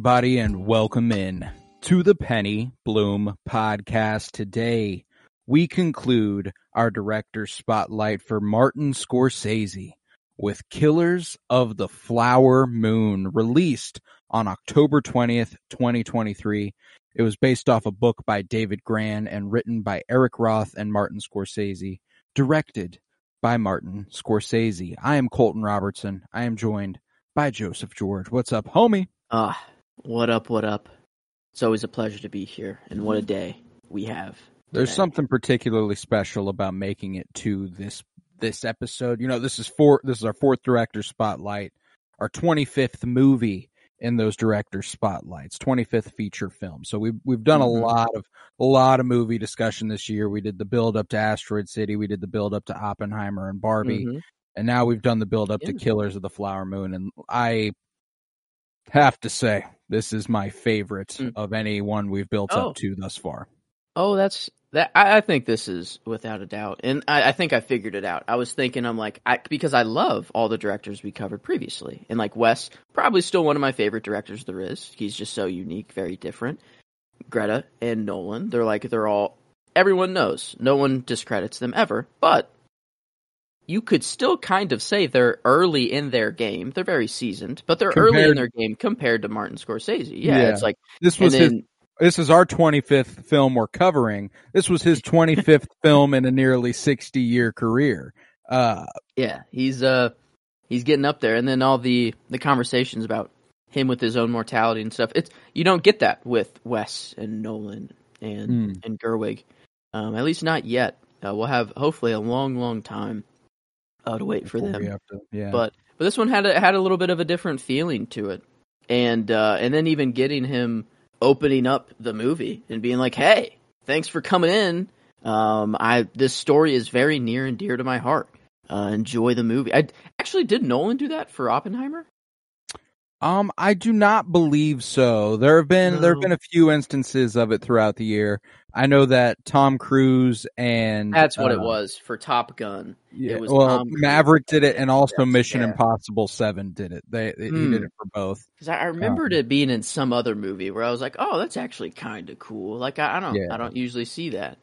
everybody, and welcome in to the Penny Bloom podcast. Today, we conclude our director spotlight for Martin Scorsese with Killers of the Flower Moon, released on October 20th, 2023. It was based off a book by David Grann and written by Eric Roth and Martin Scorsese, directed by Martin Scorsese. I am Colton Robertson. I am joined by Joseph George. What's up, homie? Ah, what up, what up? It's always a pleasure to be here, and what a day we have. There's today. something particularly special about making it to this this episode. You know, this is four this is our fourth director spotlight, our 25th movie in those director spotlights, 25th feature film. So we've we've done a lot of a lot of movie discussion this year. We did the build up to Asteroid City, we did the build up to Oppenheimer and Barbie, Mhm. and now we've done the build up to Killers of the Flower Moon and I have to say this is my favorite Mm. of any one we've built Oh. up to thus far. Oh, that's that. I, I think this is without a doubt, and I, I think I figured it out. I was thinking, I'm like, I, because I love all the directors we covered previously, and like Wes, probably still one of my favorite directors there is. He's just so unique, very different. Greta and Nolan, they're like they're all everyone knows. No one discredits them ever, but you could still kind of say they're early in their game. They're very seasoned, but they're early in their game compared to Martin Scorsese. Yeah, Yeah. it's like This was his this is our 25th film we're covering. This was his 25th film in a nearly 60 year career. Uh, Yeah, he's uh he's getting up there, and then all the the conversations about him with his own mortality and stuff. It's you don't get that with Wes and Nolan and Hmm. and Gerwig, um, at least not yet. Uh, we'll have hopefully a long, long time uh, to wait for them. to- yeah. But but this one had a, had a little bit of a different feeling to it, and uh, and then even getting him opening up the movie and being like, "Hey, thanks for coming in. Um, I this story is very near and dear to my heart. Uh, enjoy the movie." I actually did Nolan do that for Oppenheimer. Um, I do not believe so. There have been there have been a few instances of it throughout the year. I know that Tom Cruise and That's what it uh, was for Top Gun. Yeah, was well, Tom Maverick did it, and also Yes, Mission yeah. Impossible Seven did it. They, he Hmm. did it for both. Because I, I remembered it being in some other movie where I was like, "Oh, that's actually kind of cool." Like I, I don't, Yeah. I don't usually see that.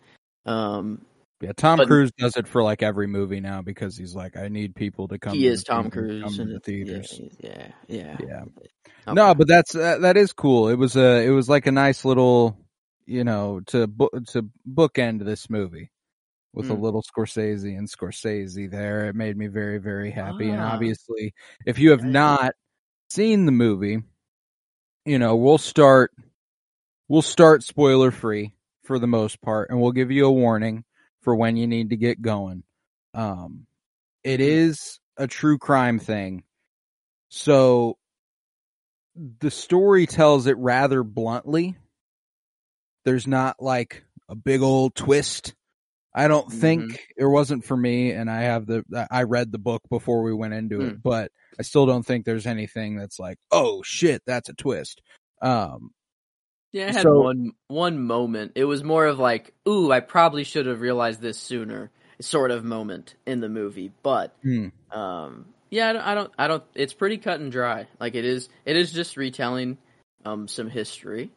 Um, Yeah, Tom But- Cruise does it for like every movie now because he's like, I need people to come. he to is Tom Cruise, to the theaters. Yeah, yeah, yeah. Okay. No, but that's uh, that is cool. It was a it was like a nice little, you know, to to bookend this movie with a Mm. little Scorsese and Scorsese there. It made me very very happy. And Ah. obviously, if you have not seen the movie, you know, we'll start we'll start spoiler free for the most part, and we'll give you a warning for when you need to get going. Um, it is a true crime thing, so the story tells it rather bluntly. There's not like a big old twist. I don't think it wasn't for me, and I have the I read the book before we went into it, but I still don't think there's anything that's like, oh shit, that's a twist. Um, Yeah, it had So- one one moment. It was more of like, "Ooh, I probably should have realized this sooner." Sort of moment in the movie, but hmm. um, yeah, I don't, I don't, I don't. It's pretty cut and dry. Like it is, it is just retelling um some history,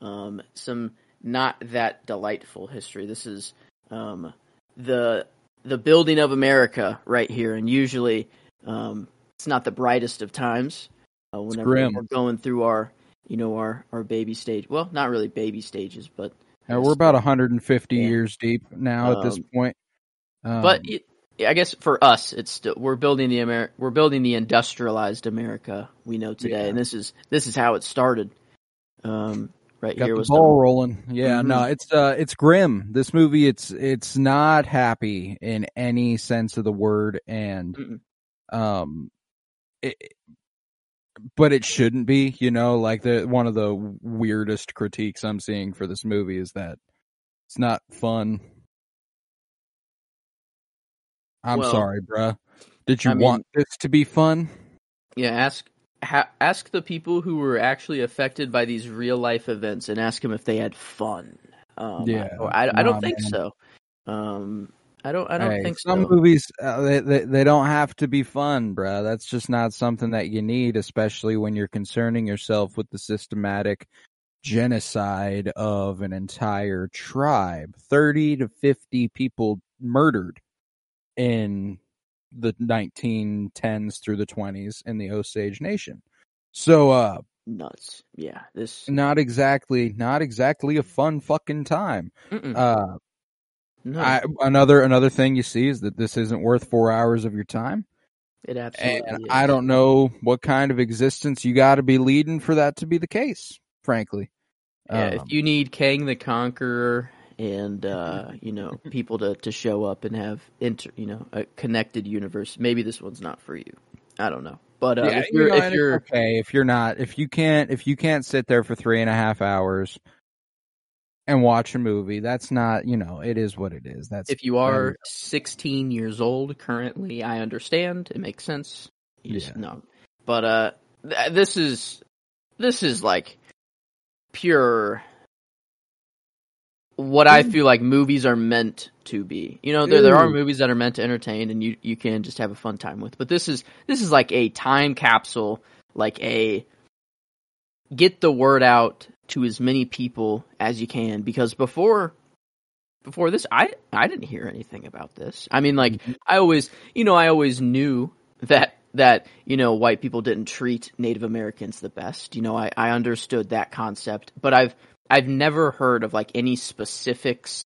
um, some not that delightful history. This is um the the building of America right here, and usually um it's not the brightest of times. Uh, whenever we're going through our you know our our baby stage. Well, not really baby stages, but Now, we're about 150 Yeah. years deep now at this Um, point. Um, but it, I guess for us, it's still we're building the Amer- we're building the industrialized America we know today, Yeah. and this is this is how it started. Um, right got here the was ball some- rolling. Yeah, Mhm. no, it's uh, it's grim. This movie, it's it's not happy in any sense of the word, and Mm-mm. um, it, but it shouldn't be. You know, like the one of the weirdest critiques I'm seeing for this movie is that it's not fun. I'm Well, sorry, bruh. Did you I mean- want this to be fun? Yeah, ask ha, ask the people who were actually affected by these real life events and ask them if they had fun. Um, Yeah, I, I, I don't think man. so. Um, I don't. I don't Hey, think some so. movies uh, they, they they don't have to be fun, bruh. That's just not something that you need, especially when you're concerning yourself with the systematic genocide of an entire tribe. Thirty to fifty people murdered in the 1910s through the 20s in the Osage Nation. So, uh, Nuts. Yeah. This. not exactly, not exactly a fun fucking time. mm-mm, Uh, no, I, another another thing you see is that this isn't worth four hours of your time. it absolutely. And is. I don't know what kind of existence you got to be leading for that to be the case, frankly. Yeah, Um, if you need Kang the Conqueror and uh, you know people to, to show up and have inter, you know a connected universe, maybe this one's not for you. I don't know, but uh, yeah, if you you're know, if you're okay if you're not if you can't if you can't sit there for three and a half hours and watch a movie, that's not you know it is what it is. That's if you are 16 years old currently, I understand. It makes sense. You just no, but uh, th- this is this is like pure what I Mm. feel like movies are meant to be. You know, there there are movies that are meant to entertain and you you can just have a fun time with. But this is this is like a time capsule, like a get the word out to as many people as you can because before before this I I didn't hear anything about this. I mean like Mhm. I always, you know, I always knew that that you know white people didn't treat Native Americans the best. You know, I I understood that concept, but I've I've never heard of like any specifics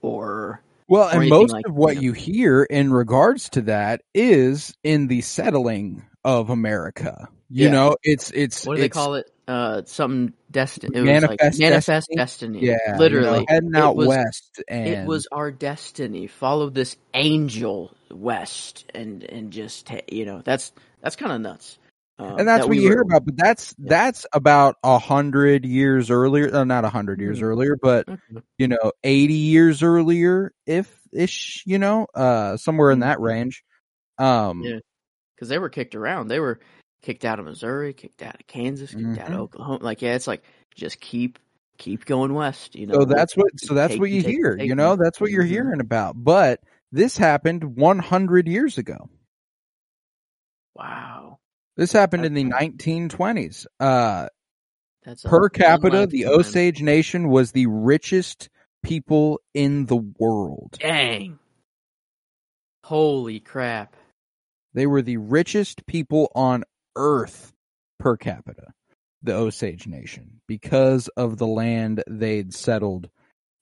or Well, or and most like- of what yeah. you hear in regards to that is in the settling of America. You Yeah. know, it's it's what do they call it? Uh, something destiny. It was Manifest like manifest destiny? destiny. Yeah, you know, literally heading out was- west, and it was our destiny. Follow this angel west, and and just you know that's that's kind of nuts. Um, and that's that what we you were- hear about. But that's Yeah. that's about a hundred years earlier. Uh, not a hundred years Mhm. earlier, but Okay. you know, eighty years earlier, if ish. You know, uh, somewhere in that Mhm. range. Um, Yeah. because they were kicked around. They were kicked out of Missouri, kicked out of Kansas, kicked out of Mhm. Oklahoma. Like, yeah, it's like just keep keep going west. You know, So that's what so that's take what you take hear, take you know, that's what you're hearing about. But this happened 100 years ago. wow. This happened in the 1920s. Uh That's per capita, the. Osage Nation was the richest people in the world. Dang. Holy crap. They were the richest people on earth per capita, the Osage Nation, because of the land they'd settled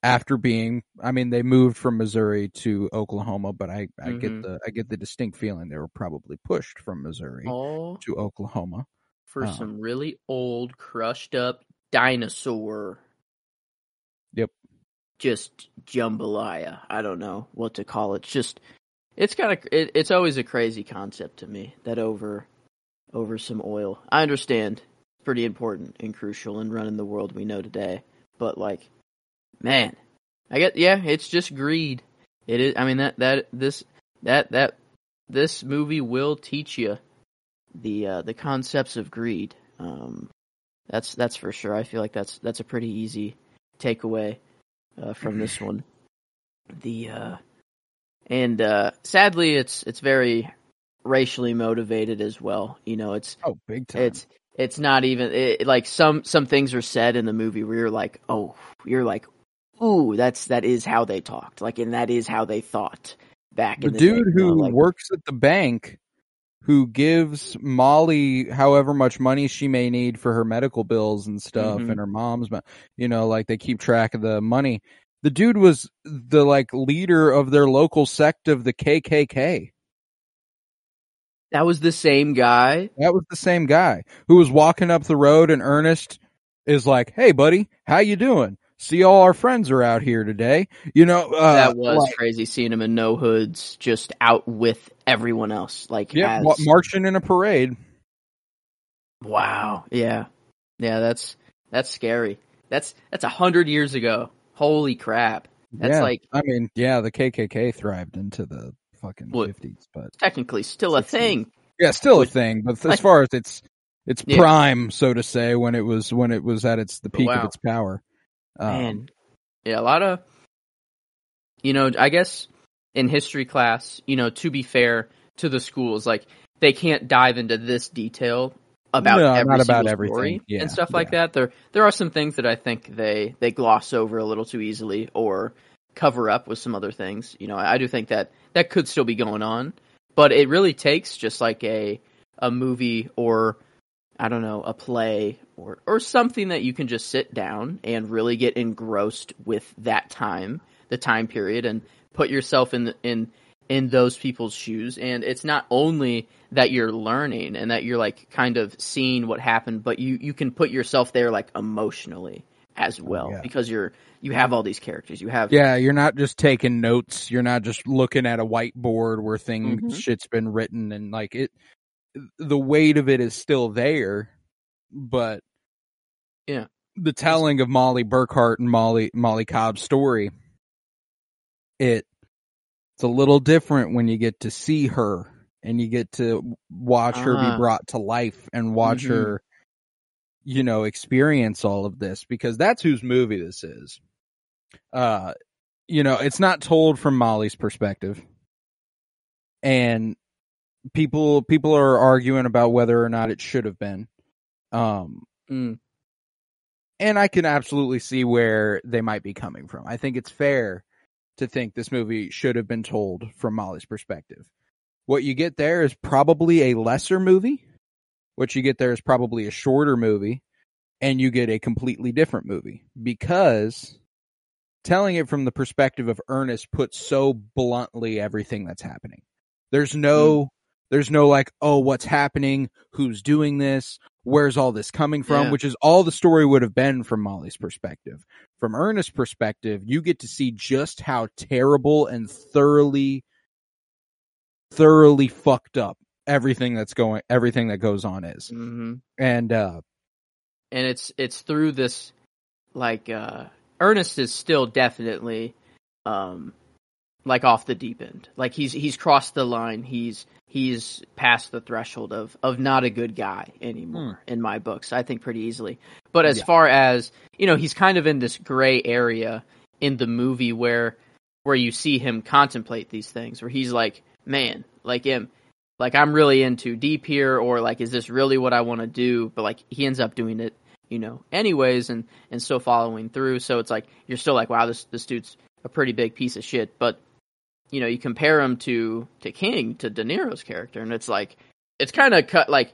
after being I mean they moved from Missouri to Oklahoma, but I, I Mhm. get the I get the distinct feeling they were probably pushed from Missouri All to Oklahoma. for Oh. some really old, crushed up dinosaur. Yep. Just jambalaya. I don't know what to call it. Just it's kind of it, it's always a crazy concept to me that over over some oil. I understand it's pretty important and crucial in running the world we know today, but like man, I get yeah, it's just greed. It is I mean that that this that that this movie will teach you the uh, the concepts of greed. Um, that's that's for sure. I feel like that's that's a pretty easy takeaway uh, from this one. The uh, and uh, sadly, it's it's very racially motivated as well. You know, it's Oh, big time. it's it's not even it, like some some things are said in the movie where you're like, oh, you're like, ooh, that's that is how they talked, like, and that is how they thought back the in the dude day, you know, who like, works at the bank who gives Molly however much money she may need for her medical bills and stuff Mhm. and her mom's mo- you know like they keep track of the money the dude was the like leader of their local sect of the KKK that was the same guy. that was the same guy who was walking up the road and Ernest is like, "Hey, buddy, how you doing? See, all our friends are out here today." You know, uh, that was like, crazy seeing him in no hoods, just out with everyone else. Like, yeah, as- marching in a parade. wow, yeah, yeah. That's that's scary. That's that's a hundred years ago. Holy crap! That's yeah, like I mean, yeah, the KKK thrived into the fucking fifties, but technically still a thing. yeah, still a thing. But as far as its its Yeah. prime, so to say, when it was when it was at its the peak Wow. of its power, um, Man, yeah, a lot of, you know, I guess in history class, you know, to be fair to the schools, like they can't dive into this detail about No, every not about everything. story Yeah, and stuff like that. There, there are some things that I think they they gloss over a little too easily or cover up with some other things. You know, I, do think that that could still be going on, but it really takes just like a a movie or I don't know, a play or or something that you can just sit down and really get engrossed with that time, the time period and put yourself in the, in in those people's shoes and it's not only that you're learning and that you're like kind of seeing what happened, but you you can put yourself there like emotionally as well yeah. because you're you have all these characters. You have Yeah, you're not just taking notes. You're not just looking at a whiteboard where things Mhm. shit's been written and like it. The weight of it is still there, but Yeah. the telling of Molly Burkhart and Molly Molly Cobb's story, it it's a little different when you get to see her and you get to watch her Uh-huh. be brought to life and watch Mhm. her, you know, experience all of this because that's whose movie this is. Uh, you know, it's not told from Molly's perspective. And people people are arguing about whether or not it should have been. Um Mm. and I can absolutely see where they might be coming from. I think it's fair to think this movie should have been told from Molly's perspective. What you get there is probably a lesser movie. What you get there is probably a shorter movie and you get a completely different movie because telling it from the perspective of Ernest puts so bluntly everything that's happening. There's no hmm. there's no like, oh, what's happening? Who's doing this? Where's all this coming from? Yeah. Which is all the story would have been from Molly's perspective. From Ernest's perspective, you get to see just how terrible and thoroughly thoroughly fucked up everything that's going everything that goes on is. hmm And uh and it's it's through this like uh Ernest is still definitely um like off the deep end. Like he's he's crossed the line. He's he's past the threshold of of not a good guy anymore in my books. I think pretty easily. But as Yeah. far as, you know, he's kind of in this gray area in the movie where where you see him contemplate these things where he's like, "Man, like him like I'm really into deep here or like is this really what I want to do? But like he ends up doing it you know anyways and and still following through. So it's like you're still like wow this this dude's a pretty big piece of shit. But you know you compare him to to King to De Niro's character and it's like it's kind of cut like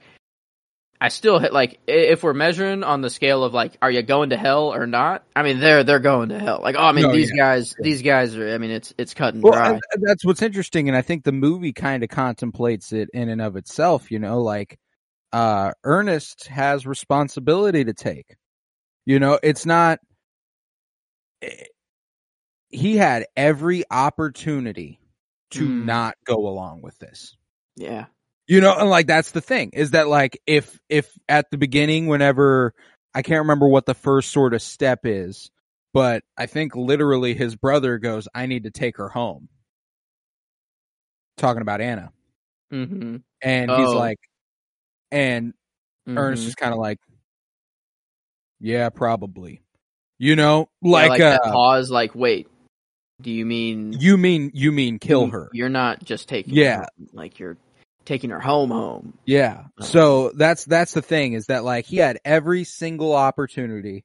I still hit like if we're measuring on the scale of like are you going to hell or not I mean they're they're going to hell like oh I mean No, these yeah, guys these guys are I mean it's it's cut and Well, dry that's what's interesting, and I think the movie kind of contemplates it in and of itself. You know, like uh, Ernest has responsibility to take. You know, it's not. eh, He had every opportunity to Mm. not go along with this. yeah You know, and like that's the thing is that like if if at the beginning, whenever I can't remember what the first sort of step is, but I think literally his brother goes, "I need to take her home." Talking about Anna, mhm and he's Oh. like, and Ernest mhm. is kind of like, "Yeah, probably." You know, Yeah, like, like uh, that pause like wait do you mean you mean you mean kill her? You're not just taking Yeah. her like you're taking her home home. Yeah. Uh-huh. So that's that's the thing is that like he had every single opportunity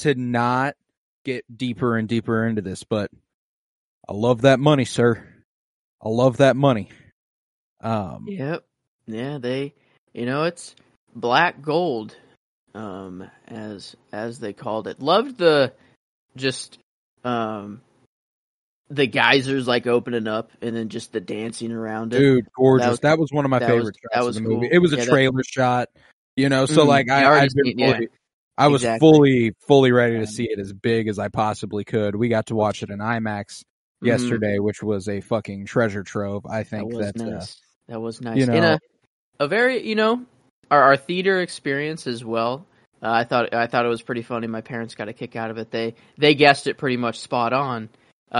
to not get deeper and deeper into this, but I love that money, sir. I love that money. Um Yep. Yeah, they you know, it's black gold, um, as as they called it. Loved the just um the geysers like opening up and then just the dancing around it. dude, gorgeous. That That was, was- one of my that was- favorite that shots was of the movie. cool. It was a Yeah, that- trailer shot. You know, so Mm, like I I, I've been yeah. fully, I was Exactly. fully, fully ready to see it as big as I possibly could. We got to watch it in IMAX Mhm. yesterday, which was a fucking treasure trove. I That think was that, uh, nice. that was nice. you In know- a a very you know our our theater experience as well. Uh, I thought I thought it was pretty funny. My parents got a kick out of it. They they guessed it pretty much spot on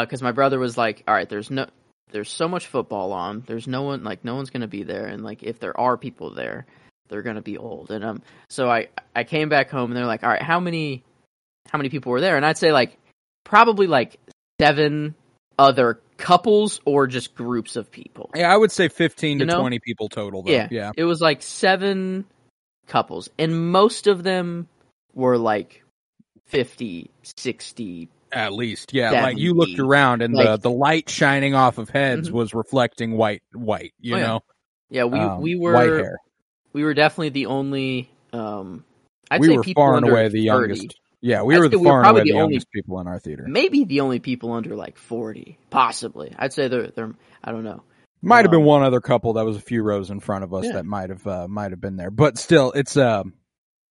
because my brother was like, "All right, there's no there's so much football on. There's no one like no one's gonna be there, and like if there are people there, they're gonna be old." And um, so I I came back home and they're like, "All right, how many how many people were there?" And I'd say like probably like seven other couples or just groups of people. yeah, I would say 15 to know? 20 people total though. Yeah. Yeah. It was like seven couples, and most of them were like 50, 60. At least. Yeah. Like you looked around and the, like- the light shining off of heads Mhm. was reflecting white, white, you Oh, yeah. know? Yeah, we Um, we white were hair. we were definitely the only. Um, I'd we say were people far and away the 30. youngest. Yeah, we I'd were the we were far and away the the only- youngest people in our theater. Maybe the only people under like forty, possibly. I'd say they're they're. I don't know. Might have been um, one other couple that was a few rows in front of us Yeah. that might have uh, might have been there, but still, it's um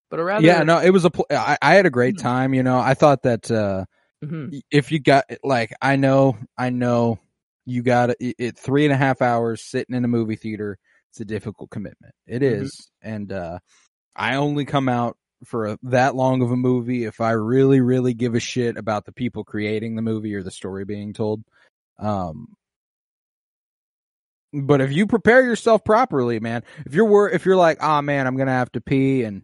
But a rather yeah no it was a pl- I, I had a great Mhm. time. You know, I thought that uh Mhm. if you got like I know I know you got it, it three and a half hours sitting in a movie theater. It's a difficult commitment. It Mhm. is, and uh I only come out for a, that long of a movie if I really really give a shit about the people creating the movie or the story being told. Um but if you prepare yourself properly, man, if you're wor- if you're like, "Ah, man, I'm going to have to pee and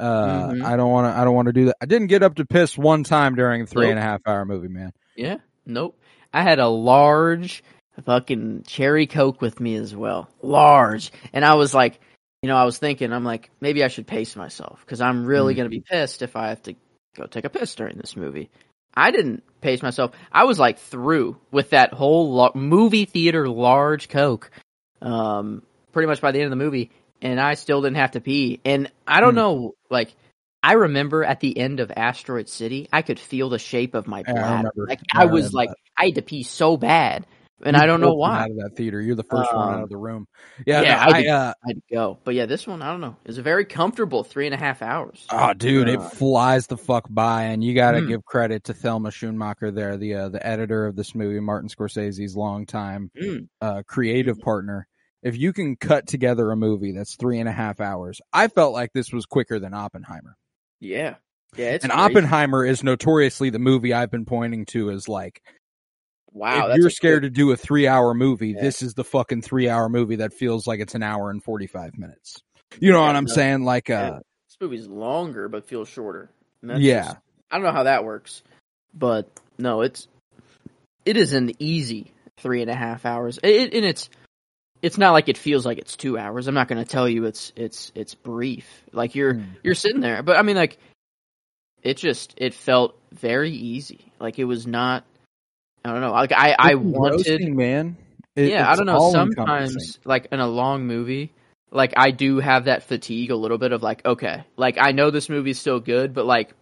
uh Mhm. I don't want to I don't want to do that." I didn't get up to piss one time during a three Nope. and a half hour movie, man. Yeah. Nope. I had a large fucking cherry coke with me as well. Large. And I was like, you know, I was thinking, I'm like, maybe I should pace myself because I'm really Mm. going to be pissed if I have to go take a piss during this movie. I didn't pace myself. I was like through with that whole lo- movie theater large coke, um, pretty much by the end of the movie, and I still didn't have to pee. And I don't Hmm. know, like, I remember at the end of Asteroid City, I could feel the shape of my I bladder. remember. Like I I was like, I had to pee so bad, and You I don't know why. Out of that theater, you're the first one out Um, of the room. Yeah, yeah, no, I I, uh, I to go. But yeah, this one, I don't know, It's a very comfortable three and a half hours. oh, dude, it Uh, flies the fuck by, and you got to Mm. give credit to Thelma Schoonmaker there, the uh, the editor of this movie, Martin Scorsese's longtime Mm. uh, creative partner. If you can cut together a movie that's three and a half hours, I felt like this was quicker than Oppenheimer. Yeah, yeah, it's and crazy. Oppenheimer is notoriously the movie I've been pointing to as like, Wow, you're scared to do a three hour movie, Yeah. this is the fucking three hour movie that feels like it's an hour and 45 minutes. You know Yeah, what I'm no. saying? Like, Yeah. uh, This movie's longer but feels shorter. Yeah. just- I don't know how that works, but no, it's it is an easy three and a half hours, it, and it's it's not like it feels like it's two hours. I'm not going to tell you it's it's it's brief. Like you're Hmm. you're sitting there, but I mean, like it just it felt very easy. Like it was not. I don't know. Like I I wanted man. It- yeah, I don't know. Sometimes, like in a long movie, like I do have that fatigue a little bit of like, okay, like I know this movie's still good, but like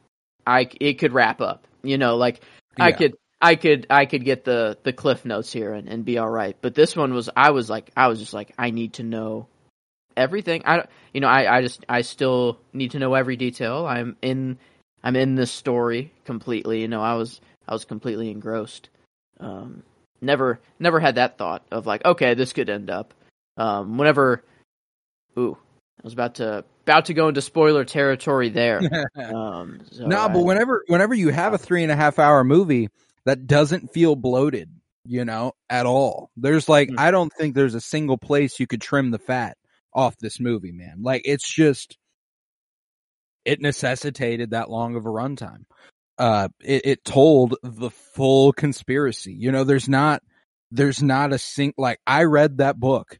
I it could wrap up. You know, like I could I could I could get the the cliff notes here and, and be all right. But this one was I was like I was just like I need to know everything. I you know I I just I still need to know every detail. I'm in I'm in this story completely. You know I was I was completely engrossed. Um, never never had that thought of like okay this could end up. Um, whenever, ooh, I was about to about to go into spoiler territory there. Um, so no, but whenever whenever you have a three and a half hour movie that doesn't feel bloated, you know, at all. There's like Hmm. I don't think there's a single place you could trim the fat off this movie, man. Like it's just it necessitated that long of a runtime. Uh it, it told the full conspiracy. You know, there's not there's not a sing like I read that book.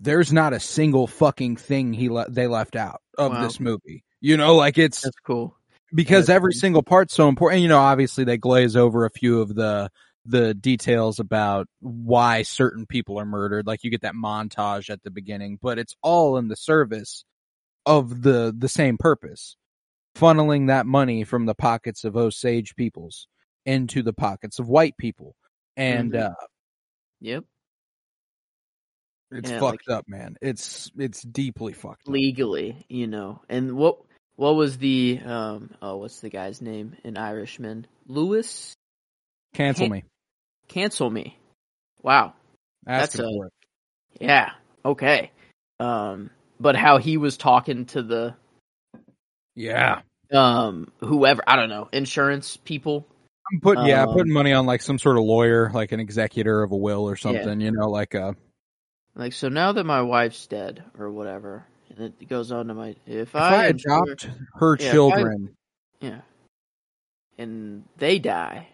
There's not a single fucking thing he le- they left out of Wow. this movie. You know, like it's that's cool. Because every single part's so important. You know, obviously they glaze over a few of the the details about why certain people are murdered. Like you get that montage at the beginning, but it's all in the service of the the same purpose, funneling that money from the pockets of Osage peoples into the pockets of white people, and Mhm. uh, Yep, it's Yeah, fucked up, man. It's it's deeply fucked up. legally, you know, and what what was the um? Oh, what's the guy's name An Irishman? Lewis. Cancel Can't- me. Cancel me. Wow. Ask that's a- for it. Yeah. Okay. Um, but how he was talking to the Yeah. um whoever I don't know insurance people. I'm putting yeah, Um, putting money on like some sort of lawyer, like an executor of a will or something, you know, like uh Like so now that my wife's dead or whatever, and it goes on to my if, if I, insure- adopt her Yeah, if I- children, yeah, and they die,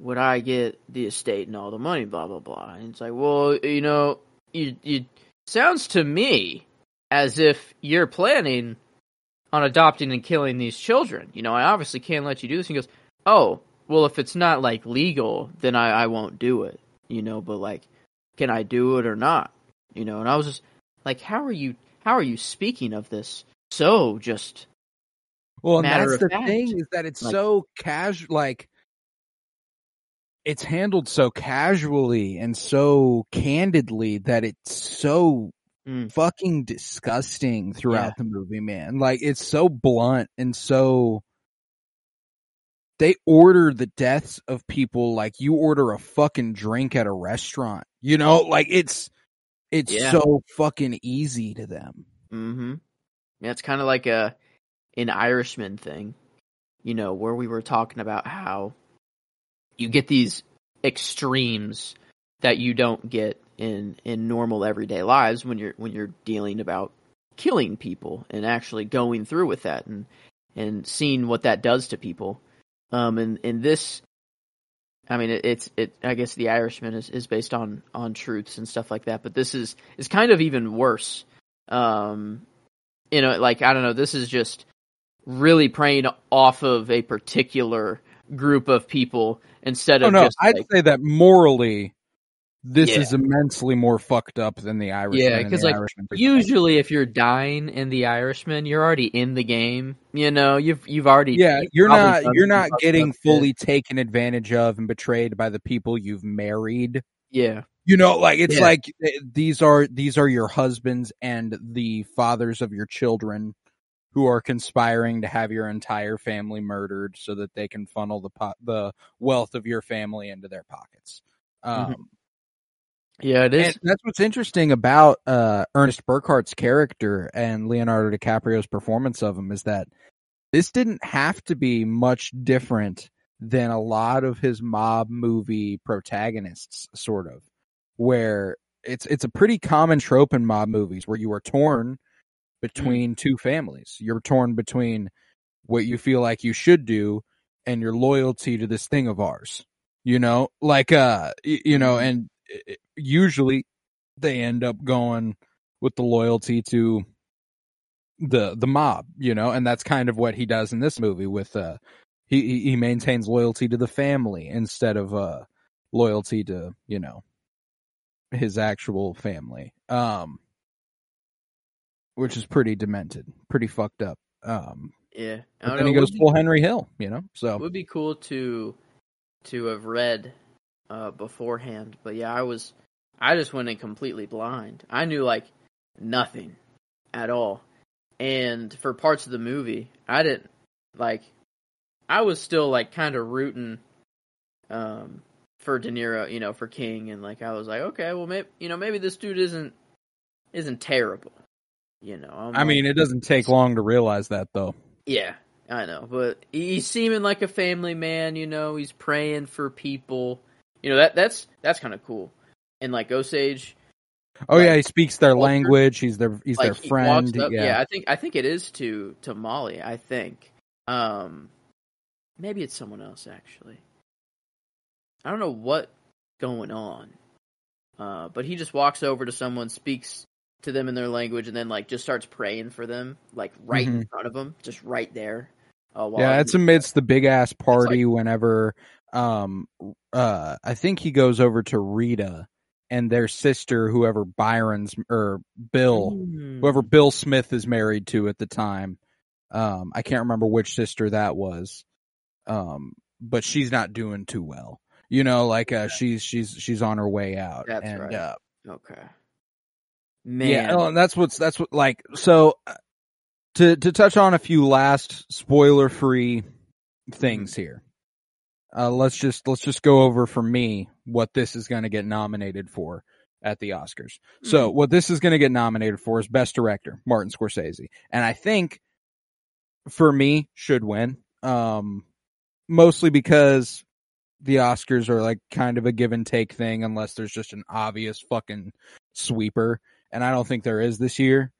would I get the estate and all the money? Blah blah blah. And it's like, well, you know, you you sounds to me as if you're planning on adopting and killing these children. You know, I obviously can't let you do this. And he goes, oh, well, if it's not like legal, then I I won't do it. You know, but like, can I do it or not? You know, and I was just like, how are you? How are you speaking of this? So just well, and that's the fact. thing is that it's Like- so casual, like it's handled so casually and so candidly that it's so Mm. fucking disgusting throughout Yeah. the movie, man. Like it's so blunt and so they order the deaths of people like you order a fucking drink at a restaurant. You know, like it's it's Yeah. so fucking easy to them. Mm-hmm. Yeah, it's kind of like a an Irishman thing, you know, where we were talking about how you get these extremes that you don't get in in normal everyday lives when you're when you're dealing about killing people and actually going through with that and and seeing what that does to people. Um, and and this, I mean, it, it's it. I guess the Irishman is, is based on on truths and stuff like that, but this is is kind of even worse um you know like i don't know this is just really preying off of a particular group of people instead Oh of no, just I'd like, say that morally this Yeah. is immensely more fucked up than the Irishman. Yeah, and 'cause, the like, usually if you're dying in the irishman you're already in the game you know you've you've already Yeah, you're not you're not getting fully taken advantage of and betrayed by the people you've married. yeah You know, like it's Yeah. like eh, these are these are your husbands and the fathers of your children who are conspiring to have your entire family murdered so that they can funnel the po- the wealth of your family into their pockets. Um, Mhm. Yeah it is and that's what's interesting about uh, Ernest Burkhart's character and Leonardo DiCaprio's performance of him is that this didn't have to be much different than a lot of his mob movie protagonists, sort of, where it's it's a pretty common trope in mob movies where you are torn between two families. You're torn between what you feel like you should do and your loyalty to this thing of ours. You know, like uh, you know, and uh, usually they end up going with the loyalty to the the mob, you know, and that's kind of what he does in this movie with uh he he- maintains loyalty to the family instead of uh loyalty to, you know, his actual family. Um which is pretty demented, pretty fucked up. Um yeah And he goes full Henry Hill, you know. So it would be cool to to have read uh, beforehand, but yeah, I was I just went in completely blind. I knew like nothing at all, and for parts of the movie, I didn't like. I was still like kind of rooting um, for De Niro, you know, for King, and like I was like, okay, well, maybe you know, maybe this dude isn't isn't terrible, you know. I'm I like- mean, it doesn't take long to realize that though. yeah, I know, but he's seeming like a family man. You know, he's praying for people. You know that that's that's kind of cool. And like Osage, Oh Like, yeah, he speaks their language. He's their he's like their he friend. up- yeah. I think I think it is to to Molly. I think, um, maybe it's someone else actually. I don't know what going on, uh, but he just walks over to someone, speaks to them in their language, and then like just starts praying for them, like right in front of them, just right there. Uh, while Mm-hmm. yeah, it's amidst the big ass party whenever um uh I think he goes over to Rita and their sister, whoever Byron's or Bill, Mm. whoever Bill Smith is married to at the time. Um I can't remember which sister that was. Um but she's not doing too well. You know, like uh she's she's she's on her way out. That's and right. uh Okay. Man. Yeah, oh, and that's what's that's what like so uh, to to touch on a few last spoiler free things here. Uh, let's just let's just go over for me what this is going to get nominated for at the Oscars. So what this is going to get nominated for is Best Director, Martin Scorsese, and I think for me should win. Um, mostly because the Oscars are like kind of a give and take thing, unless there's just an obvious fucking sweeper, and I don't think there is this year.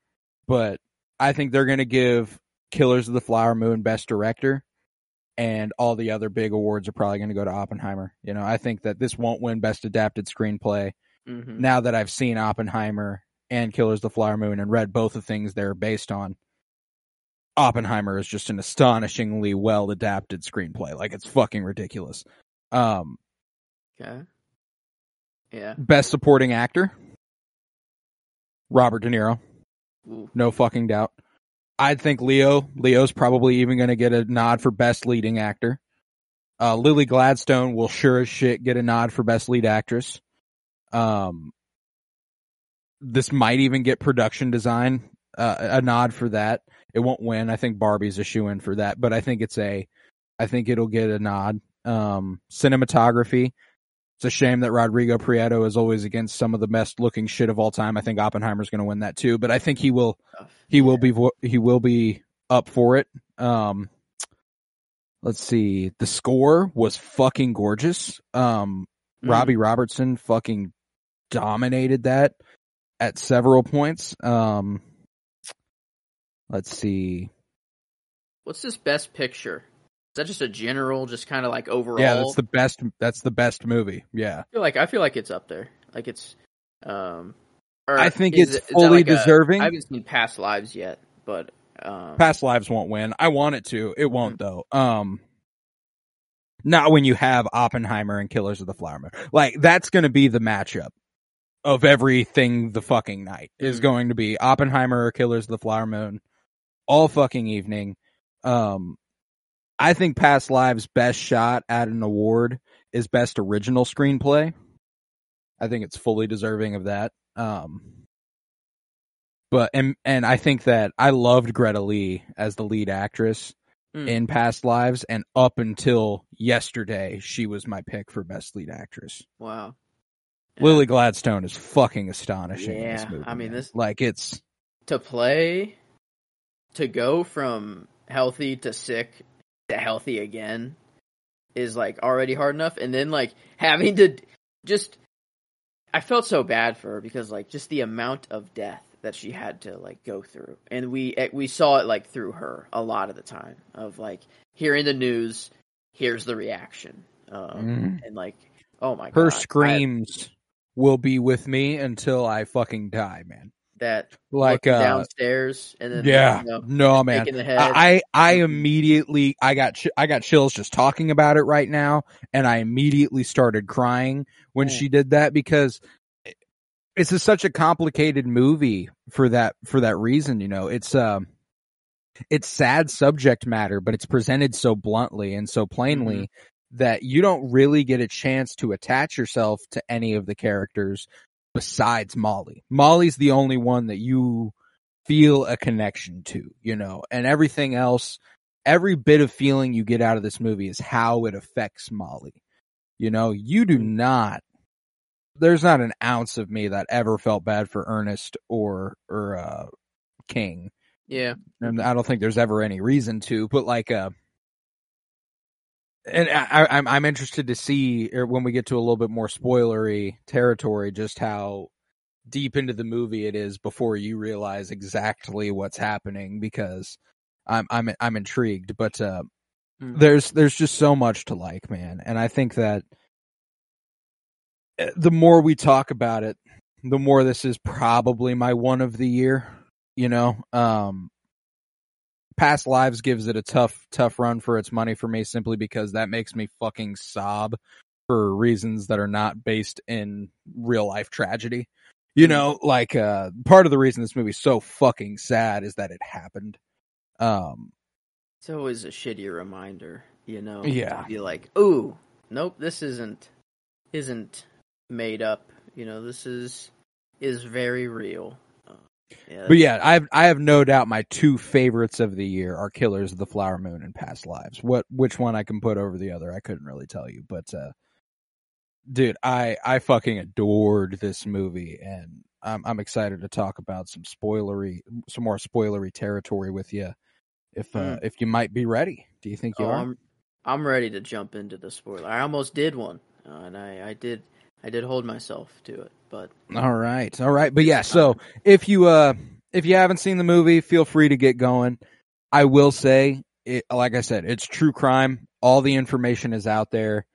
But I think they're going to give Killers of the Flower Moon Best Director, and all the other big awards are probably going to go to Oppenheimer. You know, I think that this won't win Best Adapted Screenplay. Mhm. Now that I've seen Oppenheimer and Killers of the Flower Moon and read both the things they're based on, Oppenheimer is just an astonishingly well adapted screenplay. Like it's fucking ridiculous. Um, Okay. Yeah. best supporting actor, Robert De Niro. Ooh. No fucking doubt. I'd think Leo. Leo's probably even going to get a nod for best leading actor. Uh, Lily Gladstone will sure as shit get a nod for best lead actress. Um, this might even get production design, uh, a nod for that. It won't win. I think Barbie's a shoe in for that, but I think it's a, I think it'll get a nod. Um, cinematography. It's a shame that Rodrigo Prieto is always against some of the best looking shit of all time. I think Oppenheimer's going to win that too, but I think he will he will be he will be up for it. Um, let's see. The score was fucking gorgeous. Um, Mm. Robbie Robertson fucking dominated that at several points. Um, let's see. What's this best picture? Is that just a general, just kind of like overall? Yeah, that's the best. That's the best movie. Yeah, I feel like I feel like it's up there. Like it's, um, I think is it's fully like deserving. I haven't seen Past Lives yet, but um, Past Lives won't win. I want it to. It won't though. Um, not when you have Oppenheimer and Killers of the Flower Moon. Like that's going to be the matchup of everything. The fucking night is Mhm. going to be Oppenheimer or Killers of the Flower Moon all fucking evening. Um, I think Past Lives' best shot at an award is best original screenplay. I think it's fully deserving of that. Um, but and and I think that I loved Greta Lee as the lead actress Mm. in Past Lives, and up until yesterday, she was my pick for best lead actress. wow, Lily Gladstone is fucking astonishing in this Yeah, movie. I mean, this- like it's to play, to go from healthy to sick healthy again is like already hard enough, and then like having to just, I felt so bad for her because like just the amount of death that she had to like go through, and we eh, we saw it like through her a lot of the time of like hearing the news, here's the reaction, um, Mhm. and like oh my her god, I- screams will be with me until I fucking die, man. That Like uh, downstairs and then yeah, you know, no man. the head. I I immediately I got ch- I got chills just talking about it right now, and I immediately started crying when Mm. she did that because it's a, such a complicated movie for that for that reason. You know, it's um it's sad subject matter, but it's presented so bluntly and so plainly Mm-hmm. that you don't really get a chance to attach yourself to any of the characters besides Molly. Molly's the only one that you feel a connection to, you know, and everything else, every bit of feeling you get out of this movie is how it affects Molly. You know, you do not, there's not an ounce of me that ever felt bad for Ernest or, or, uh, King. yeah. And I don't think there's ever any reason to, but like, uh, and I, I'm I'm interested to see er, when we get to a little bit more spoilery territory, just how deep into the movie it is before you realize exactly what's happening. Because I'm I'm I'm intrigued, but uh, Mm. there's there's just so much to like, man, and I think that uh, the more we talk about it, the more this is probably my one of the year. You know, um, past lives gives it a tough tough run for its money for me simply because that makes me fucking sob for reasons that are not based in real life tragedy you know like uh part of the reason this movie's so fucking sad is that it happened um It's always a shitty reminder, you know. Yeah. To be like, ooh, nope, this isn't isn't made up. You know, this is is very real. Yeah, But yeah, I have I have no doubt my two favorites of the year are Killers of the Flower Moon and Past Lives. What which one I can put over the other, I couldn't really tell you. But uh dude, I I fucking adored this movie and I'm I'm excited to talk about some spoilery some more spoilery territory with you if uh Mm. if you might be ready. Do you think you Oh, are? I'm I'm ready to jump into the spoiler. I almost did one, uh, and I I did I did hold myself to it, but All right. All right. But yeah, so if you uh if you haven't seen the movie, feel free to get going. I will say it like I said, it's true crime. All the information is out there.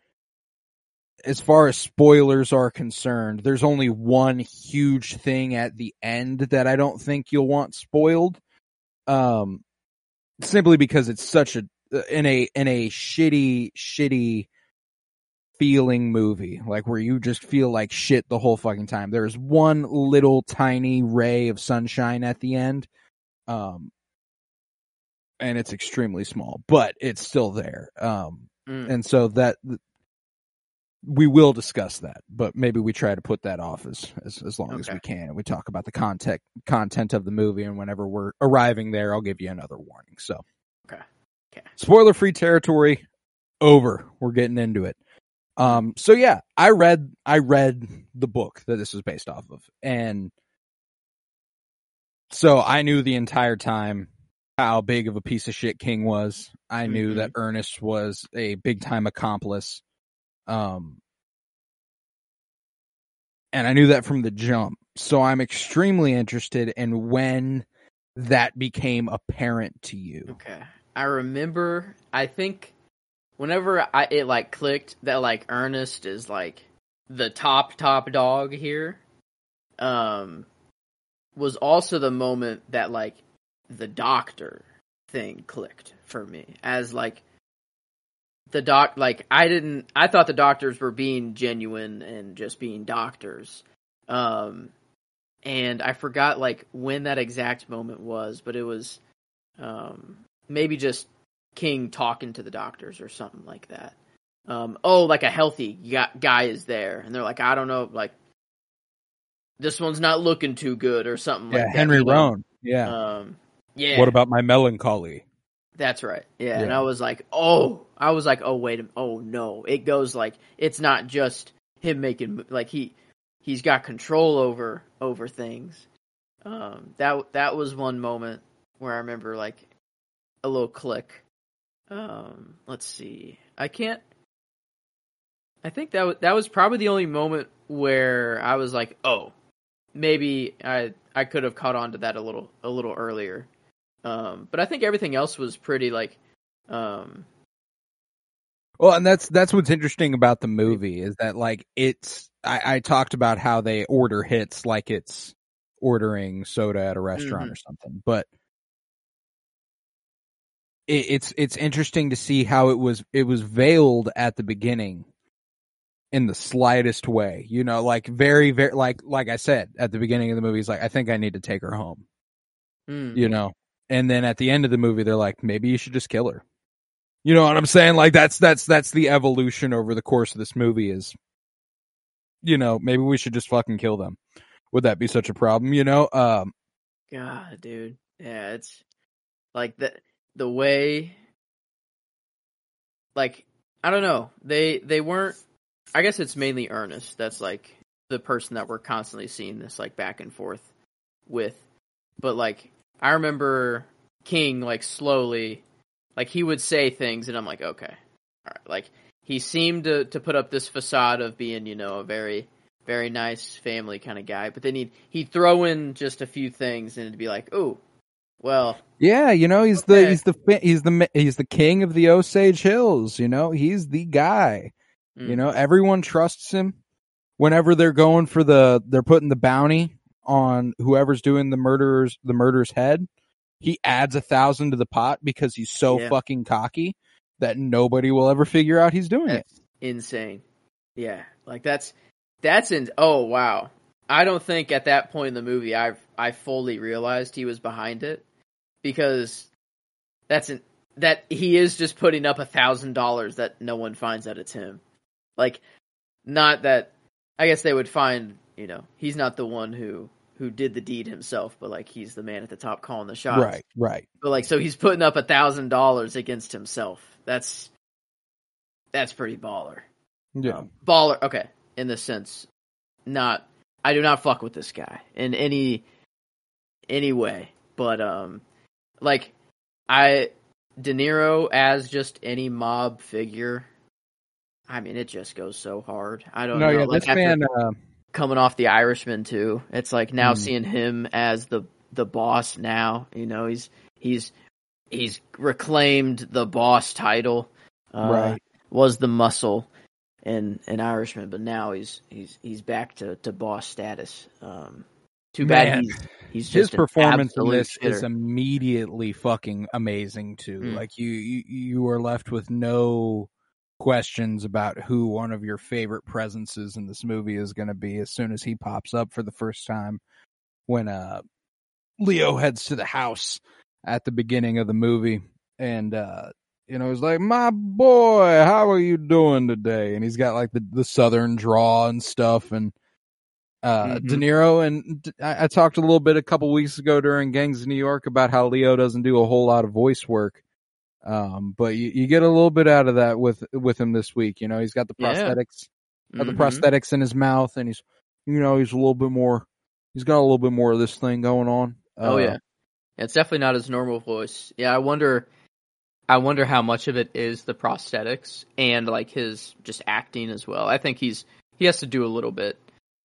As far as spoilers are concerned, there's only one huge thing at the end that I don't think you'll want spoiled. Um simply because it's such a in a in a shitty shitty feeling movie, like where you just feel like shit the whole fucking time. There's one little tiny ray of sunshine at the end. Um and it's extremely small, but it's still there. Um mm, and so that we will discuss that, but maybe we try to put that off as as, as long as we can. And we talk about the content content of the movie, and whenever we're arriving there, I'll give you another warning. So, Okay. Okay. spoiler free territory over. We're getting into it. Um. So yeah, I read I read the book that this was based off of, and so I knew the entire time how big of a piece of shit King was. I knew Mhm. that Ernest was a big time accomplice. Um, and I knew that from the jump. So I'm extremely interested in when that became apparent to you. okay. I remember. I think whenever I it like clicked that like Ernest is like the top top dog here, um, was also the moment that like the doctor thing clicked for me as like the doc like I didn't I thought the doctors were being genuine and just being doctors. Um and I forgot like when that exact moment was, but it was um maybe just King talking to the doctors or something like that. Um oh like a healthy guy, is there and they're like I don't know like this one's not looking too good or something Yeah, like that. Henry you? Roan. Yeah. Um yeah. What about my melancholy? That's right. Yeah. And I was like, oh, I was like, oh wait, a oh no, it goes like it's not just him making like he he's got control over over things. Um, that that was one moment where I remember like a little click. Um, let's see, I can't. I think that was, that was probably the only moment where I was like, oh, maybe I I could have caught on to that a little a little earlier. Um, but I think everything else was pretty like, um, Well, and that's that's what's interesting about the movie is that like it's I, I talked about how they order hits like it's ordering soda at a restaurant or something, but it's it's interesting to see how it was it was veiled at the beginning in the slightest way. You know, like very very like like I said at the beginning of the movie, he's like, I think I need to take her home. mm, You know, and then at the end of the movie, they're like, maybe you should just kill her. You know what I'm saying? Like that's that's that's the evolution over the course of this movie is you know, maybe we should just fucking kill them. Would that be such a problem, you know? Um God, dude. Yeah, it's like the the way like I don't know. They they weren't I guess it's mainly Ernest that's like the person that we're constantly seeing this like back and forth with. But like I remember King like slowly like he would say things and I'm like, okay. All right. Like he seemed to to put up this facade of being, you know, a very very nice family kind of guy, but then he'd he'd throw in just a few things and it'd be like, "Oh, well, yeah, you know, he's the he's the he's the he's the king of the Osage Hills, you know? He's the guy. mm, You know, everyone trusts him. Whenever they're going for the, they're putting the bounty on whoever's doing the murderer's, the murderer's head. He adds a thousand to the pot because he's so Yeah. fucking cocky that nobody will ever figure out he's doing it. insane." Yeah, like that's that's in. Oh wow, I don't think at that point in the movie I I fully realized he was behind it because that's an that he is just putting up a thousand dollars that no one finds that it's him. Like, not that I guess they would find you know he's not the one who who did the deed himself, but like he's the man at the top calling the shots. Right, right. But like so he's putting up a thousand dollars against himself. That's that's pretty baller. Yeah. Um, baller okay, in the sense not I do not fuck with this guy in any any way. But um like I De Niro as just any mob figure. I mean, it just goes so hard. I don't no, know. yeah, like this man. Uh, coming off the Irishman too, it's like now Mm. seeing him as the the boss. Now you know he's he's he's reclaimed the boss title. Uh, Right. Was the muscle in an Irishman, but now he's he's he's back to, to boss status. Um, too bad he's he's his just an performance in this is immediately fucking amazing too. Mm. Like you, you, you are left with no questions about who one of your favorite presences in this movie is going to be as soon as he pops up for the first time when uh Leo heads to the house at the beginning of the movie. And uh you know he's like my boy how are you doing today? And he's got like the the southern draw and stuff. And uh Mhm. De Niro and I talked a little bit a couple weeks ago during Gangs of New York about how Leo doesn't do a whole lot of voice work um but you, you get a little bit out of that with with him this week you know he's got the Yeah. prosthetics got the Mhm. prosthetics in his mouth and he's you know he's a little bit more he's got a little bit more of this thing going on Oh Uh, yeah. It's definitely not his normal voice. Yeah, I wonder I wonder how much of it is the prosthetics and like his just acting as well. I think he's he has to do a little bit.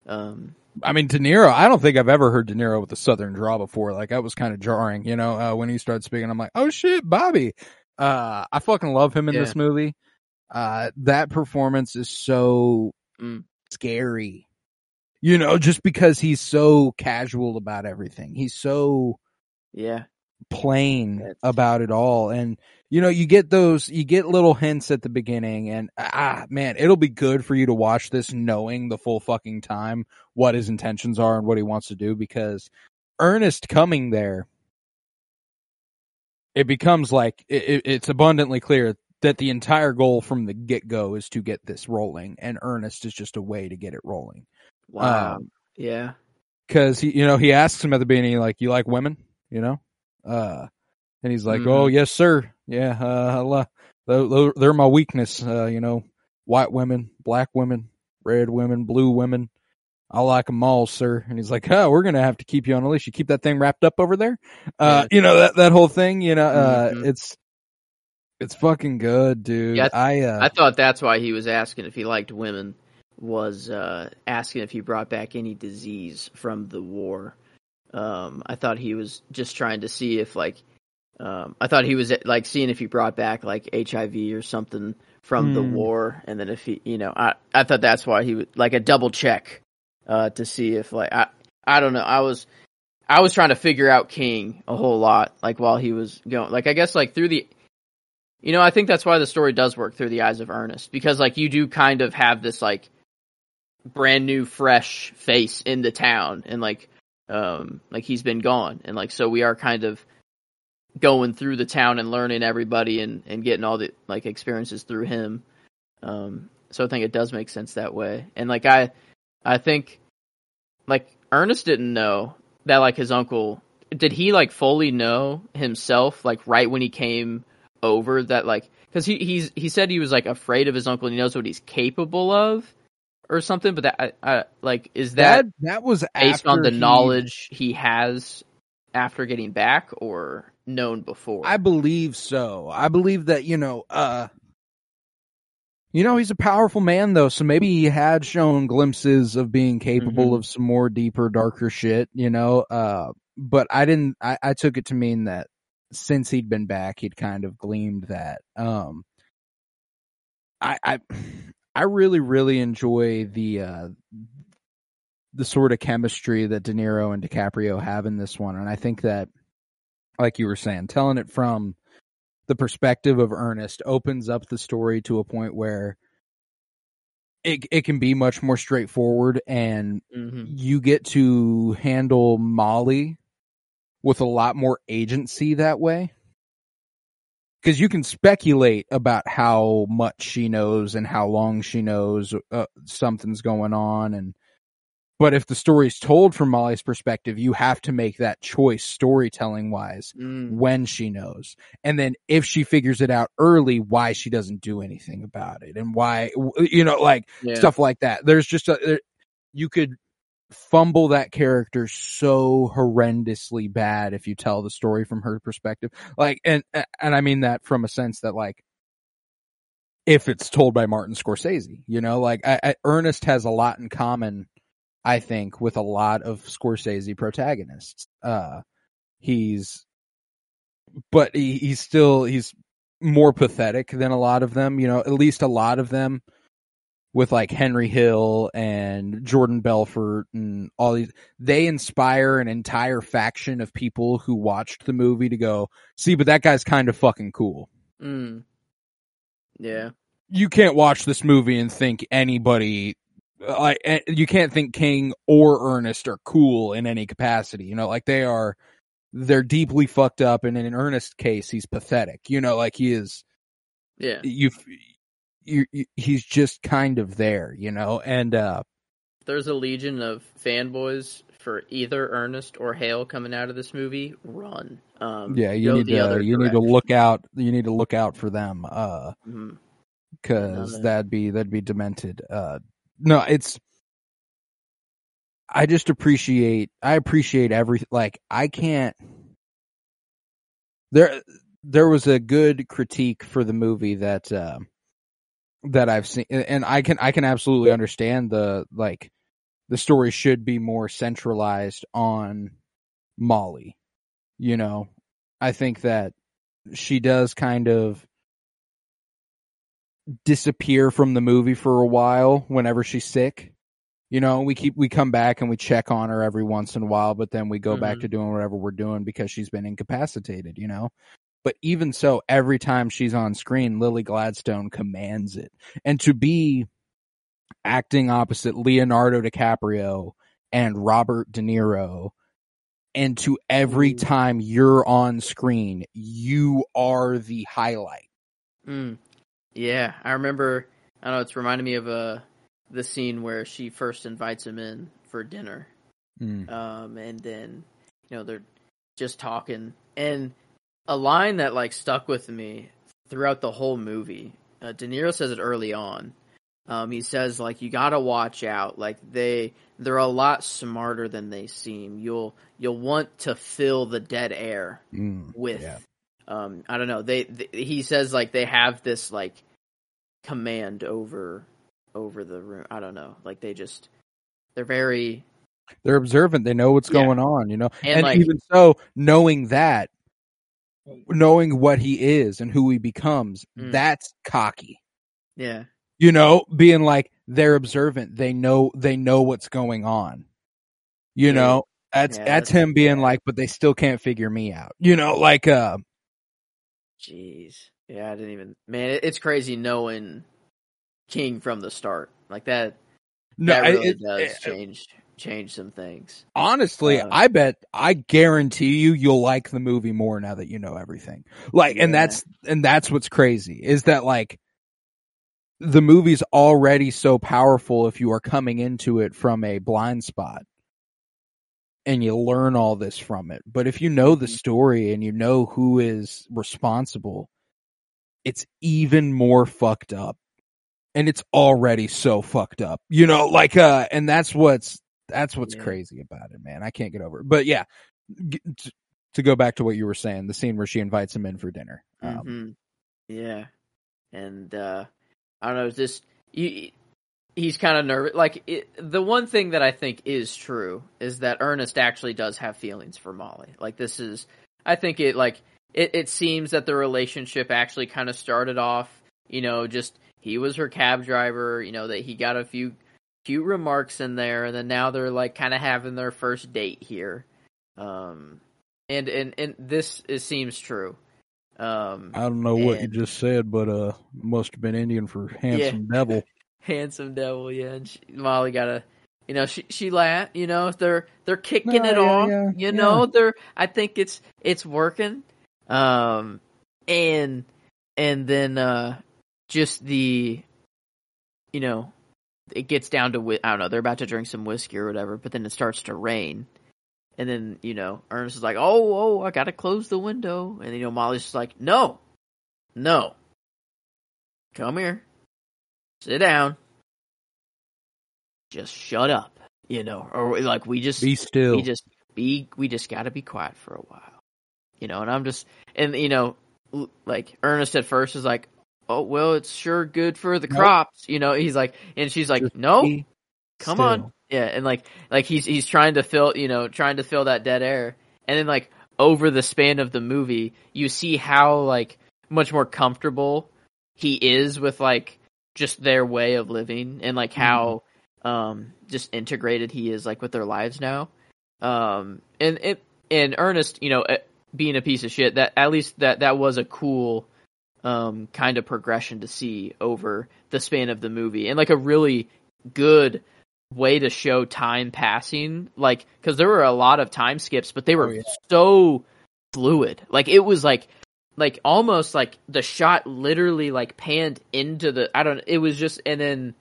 Um I mean, De Niro. I don't think I've ever heard De Niro with a Southern draw before. Like that was kind of jarring, you know. Uh, when he started speaking, I'm like, oh shit, Bobby. Uh, I fucking love him in Yeah. this movie. Uh, that performance is so Mm. scary, you know, just because he's so casual about everything. He's so yeah. Plain about it all and you know you get those you get little hints at the beginning and ah man it'll be good for you to watch this knowing the full fucking time what his intentions are and what he wants to do because Ernest coming there it becomes like it, it- it's abundantly clear that the entire goal from the get-go is to get this rolling and Ernest is just a way to get it rolling Wow. Um, yeah. because he, you know, he asks him at the beginning, like, "You like women?" You know, uh, and he's like, Mhm. "Oh, yes, sir. Yeah, uh, I lo- tho- tho- they're my weakness. Uh, you know, white women, black women, red women, blue women. I like them all, sir." And he's like, "Oh, we're gonna have to keep you on a leash. You keep that thing wrapped up over there." Uh, you know that that whole thing. You know, uh, Mhm. it's it's fucking good, dude. Yeah, I uh, I thought that's why he was asking if he liked women was uh asking if he brought back any disease from the war. Um I thought he was just trying to see if like um I thought he was like seeing if he brought back like HIV or something from the Hmm. war and then if he you know I I thought that's why he would like a double check uh to see if like I I don't know I was I was trying to figure out King a whole lot like while he was going like I guess like through the you know, I think that's why the story does work through the eyes of Ernest because like you do kind of have this like brand new fresh face in the town and like um like he's been gone and like so we are kind of going through the town and learning everybody and and getting all the like experiences through him. Um so I think it does make sense that way. And like I I think like Ernest didn't know that like his uncle did he like fully know himself like right when he came over that like because he he's he said he was like afraid of his uncle and he knows what he's capable of or something but that I, I, like is that, that that was based on the he- knowledge he has after getting back or known before I believe so. I believe that, you know, uh, you know, he's a powerful man though, so maybe he had shown glimpses of being capable Mhm. of some more deeper, darker shit, you know, uh, but I didn't, I, I took it to mean that since he'd been back, he'd kind of gleamed that. Um, I, I, I really, really enjoy the, uh, the sort of chemistry that De Niro and DiCaprio have in this one. And I think that, like you were saying, telling it from the perspective of Ernest opens up the story to a point where it it can be much more straightforward and hmm you get to handle Molly with a lot more agency that way. Cause you can speculate about how much she knows and how long she knows uh, something's going on and But if the story's told from Molly's perspective, you have to make that choice storytelling wise Mm, when she knows. And then if she figures it out early, why she doesn't do anything about it and why, you know, like yeah. stuff like that. There's just a, there, you could fumble that character so horrendously bad if you tell the story from her perspective. Like, and, and I mean that from a sense that like, if it's told by Martin Scorsese, you know, like I, I, Ernest has a lot in common, I think, with a lot of Scorsese protagonists. Uh, he's, but he, he's still, he's more pathetic than a lot of them, you know, at least a lot of them with like Henry Hill and Jordan Belfort and all these, they inspire an entire faction of people who watched the movie to go, see, but that guy's kind of fucking cool. Mm. Yeah. You can't watch this movie and think anybody, like, eh, you can't think King or Ernest are cool in any capacity. You know, like they are, they're deeply fucked up. And in an Ernest case, he's pathetic. You know, like he is, Yeah. you, you, you he's just kind of there, you know, and, uh, There's a legion of fanboys for either Ernest or Hale coming out of this movie. Run. Um, yeah, you need to, you need to look out, you need to look out for them, uh, Mhm. cause Another- that'd be, that'd be demented. Uh, no, it's, I just appreciate, I appreciate every, like, I can't, there, there was a good critique for the movie that, uh, that I've seen, and I can, I can absolutely understand the, like, the story should be more centralized on Molly. You know, I think that she does kind of disappear from the movie for a while whenever she's sick. You know, we keep we come back and we check on her every once in a while, but then we go back Mhm. to doing whatever we're doing because she's been incapacitated, you know. But even so, every time she's on screen, Lily Gladstone commands it. And to be acting opposite Leonardo DiCaprio and Robert De Niro, and to every Ooh. time you're on screen, you are the highlight. Mm. Yeah, I remember. I don't know. It's reminded me of uh, the scene where she first invites him in for dinner, Mm. um, and then you know they're just talking, and a line that like stuck with me throughout the whole movie. Uh, De Niro says it early on. Um, he says like you gotta watch out. Like they they're a lot smarter than they seem. You'll you'll want to fill the dead air Mm. with Yeah. um i don't know they, th he says like they have this like command over over the room i don't know like they just they're very They're observant. They know what's Yeah. going on, you know. And, And, like- even so, knowing that, knowing what he is and who he becomes, Mm. that's cocky. yeah You know, being like they're observant. They know they know what's going on. You Yeah. know, that's Yeah, that's that's- him being like, but they still can't figure me out. You know, like uh jeez yeah i didn't even man it's crazy knowing king from the start like that no, that really it- does it- change change some things honestly, Uh, I bet I guarantee you you'll like the movie more now that you know everything. Like and that's and that's what's crazy is that like the movie's already so powerful if you are coming into it from a blind spot and you learn all this from it. But if you know the Mhm. story and you know who is responsible, it's even more fucked up. And it's already so fucked up. You know, like uh and that's what's that's what's Yeah. crazy about it, man. I can't get over it. But yeah, g- t- to go back to what you were saying, the scene where she invites him in for dinner. Um, hmm Yeah, and uh I don't know. Just you, he's kind of nervous. Like it, the one thing that I think is true is that Ernest actually does have feelings for Molly. Like this is, I think it like it. It seems that the relationship actually kind of started off. You know, just he was her cab driver. You know that he got a few cute remarks in there, and then now they're like kind of having their first date here. Um, and and and this is, seems true. Um, I don't know what you just said, but uh, must have been Indian for handsome devil. handsome devil, yeah. And she, Molly got a, you know, she she laugh, you know, they're they're kicking No, it yeah, off, yeah, you know, they're. I think it's it's working, um, and and then uh, just the, you know, it gets down to I don't know, they're about to drink some whiskey or whatever, but then it starts to rain. And then, you know, Ernest is like, "Oh, oh, I got to close the window." And you know, Molly's just like, "No. No. Come here. Sit down. Just shut up." You know, or like we just Be still. we just be we just got to be quiet for a while you know and i'm just and you know like ernest at first is like oh well it's sure good for the Nope. crops you know he's like and she's like Just no come still. on. Yeah and like like he's he's trying to fill you know trying to fill that dead air. And then like over the span of the movie you see how like much more comfortable he is with like just their way of living and like how um just integrated he is like with their lives now. Um and it and ernest you know eh, being a piece of shit that at least that that was a cool um kind of progression to see over the span of the movie and like a really good way to show time passing like because there were a lot of time skips but they were Oh, yeah. so fluid like it was like like almost like the shot literally like panned into the i don't it was just and then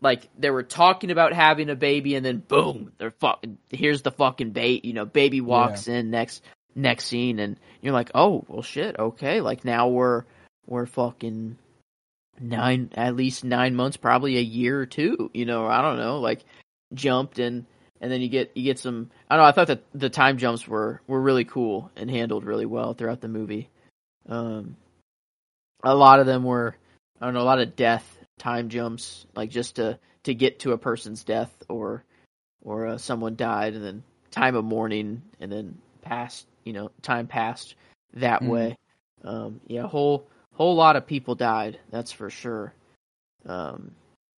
like they were talking about having a baby and then boom they're fucking here's the fucking bait you know baby walks in next next scene and you're like oh well shit okay like now we're we're fucking nine at least nine months probably a year or two you know i don't know like jumped and and then you get you get some i don't know i thought that the time jumps were were really cool and handled really well throughout the movie. Um a lot of them were i don't know a lot of death time jumps like just to to get to a person's death or or uh, someone died and then time of mourning and then passed you know time passed that Mhm. way um yeah whole whole lot of people died that's for sure um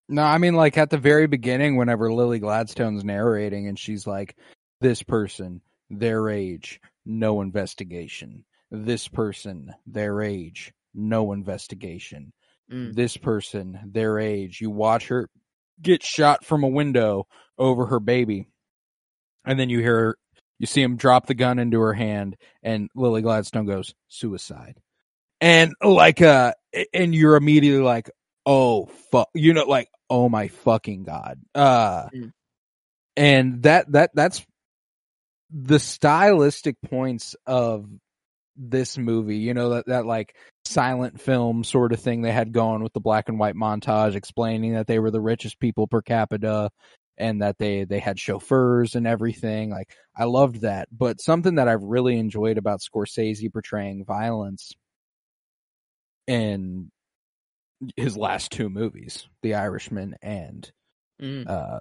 No, I mean like at the very beginning, whenever Lily Gladstone's narrating and she's like, "This person, their age, no investigation. This person, their age, no investigation. mm, This person, their age." You watch her get shot from a window over her baby, and then you hear her, you see him drop the gun into her hand, and Lily Gladstone goes suicide, and like uh, and you're immediately like, oh fuck you know like oh my fucking god uh Mm. and that that that's the stylistic points of this movie you know that that like silent film sort of thing they had going with the black and white montage explaining that they were the richest people per capita and that they they had chauffeurs and everything like i loved that but something that i've really enjoyed about scorsese portraying violence in his last two movies, The Irishman and mm, uh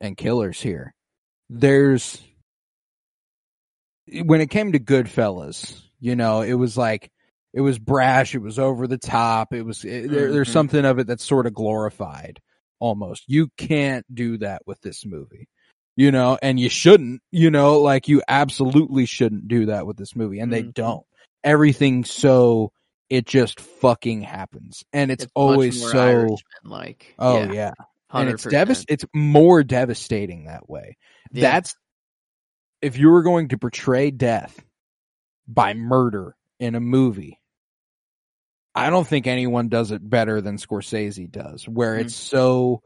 and Killers here. There's when it came to Goodfellas, you know, it was like it was brash, it was over the top, it was it, there, there's Mhm. something of it that's sort of glorified almost. You can't do that with this movie. You know, and you shouldn't, you know, like you absolutely shouldn't do that with this movie and they Mhm. don't. Everything's so it just fucking happens. And it's, always so like Oh yeah, yeah. And it's 100%. it's more devastating that way. Yeah. That's if you were going to portray death by murder in a movie. I don't think anyone does it better than Scorsese does, where Mhm. it's so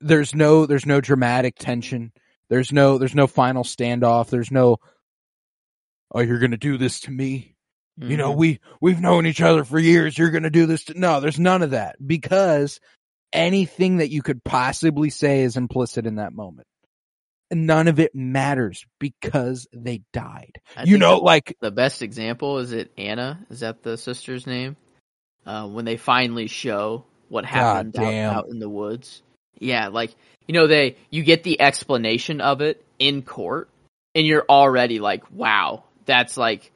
there's no there's no dramatic tension. There's no there's no final standoff. There's no oh you're going to do this to me. You know, Mhm. we we've known each other for years. You're going to do this to No, there's none of that because anything that you could possibly say is implicit in that moment. And none of it matters because they died. I you know, the, like the best example is it Anna? Is that the sister's name? Uh, when they finally show what happened out, out in the woods. Yeah, like you know, they you get the explanation of it in court, and you're already like, wow, that's like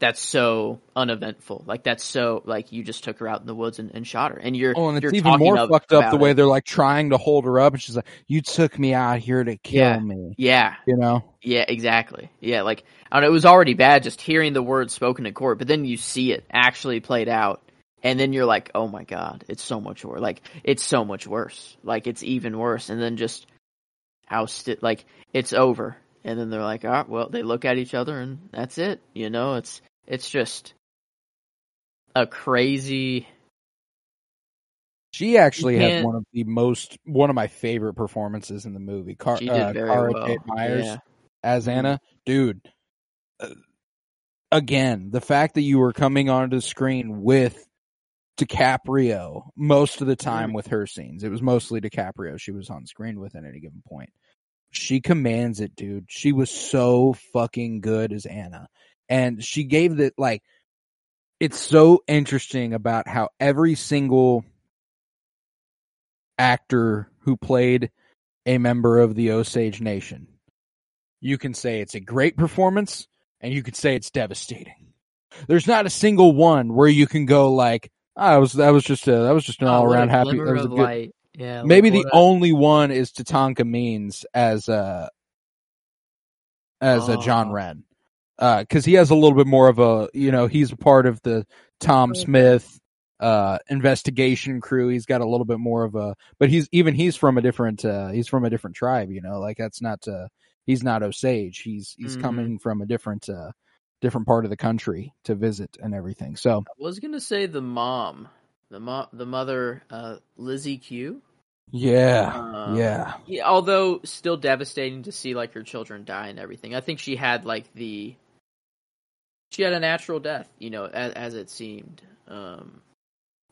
that's so uneventful. Like that's so like you just took her out in the woods and, and shot her, and you're Oh, and it's even more fucked up the way it. they're like trying to hold her up, and she's like, "You took me out here to kill Yeah. me," Yeah, you know. Yeah, exactly. Yeah, like I don't know, it was already bad just hearing the words spoken in court, but then you see it actually played out, and then you're like, oh my god, it's so much worse. Like it's so much worse. Like it's even worse. And then just oust it. Like it's over. And then they're like, ah, well, they look at each other and that's it. You know, it's it's just a crazy She actually has one of the most one of my favorite performances in the movie. Car- She did uh, very Cara well. Myers Yeah. as Mhm. Anna, dude. uh, again, the fact that you were coming onto the screen with DiCaprio most of the time Mhm. with her scenes, it was mostly DiCaprio she was on screen with at any given point. She commands it, dude. She was so fucking good as Anna, and she gave that like. It's so interesting about how every single actor who played a member of the Osage Nation. You can say it's a great performance and you could say it's devastating. There's not a single one where you can go like, "Ah, that was that was just a that was just an Oh, all a around happy. That was a good. light. Yeah. Maybe the only one is Tatanka Means as uh as a John Oh. Wren, because he has a little bit more of a you know he's a part of the Tom Smith uh investigation crew. He's got a little bit more of a, but he's even he's from a different uh he's from a different tribe. You know, like that's not uh he's not Osage. He's he's Mhm. coming from a different uh different part of the country to visit and everything. So I was gonna say the mom, the mom, the mother, uh, Lizzie Q. yeah, Um, yeah. Yeah, although still devastating to see like her children die and everything. I think she had like the she had a natural death, you know, as, as it seemed. Um,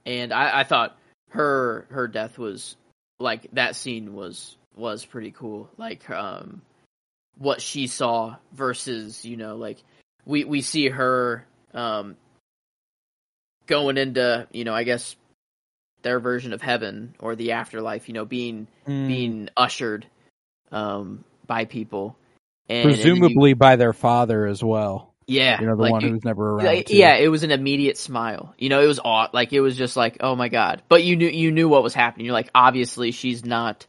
and I, I thought her her death was like that scene was was pretty cool. Like um, what she saw versus you know like we we see her um going into you know I guess their version of heaven or the afterlife. You know, being Mm. being ushered um by people and and you- presumably by their father as well. yeah You know, the like one who's never around. like, yeah it was an immediate smile you know it was odd like it was just like oh my god but you knew you knew what was happening you're like obviously she's not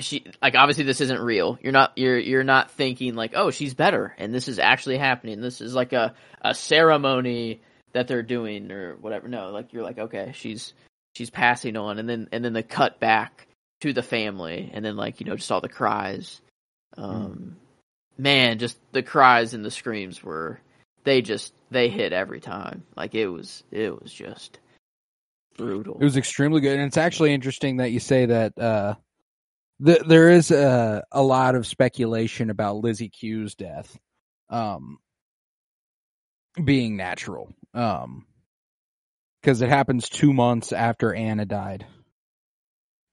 she like obviously this isn't real. You're not you're you're not thinking like oh she's better and this is actually happening. This is like a a ceremony that they're doing or whatever. No like you're like okay she's she's passing on. And then and then the cut back to the family and then like you know just all the cries. Um man just the cries and the screams were they just they hit every time. Like it was it was just brutal. It was extremely good, and it's actually interesting that you say that. Uh, th- there is a a lot of speculation about Lizzie Q's death, um, being natural, um, because it happens two months after Anna died,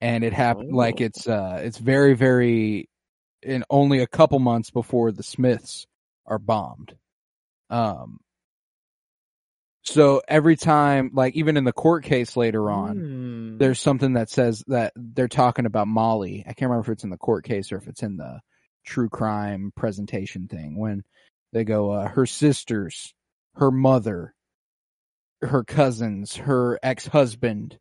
and it happened like Oh. it's uh it's very very in only a couple months before the Smiths are bombed, um. So every time, like even in the court case later on, Hmm. there's something that says that they're talking about Molly. I can't remember if it's in the court case or if it's in the true crime presentation thing when they go, uh, her sisters, her mother, her cousins, her ex husband,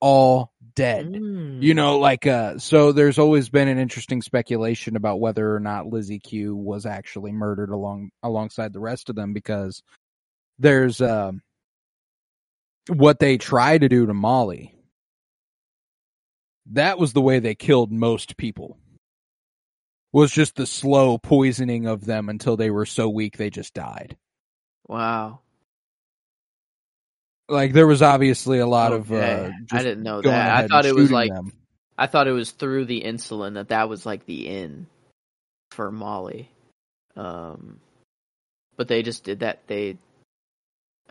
all dead. Hmm. You know, like, uh, so there's always been an interesting speculation about whether or not Lizzie Q was actually murdered along, alongside the rest of them because there's, um, what they try to do to Molly. That was the way they killed most people. Was just the slow poisoning of them until they were so weak they just died. wow Like there was obviously a lot of. Uh, I didn't know that i thought it was like them. i thought it was through the insulin that that was like the in for molly um but they just did that they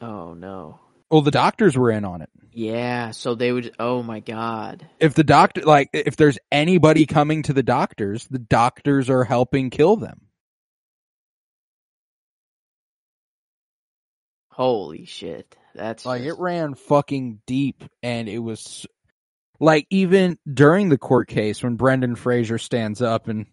oh no Well, the doctors were in on it. yeah so they would oh my god If the doctor like if there's anybody coming to the doctors, the doctors are helping kill them. holy shit that's Like it ran fucking deep, and it was like even during the court case when Brendan Fraser stands up and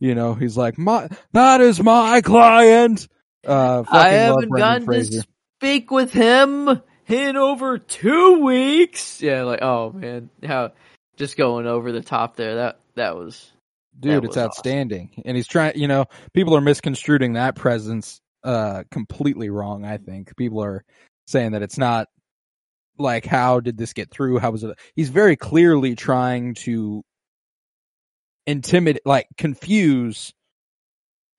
you know he's like, "My that is my client." Uh, fucking I haven't gotten Fraser. to speak with him in over two weeks. Yeah, like oh man, how just going over the top there. That that was Dude, that it's was awesome. outstanding, and he's trying. You know, people are misconstruing that presence uh completely wrong. I think people are saying that it's not like how did this get through? How was it? He's very clearly trying to intimidate, like confuse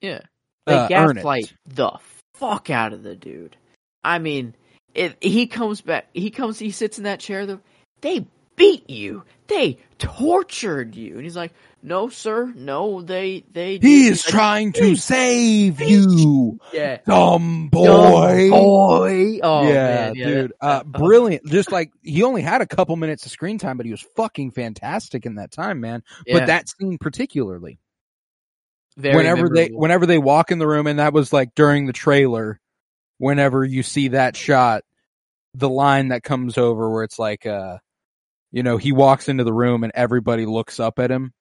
yeah. They uh, gaslight the fuck out of the dude. I mean, if he comes back, he comes, he sits in that chair. The they beat you, they tortured you, and he's like, no, sir, no, they they. He didn't." is Like, trying to save you, yeah, dumb Dumb boy. boy. Oh yeah, yeah, dude, that- uh, brilliant. Just like he only had a couple minutes of screen time, but he was fucking fantastic in that time, man. yeah, But that scene particularly, very whenever they whenever they walk in the room, and that was like during the trailer. Whenever you see that shot, the line that comes over where it's like, uh, you know, he walks into the room and everybody looks up at him.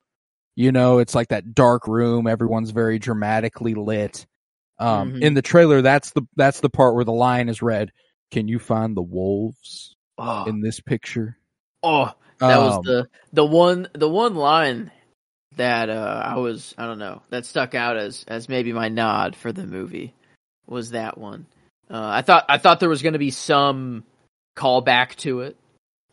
You know, it's like that dark room. Everyone's very dramatically lit. Um, Mhm. in the trailer, that's the that's the part where the line is read. Can you find the wolves oh, in this picture? oh, that was Um, the the one the one line that uh I was I don't know that stuck out as as maybe my nod for the movie was that one. Uh, I thought I thought there was going to be some callback to it.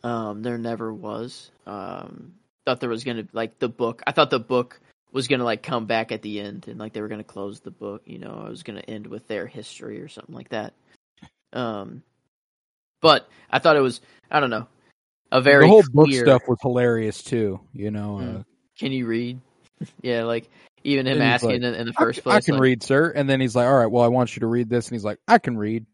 Um, there never was. Um, thought there was going to like the book. I thought the book was going to like come back at the end and like they were going to close the book. You know, I was going to end with their history or something like that. Um, but I thought it was I don't know a very the whole book stuff was hilarious too. You know, Mm. uh, Can you read? yeah, like even him asking like, in, in the I, first c- place. I can like, read, sir. And then he's like, "All right, well, I want you to read this." And he's like, "I can read."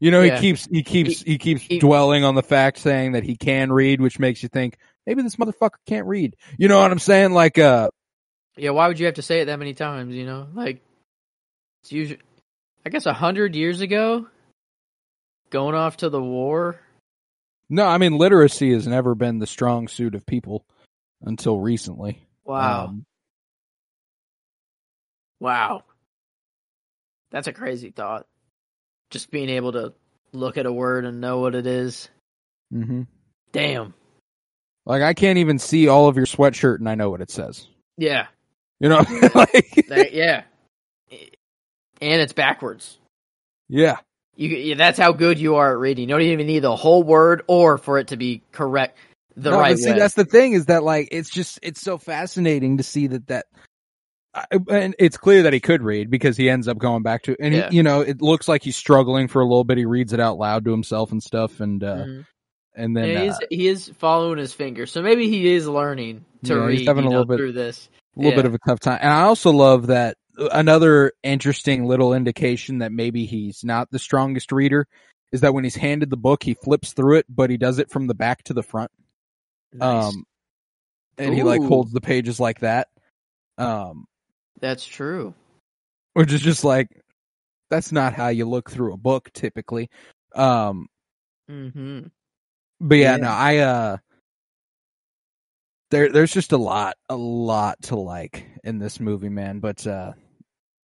You know, Yeah. he keeps he keeps he, keeps he- dwelling on the fact saying that he can read, which makes you think maybe this motherfucker can't read. You know what I'm saying? Like, uh, Yeah, why would you have to say it that many times? You know, like it's usually, I guess, a hundred years ago, going off to the war. no, I mean, literacy has never been the strong suit of people until recently. Wow, Um, wow, that's a crazy thought. Just being able to look at a word and know what it is. mhm. Damn. Like, I can't even see all of your sweatshirt, and I know what it says. Yeah. You know, like, That, yeah. And it's backwards. yeah. You, yeah, that's how good you are at reading. You don't even need the whole word or for it to be correct the No, right but see, way. that's the thing is that like it's just it's so fascinating to see that that. And it's clear that he could read because he ends up going back to, and Yeah. he, you know, it looks like he's struggling for a little bit. He reads it out loud to himself and stuff, and uh, Mhm. and then Yeah, uh, he is following his finger, so maybe he is learning to Yeah, he's read having you a know, little bit- through this. a little bit of a tough time. And I also love that uh, another interesting little indication that maybe he's not the strongest reader is that when he's handed the book, he flips through it, but he does it from the back to the front. Nice. Um, and he like holds the pages like that. Um, That's true. which is just like that's not how you look through a book typically. Um, mm-hmm. but yeah, Yeah. no, I uh, there there's just a lot, a lot to like in this movie, man. But uh,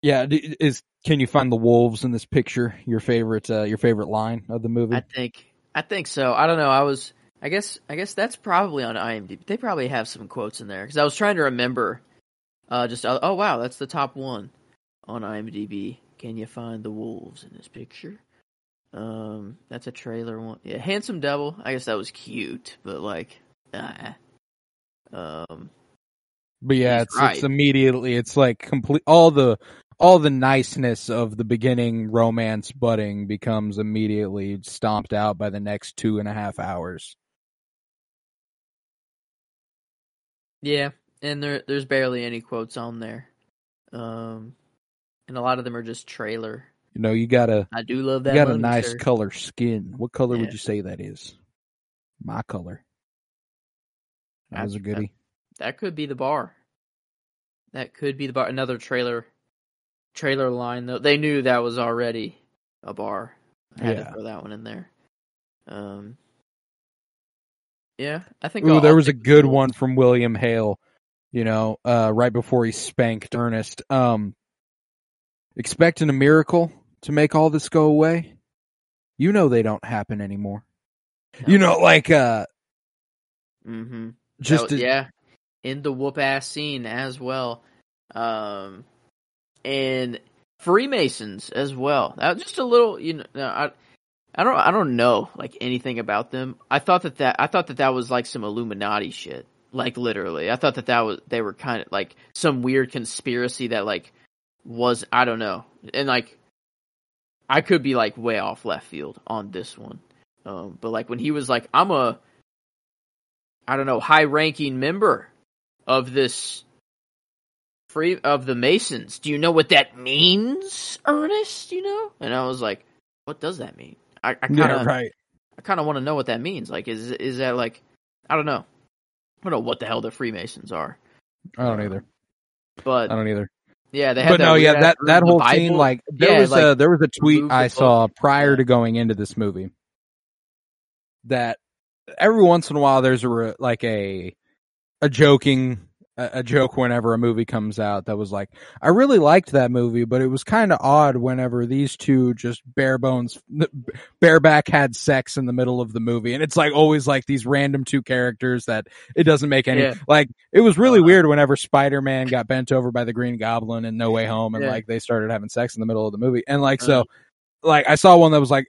yeah, is can you find the wolves in this picture? Your favorite, uh, your favorite line of the movie? I think I think so. I don't know. I was I guess I guess that's probably on IMDb. They probably have some quotes in there because I was trying to remember. Uh, just oh, oh wow, that's the top one on IMDb. Can you find the wolves in this picture? Um, that's a trailer one. Yeah, handsome devil. I guess that was cute, but like, uh, um, but yeah, it's right. it's immediately it's like complete all the all the niceness of the beginning romance budding becomes immediately stomped out by the next two and a half hours. Yeah, and there there's barely any quotes on there. Um, and a lot of them are just trailer. You know, you got a. I do love you that. got a nice color skin. What color Yeah. would you say that is? My color. That was a goodie. That could be the bar. That could be the bar. Another trailer trailer line though. They knew that was already a bar. I had Yeah. to throw that one in there. Um Yeah, I think Ooh, I'll- there was a good one from William Hale, you know, uh, right before he spanked Ernest. Um, expecting a miracle to make all this go away? You know they don't happen anymore. You know, like, uh, mm-hmm. just That was- to- yeah, in the whoop ass scene as well, um, and Freemasons as well. Now, just a little, you know, I, I don't, I don't know like anything about them. I thought that that I thought that that was like some Illuminati shit, like literally. I thought that that was they were kind of like some weird conspiracy that like was I don't know, and like I could be like way off left field on this one. Um, but like when he was like, I'm a I don't know, high ranking member of this free of the Masons. Do you know what that means, Ernest? You know? And I was like, what does that mean? I, I kind of, yeah, right. I kind of want to know what that means. Like, is is that like, I don't know, I don't know what the hell the Freemasons are, I don't either. but I don't either. yeah, they had But that no, yeah, that that whole Bible. scene, like there Yeah, was like, a there was a tweet I book. saw prior to going into this movie that every once in a while there's a like a a joking a, joke whenever a movie comes out that was like I really liked that movie, but it was kind of odd whenever these two just bare bones bareback had sex in the middle of the movie, and it's like always like these random two characters that it doesn't make any Yeah. like it was really Uh-huh. weird whenever Spider Man got bent over by the Green Goblin in No Way Home, and Yeah. like they started having sex in the middle of the movie, and like Uh-huh. so, like I saw one that was like.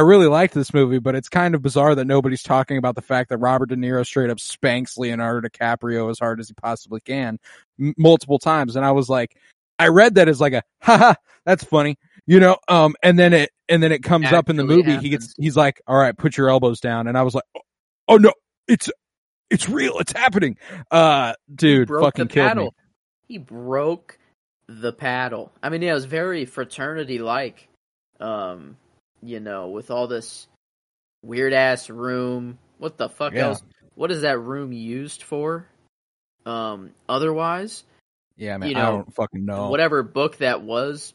I really liked this movie, but it's kind of bizarre that nobody's talking about the fact that Robert De Niro straight up spanks Leonardo DiCaprio as hard as he possibly can m- multiple times. And I was like, I read that as like a, haha, that's funny, you know? Um, and then it, and then it comes up in the Actually movie. He gets, he's like, all right, put your elbows down. And I was like, oh, oh no, it's, it's real. It's happening. Uh, dude, fucking the killed paddle. me. He broke the paddle. I mean, yeah, it was very fraternity like. Um, you know, with all this weird ass room. What the fuck Yeah. else? What is that room used for? Um, otherwise, Yeah, man, you I know, don't fucking know. whatever book that was,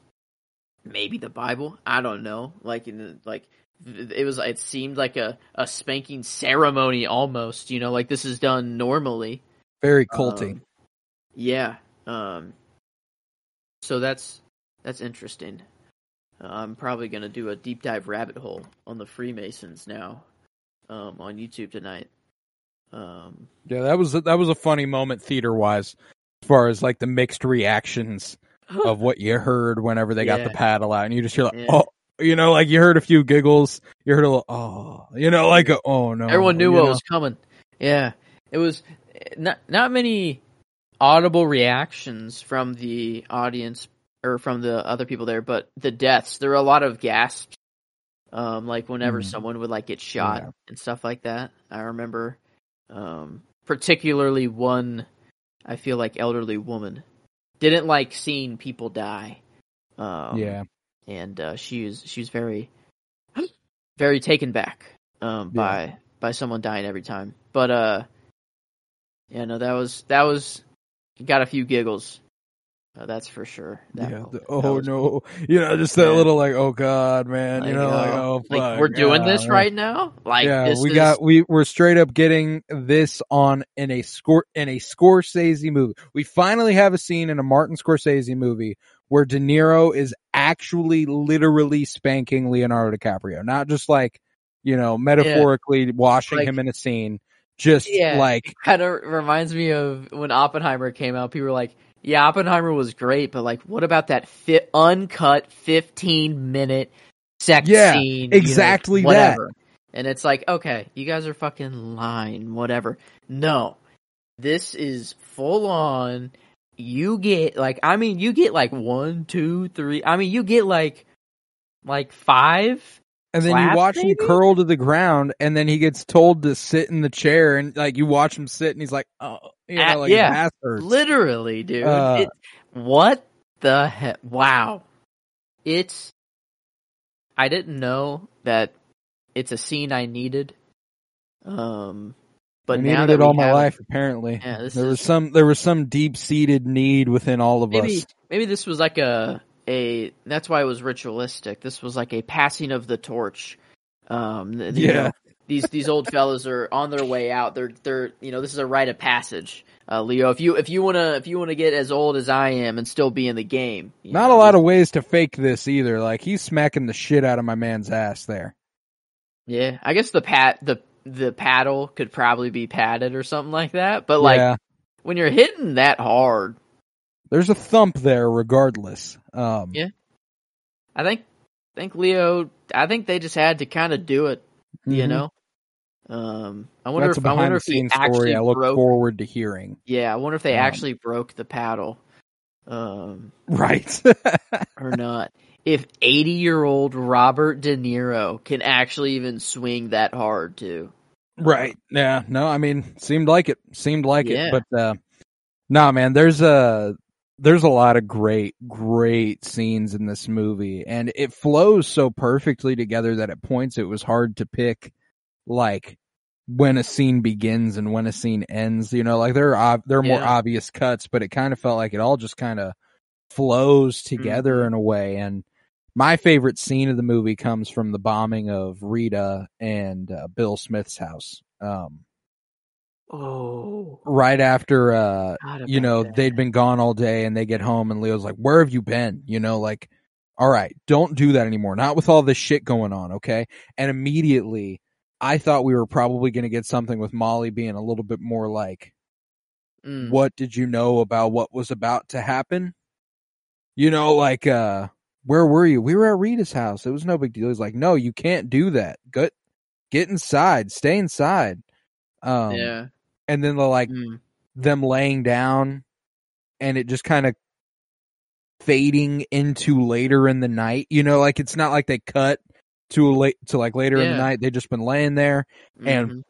maybe the Bible. I don't know. Like in the, like it was. It seemed like a a spanking ceremony almost. You know, like this is done normally. Very culty. Um, yeah. Um. So that's that's interesting. I'm probably gonna do a deep dive rabbit hole on the Freemasons now, um, on YouTube tonight. Um. yeah, that was, that was a funny moment theater wise, as far as like the mixed reactions of what you heard whenever they got the paddle out, and you just hear like, Yeah. oh, you know, like you heard a few giggles, you heard a little, oh, you know, like a, oh no, Everyone knew what know? was coming. Yeah, it was not not many audible reactions from the audience or from the other people there, but the deaths. There were a lot of gasps. Um, like whenever Mm. someone would like get shot Yeah. and stuff like that. I remember, um, particularly one. I feel like elderly woman didn't like seeing people die. Um, yeah, and uh, she was she was very very taken back um, Yeah. by by someone dying every time. But uh, yeah, no, that was that was got a few giggles. Uh, that's for sure. That yeah. the- oh no, you know, just that Yeah. little like, oh god, man, like, you know, like uh, oh, like, we're doing yeah, this right now. Like yeah, this we is, got we we're straight up getting this on in a score in a Scorsese movie. We finally have a scene in a Martin Scorsese movie where De Niro is actually literally spanking Leonardo DiCaprio, not just like you know metaphorically washing Like- him in a scene, just Yeah. like kind of reminds me of when Oppenheimer came out. People were like, "Yeah, Oppenheimer was great, but like, what about that fit uncut fifteen minute sex Yeah, scene? you know, exactly that. whatever." And it's like, okay, you guys are fucking lying. Whatever. No, this is full on. You get like, I mean, you get like one, two, three. I mean, you get like, like five. And then you watch maybe? him curl to the ground, and then he gets told to sit in the chair, and like you watch him sit, and he's like, "Oh, you know, like yeah. ass hurts." Literally, dude. Uh, it, what the heck? Wow. It's. I didn't know that it's a scene I needed. Um, but I now needed that it all my have- life. Apparently, Yeah, there is- was some there was some deep seated need within all of maybe us. maybe this was like a a. That's why it was ritualistic. This was like a passing of the torch. Um, the- the- you Yeah. know, these these old fellas are on their way out. They're they're you know this is a rite of passage. Uh, Leo, if you if you wanna if you wanna get as old as I am and still be in the game, Not know, a lot of ways to fake this either. Like he's smacking the shit out of my man's ass there. Yeah, I guess the pat the the paddle could probably be padded or something like that. But like yeah, when you're hitting that hard, there's a thump there, regardless. Um, Yeah. I think think Leo. I think they just had to kind of do it. You mhm. know. Um, I wonder that's if I wonder the if he actually. I look broke. forward to hearing. Yeah, I wonder if they Um, actually broke the paddle, um, Right. or not. If eighty year old Robert De Niro can actually even swing that hard too. Right. Yeah. No, I mean, seemed like it. Seemed like Yeah. it. But uh nah man, there's a there's a lot of great, great scenes in this movie. And it flows so perfectly together that at points it was hard to pick like when a scene begins and when a scene ends. You know, like there are there are more Yeah. obvious cuts, but it kind of felt like it all just kind of flows together Mhm. in a way. And my favorite scene of the movie comes from the bombing of Rita and uh, Bill Smith's house. Um, Oh, right after, uh, you know, that. they'd been gone all day and they get home and Leo's like, where have you been? You know, like, all right, don't do that anymore. Not with all this shit going on. Okay. And immediately I thought we were probably going to get something with Molly being a little bit more like, Mm. what did you know about what was about to happen? You know, like, uh, where were you? We were at Rita's house. It was no big deal. He's like, no, you can't do that. Get, get inside. Stay inside. Um, yeah. and then the like Mm. them laying down and it just kind of fading into later in the night. You know, like it's not like they cut to a late to like later in the night. They just been laying there and Mhm.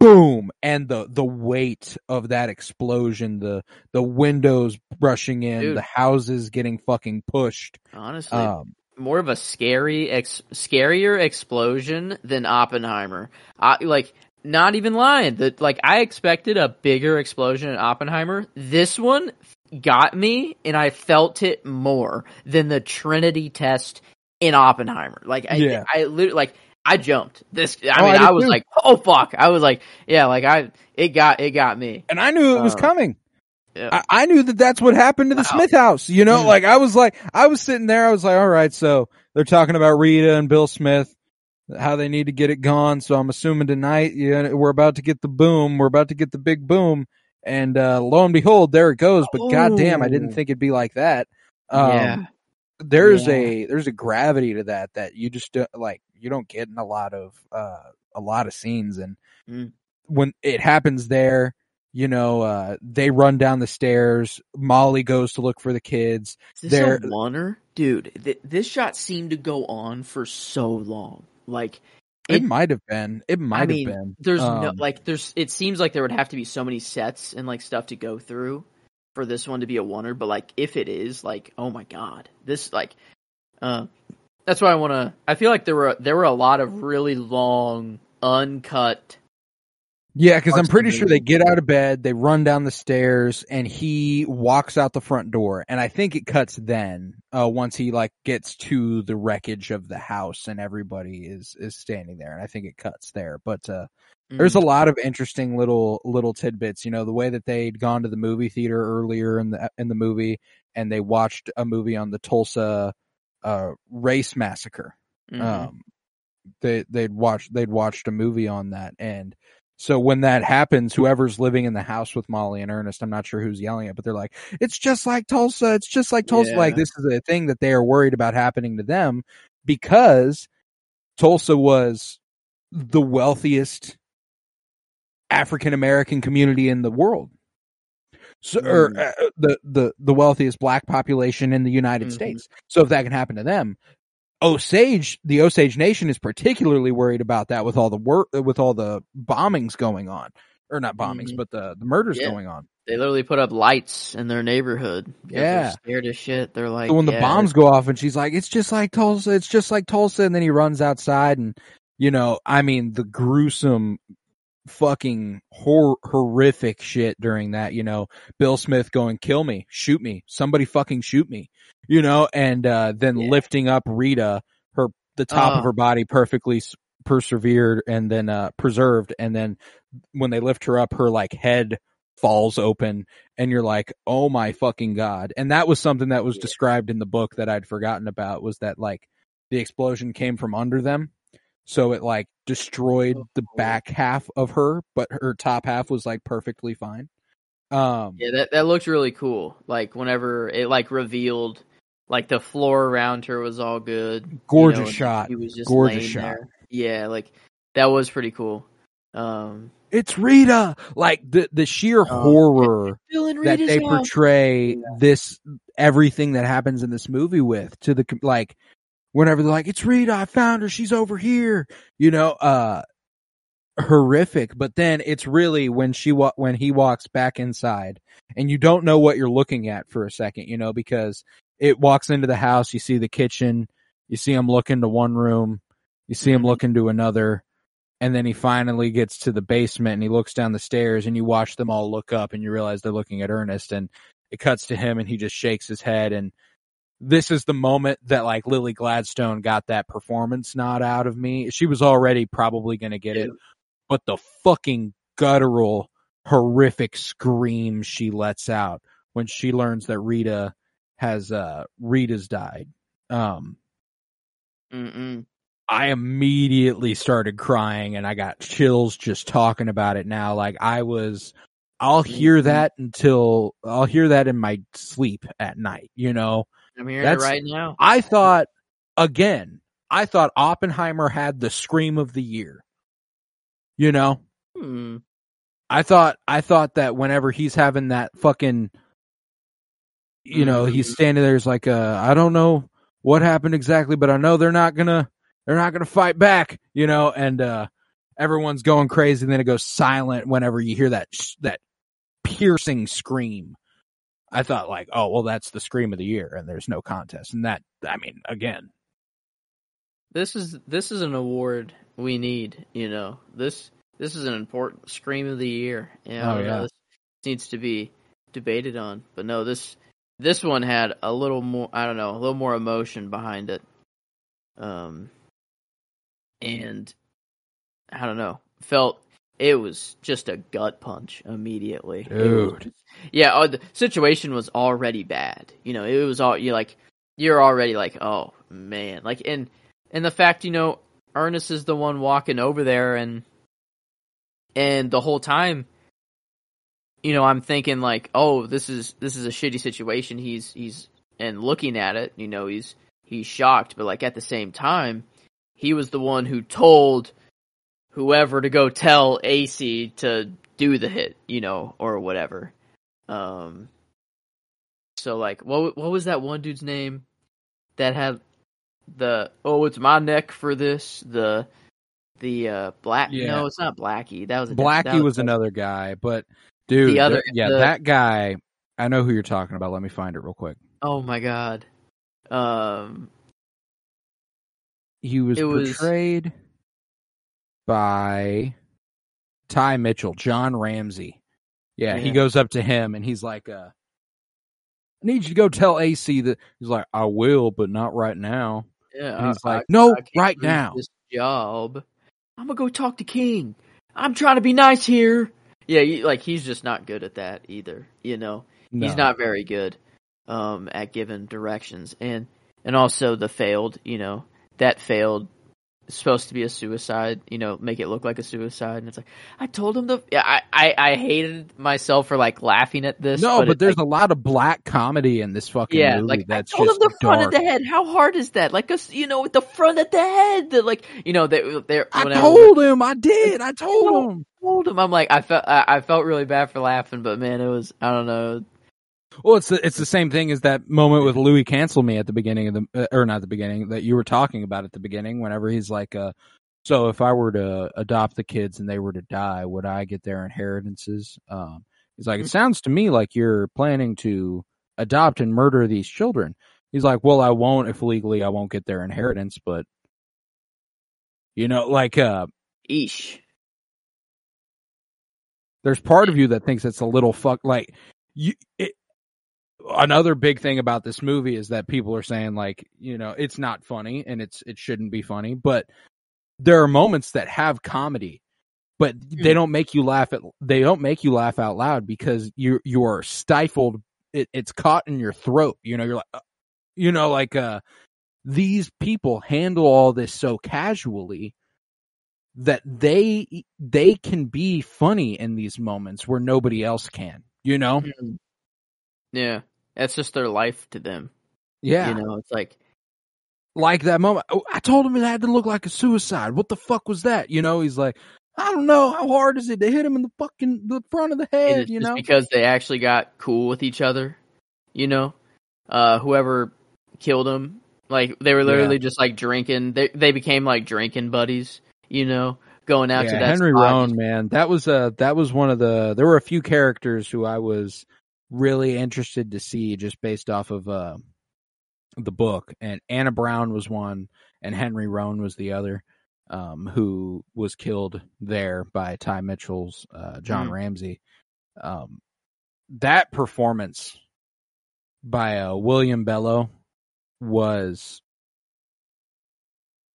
boom and the the weight of that explosion the the windows brushing in Dude. the houses getting fucking pushed honestly, um more of a scary, ex- scarier explosion than Oppenheimer. I, like, not even lying. That like I expected a bigger explosion in Oppenheimer. This one got me, and I felt it more than the Trinity test in Oppenheimer. Like, I, Yeah. I literally like. I jumped. This, I Oh, mean, I I, was too. like, "Oh fuck!" I was like, "Yeah, like I, it got, it got me." and i knew it was Uh, coming yeah. I, I knew that that's what happened to the Wow. Smith house. You know, Mm. like I was like, I was sitting there. I was like, all right, so they're talking about Rita and Bill Smith, how they need to get it gone. So I'm assuming tonight, yeah, we're about to get the boom. We're about to get the big boom. And, uh, lo and behold, there it goes. But goddamn, I didn't Oh. think it'd be like that. Um, yeah, there's Yeah. a, there's a gravity to that that you just don't, like, you don't get in a lot of, uh, a lot of scenes. And Mm. when it happens there, you know, uh, they run down the stairs. Molly goes to look for the kids. Is this There- a oneer? Dude, th- this shot seemed to go on for so long. Like, It, It- might have been. It might I mean, have been. there's no Um, like, there's. It seems like there would have to be so many sets and like stuff to go through for this one to be a oneer. But like, if it is, like, oh my god, this like, uh, that's why I want to. I feel like there were there were a lot of really long uncut. Yeah, because I'm pretty sure they get out of bed, they run down the stairs, and he walks out the front door. And I think it cuts then, uh, once he like gets to the wreckage of the house and everybody is is standing there. And I think it cuts there. But uh, there's Mm. a lot of interesting little little tidbits. You know, the way that they'd gone to the movie theater earlier in the in the movie, and they watched a movie on the Tulsa uh, race massacre. Mhm. um they they'd watched they'd watched a movie on that and so when that happens whoever's living in the house with molly and ernest i'm not sure who's yelling it but they're like it's just like tulsa it's just like tulsa Yeah. like this is a thing that they are worried about happening to them because tulsa was the wealthiest african american community in the world so, or Mm. uh, the the the wealthiest black population in the United Mhm. States. So if that can happen to them, Osage, the Osage Nation is particularly worried about that with all the work, with all the bombings going on, or not bombings, Mhm. but the the murders Yeah. going on. They literally put up lights in their neighborhood. Yeah. they're scared as shit. They're like, So when the bombs go off, and she's like, "It's just like Tulsa, it's just like Tulsa," and then he runs outside, and you know, I mean, the gruesome, fucking hor- horrific shit during that. You know, Bill Smith going, "Kill me, shoot me, somebody fucking shoot me," you know, and uh, then Yeah. lifting up Rita, her the top Oh. of her body perfectly persevered and then uh preserved, and then when they lift her up, her like head falls open and you're like, oh my fucking god. And that was something that was Yeah. described in the book that I'd forgotten about was that like the explosion came from under them. So it like destroyed the Oh. back half of her, but her top half was like perfectly fine. Um, Yeah, that that looked really cool. Like whenever it like revealed, like the floor around her was all good. you Gorgeous know, shot. She was just Gorgeous shot. there. Yeah, like that was pretty cool. Um, it's Rita. Like the, the sheer Oh, horror that they portray this everything that happens in this movie with to the like whenever they're like it's Rita I found her she's over here you know uh horrific. But then it's really when she wa- when he walks back inside, and you don't know what you're looking at for a second, you know, because it walks into the house, you see the kitchen, you see him look into one room, you see him Mhm. look into another, and then he finally gets to the basement and he looks down the stairs and you watch them all look up and you realize they're looking at Ernest and it cuts to him and he just shakes his head and this is the moment that like Lily Gladstone got that performance nod out of me. She was already probably going to get it, but the fucking guttural, horrific scream she lets out when she learns that Rita has, uh, Rita's died. Um, Mm-mm. I immediately started crying and I got chills just talking about it now. Like I was, I'll hear Mhm. that until I'll hear that in my sleep at night, you know? I'm hearing That's- it right now. I thought, again, I thought Oppenheimer had the scream of the year. You know? Hmm. I thought, I thought that whenever he's having that fucking, you know, he's Mhm. standing there, he's like, uh, I don't know what happened exactly, but I know they're not gonna, they're not gonna fight back, you know, and, uh, everyone's going crazy and then it goes silent whenever you hear that, sh- that piercing scream. I thought like, oh, well, that's the scream of the year and there's no contest. And that, I mean, again, This is this is an award we need. You know this this is an important scream of the year. You know, Oh, yeah. This needs to be debated on. But no, this this one had a little more. I don't know, a little more emotion behind it. Um, and I don't know, felt it was just a gut punch immediately. It was yeah, oh, the situation was already bad. You know, it was all you like. You're already like, oh man, like and and the fact you know Ernest is the one walking over there and and the whole time, you know, I'm thinking like, oh, this is this is a shitty situation. He's he's and looking at it, you know, he's he's shocked, but like at the same time, he was the one who told whoever to go tell AC to do the hit, you know, or whatever. Um so like what what was that one dude's name that had the oh it's my neck for this the the uh black Yeah. no it's not Blackie that was a Blackie that was another guy, but dude, The other- th- yeah, the- that guy, I know who you're talking about. Let me find it real quick. oh my god um He was It was- portrayed by Ty Mitchell, John Ramsey. Yeah, he goes up to him and he's like, uh, I need you to go tell AC that he's like, I will, but not right now. yeah And he's I- like, no, I right now. this job I'm gonna go talk to King I'm trying to be nice here yeah he, like he's just not good at that either you know No. he's not very good um at giving directions and and also the failed you know that failed supposed to be a suicide you know make it look like a suicide and it's like i told him the yeah i i, I hated myself for like laughing at this No, but, it's there's like, a lot of black comedy in this fucking yeah movie like that's i told him the front dark. of the head how hard is that like us you know with the front of the head the, like you know they they're I told him, I did, I told him. Told him i'm like i felt I, I felt really bad for laughing but man it was i don't know Well, it's the, it's the same thing as that moment with Louis Cancelmi at the beginning of the uh, or not the beginning that you were talking about at the beginning. Whenever he's like, uh, "So if I were to adopt the kids and they were to die, would I get their inheritances?" Um, he's like, "It sounds to me like you're planning to adopt and murder these children." He's like, "Well, I won't if legally I won't get their inheritance, but you know, like, uh, Eesh. There's part of you that thinks it's a little fuck like you it, another big thing about this movie is that people are saying like you know it's not funny and it's it shouldn't be funny but there are moments that have comedy but they don't make you laugh at they don't make you laugh out loud because you you are stifled it, it's caught in your throat you know you're like uh, you know like uh these people handle all this so casually that they they can be funny in these moments where nobody else can you know? Yeah, that's just their life to them. yeah. You know, it's like like that moment oh, i told him it had to look like a suicide. What the fuck was that? You know he's like i don't know. How hard is it to hit him in the fucking the front of the head you know? because they actually got cool with each other. You know, uh, whoever killed him, like they were literally just like drinking. They they became like drinking buddies. You know, going out yeah, to that Henry spot. Roan, man, that was uh that was one of the. There were a few characters who I was really interested to see just based off of uh the book, and Anna Brown was one, and Henry Roan was the other, um, who was killed there by Ty Mitchell's uh, John Mm. Ramsey. Um, that performance by uh, William Belleau was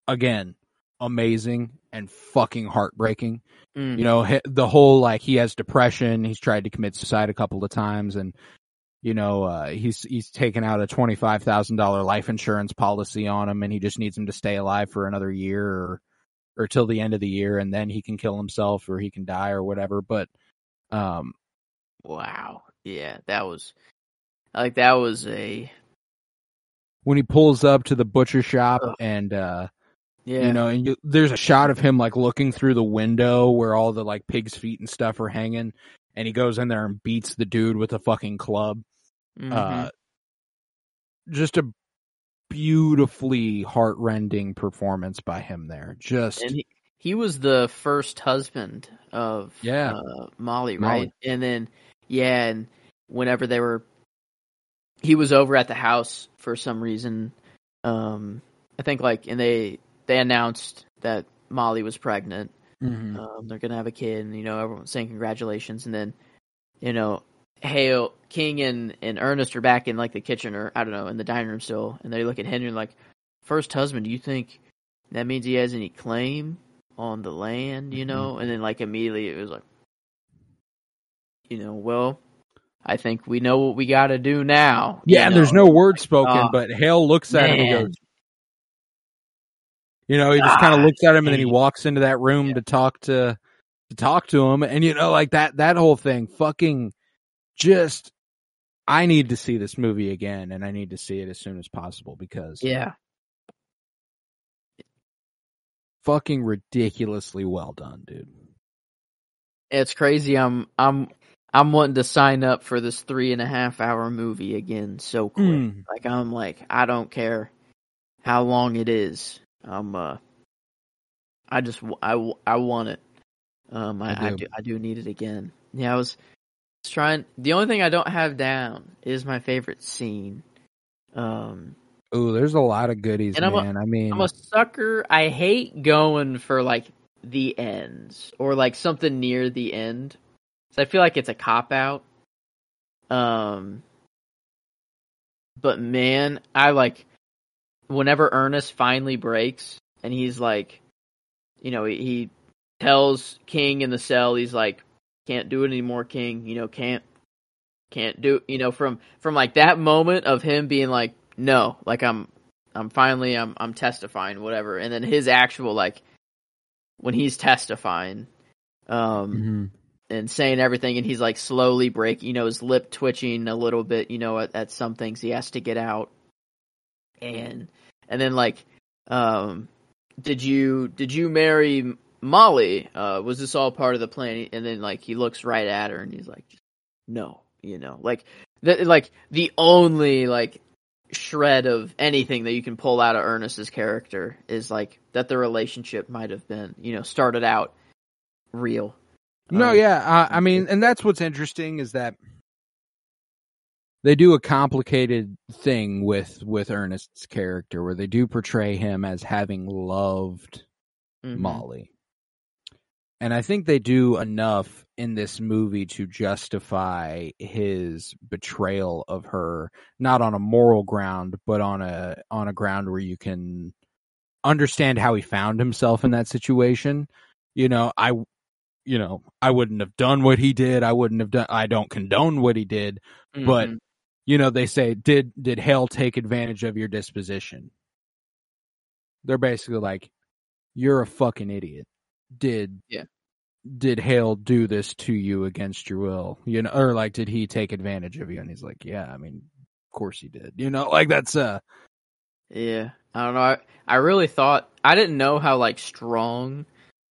again amazing and fucking heartbreaking. Mm. You know, the whole like he has depression, he's tried to commit suicide a couple of times and you know, uh, he's he's taken out a twenty five thousand dollar life insurance policy on him, and he just needs him to stay alive for another year or or till the end of the year, and then he can kill himself or he can die or whatever. But um, Wow. Yeah, that was like that was a when he pulls up to the butcher shop Ugh. and uh, yeah. you know, and you, there's a shot of him like looking through the window where all the like pig's feet and stuff are hanging, and he goes in there and beats the dude with a fucking club. Mhm. Uh, just a beautifully heartrending performance by him there. Just and he, he was the first husband of Yeah. uh, Molly, Molly. right? And then yeah, and whenever they were, he was over at the house for some reason. Um, I think like, and they they announced that Molly was pregnant. Mhm. Um, they're gonna have a kid, and you know everyone's saying congratulations, and then you know Hale King and and Ernest are back in like the kitchen or I don't know in the dining room still, and they look at Henry and like, first husband, do you think that means he has any claim on the land? You know, and then like immediately it was like, you know, well, I think we know what we got to do now. you yeah, and there's no word spoken, Oh, but Hale looks at him and goes, you know, he just kind of Ah, looks at him and then he walks into that room Yeah. to talk to to talk to him, and you know, like that that whole thing, fucking, just. I need to see this movie again, and I need to see it as soon as possible because Yeah, fucking ridiculously well done, dude. it's crazy. I'm I'm I'm wanting to sign up for this three and a half hour movie again so quick. Mm. Like I'm like I don't care how long it is. I'm uh I just I, I want it. Um I, I I do. do I do need it again. Yeah, I was trying. The only thing I don't have down is my favorite scene. Um Ooh, there's a lot of goodies, And man. I mean, I'm a sucker. I hate going for like the ends or like something near the end. So I feel like it's a cop out. Um, but man, I like whenever Ernest finally breaks and he's like, you know, he, he tells King in the cell, he's like, can't do it anymore, King. You know, can't can't do. You know, from from like that moment of him being like, no, like I'm I'm finally I'm I'm testifying, whatever. And then his actual like when he's testifying, um, mhm. and saying everything, and he's like slowly breaking, you know, his lip twitching a little bit, you know, at, at some things he has to get out, and and then like, um, did you did you marry Molly? Uh, was this all part of the plan? And then like he looks right at her, and he's like, no, you know, like that, like the only like shred of anything that you can pull out of Ernest's character is like that the relationship might have been, you know, started out real. No, Um, yeah, I, I mean, and that's what's interesting is that they do a complicated thing with with Ernest's character, where they do portray him as having loved mhm. Molly, and I think they do enough in this movie to justify his betrayal of her, not on a moral ground, but on a on a ground where you can understand how he found himself in that situation. You know, I you know, I wouldn't have done what he did. I wouldn't have done. I don't condone what he did, but Mhm. You know, they say, did did Hale take advantage of your disposition? They're basically like, you're a fucking idiot. Did Yeah. Did Hale do this to you against your will? You know, or like, did he take advantage of you? And he's like, yeah, I mean, of course he did. You know, like that's uh, yeah, I don't know. I, I really thought I didn't know how like strong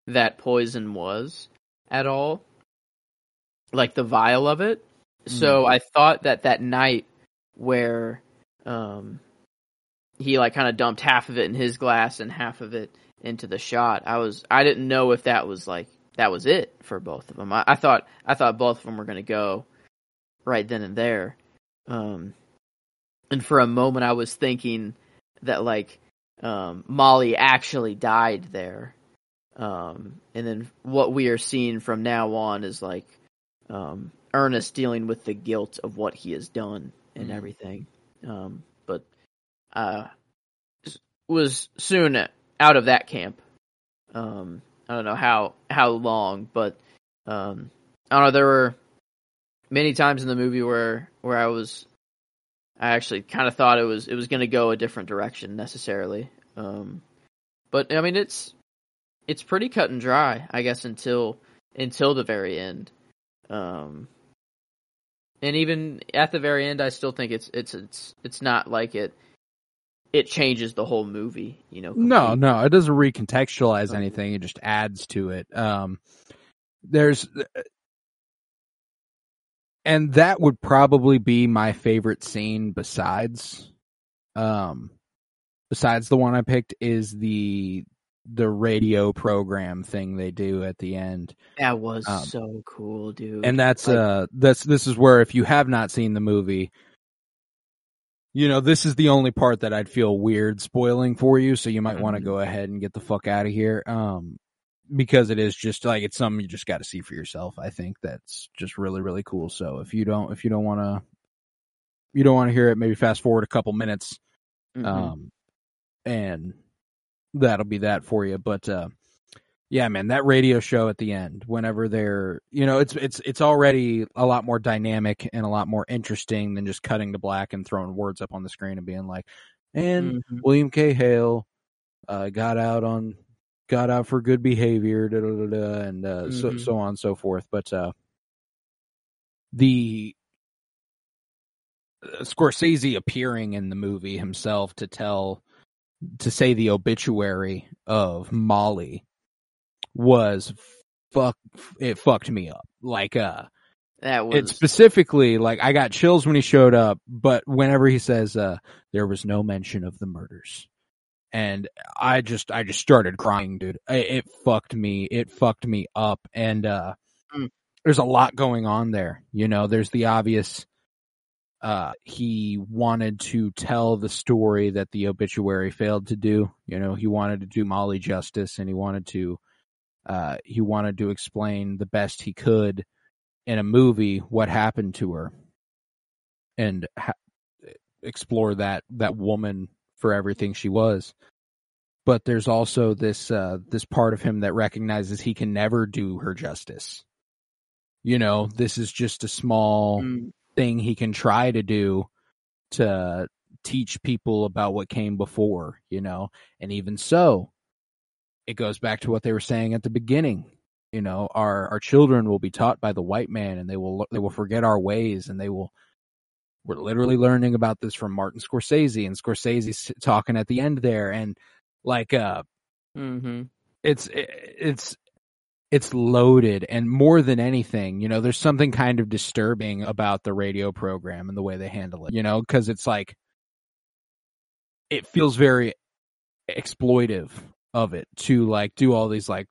that poison was at all, like the vial of it. So I thought that that night where, um, he like kind of dumped half of it in his glass and half of it into the shot. I was I didn't know if that was like that was it for both of them. I, I thought I thought both of them were going to go right then and there. Um, and for a moment, I was thinking that like um, Molly actually died there. Um, and then what we are seeing from now on is like um, Ernest dealing with the guilt of what he has done and Mhm. everything. Um, but uh, was soon out of that camp. Um, I don't know how how long, but um, I don't know. There were many times in the movie where where I was I actually kind of thought it was it was going to go a different direction necessarily. Um, but I mean, it's it's pretty cut and dry, I guess, until until the very end. Um, and even at the very end, I still think it's it's it's it's not like it it changes the whole movie. You know? No, completely. no, it doesn't recontextualize anything. It just adds to it. Um, there's, and that would probably be my favorite scene besides, um, besides the one I picked is the the radio program thing they do at the end. That was Um, so cool, dude. and that's Like- uh that's this is where if you have not seen the movie you know this is the only part that i'd feel weird spoiling for you so you might want to Mhm. go ahead and get the fuck out of here um because it is just like it's something you just got to see for yourself i think that's just really really cool so if you don't if you don't want to you don't want to hear it maybe fast forward a couple minutes Mhm. um and that'll be that for you but uh yeah man that radio show at the end whenever they're you know it's it's it's already a lot more dynamic and a lot more interesting than just cutting to black and throwing words up on the screen and being like and Mhm. william k hale uh got out on got out for good behavior da, da, da, da, and uh so Mhm. so on and so forth but uh the uh, Scorsese appearing in the movie himself to tell to say the obituary of Molly was fuck it fucked me up. Like uh that was it specifically like I got chills when he showed up, but whenever he says uh there was no mention of the murders. And I just I just started crying, dude. It, it fucked me. It fucked me up and uh Mm. there's a lot going on there. You know, there's the obvious uh he wanted to tell the story that the obituary failed to do. You know, he wanted to do Molly justice and he wanted to uh he wanted to explain the best he could in a movie what happened to her and ha- explore that that woman for everything she was but there's also this uh this part of him that recognizes he can never do her justice you know this is just a small Mm. Thing he can try to do to teach people about what came before you know and even so it goes back to what they were saying at the beginning you know our our children will be taught by the white man and they will they will forget our ways and they will we're literally learning about this from Martin Scorsese and Scorsese's talking at the end there and like uh mm-hmm. it's it's it's loaded and more than anything you know there's something kind of disturbing about the radio program and the way they handle it you know because it's like it feels very exploitive of it to like do all these like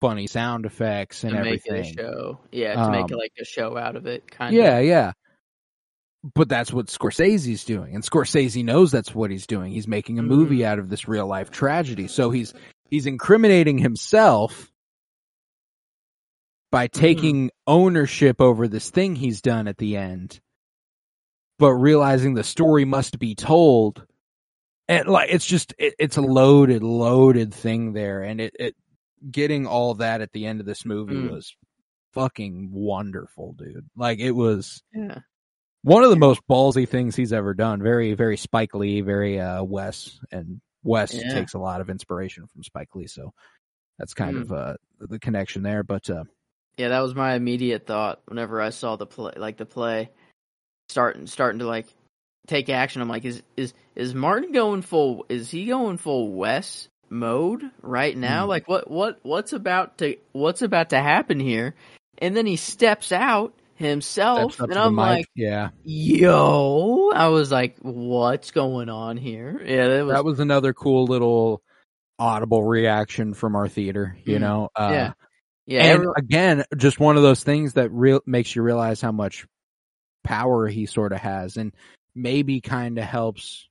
funny sound effects and to make everything it a show. Yeah, to make Um, it like a show out of it, kind yeah, of. yeah. But that's what Scorsese's doing, and Scorsese knows that's what he's doing. He's making a movie Mm. out of this real life tragedy. So he's he's incriminating himself by Mm-hmm. taking ownership over this thing he's done at the end, but realizing the story must be told. And like it's just it, it's a loaded, loaded thing there, and it, it getting all that at the end of this movie Mm. was fucking wonderful, dude. Like it was Yeah. one of the most ballsy things he's ever done. Very, very Spike Lee, very uh Wes, and Wes Yeah. takes a lot of inspiration from Spike Lee, so that's kind Mm. of uh the connection there. But uh Yeah, that was my immediate thought whenever I saw the play, like the play starting starting to like take action. I'm like, is is is Martin going full? Is he going full Wes mode right now? Hmm. Like, what what what's about to what's about to happen here? And then he steps out himself, Steps and I'm like, yeah, "Yo!" I was like, "What's going on here?" Yeah, that was, that was another cool little audible reaction from our theater. You Mm. know, uh, yeah, yeah. and every- again, just one of those things that real makes you realize how much power he sort of has, and maybe kind of helps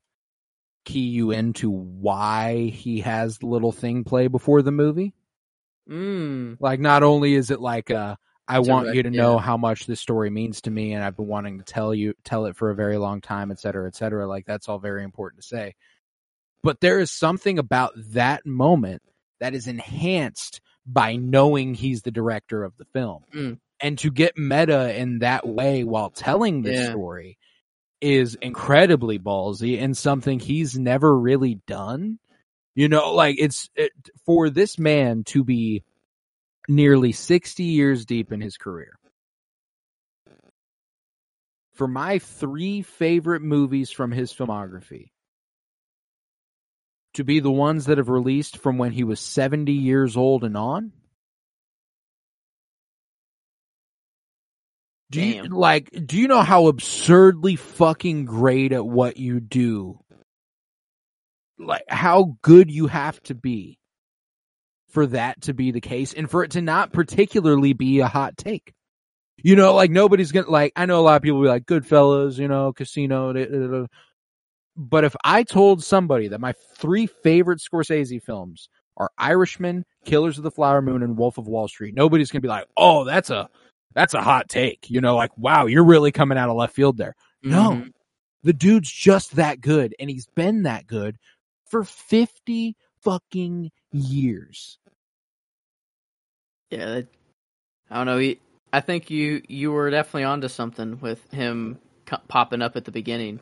key you into why he has the little thing play before the movie. mm, Like, not only is it like, uh, I want you to know how much this story means to me, and I've been wanting to tell you, tell it for a very long time, et cetera, et cetera. Like, that's all very important to say. But there is something about that moment that is enhanced by knowing he's the director of the film. Mm. And to get meta in that way while telling the Yeah. story is incredibly ballsy and something he's never really done. You know, like it's it, for this man to be nearly 60 years deep in his career. For my three favorite movies from his filmography to be the ones that have released from when he was 70 years old and on. Do you like do you know how absurdly fucking great at what you do? Like how good you have to be for that to be the case and for it to not particularly be a hot take. You know, like nobody's gonna like. I know a lot of people will be like Goodfellas, you know, Casino. da, da, da, da. But if I told somebody that my three favorite Scorsese films are Irishman, Killers of the Flower Moon, and Wolf of Wall Street, nobody's gonna be like, "Oh, that's a that's a hot take." You know, like, "Wow, you're really coming out of left field there." No, mhm. the dude's just that good, and he's been that good for fifty fucking years. Yeah, that, I don't know. He, I think you you were definitely onto something with him co- popping up at the beginning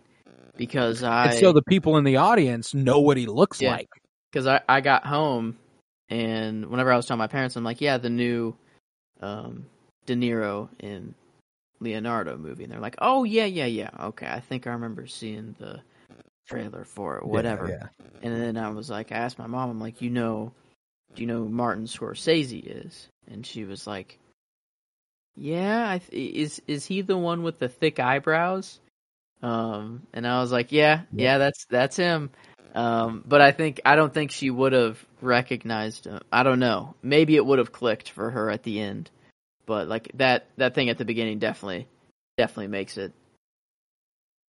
because I and so the people in the audience know what he looks Yeah. like. because I, I got home and whenever I was telling my parents, I'm like, yeah, the new um, De Niro in Leonardo movie, and they're like, oh yeah, yeah, yeah, okay, I think I remember seeing the trailer for it, whatever. Yeah, And then I was like, I asked my mom, I'm like, you know, do you know who Martin Scorsese is? And she was like, Yeah, I th- is is he the one with the thick eyebrows? Um, and I was like, Yeah, yeah, that's that's him. Um, but I think I don't think she would have recognized him. I don't know. Maybe it would have clicked for her at the end, but like that that thing at the beginning definitely definitely makes it.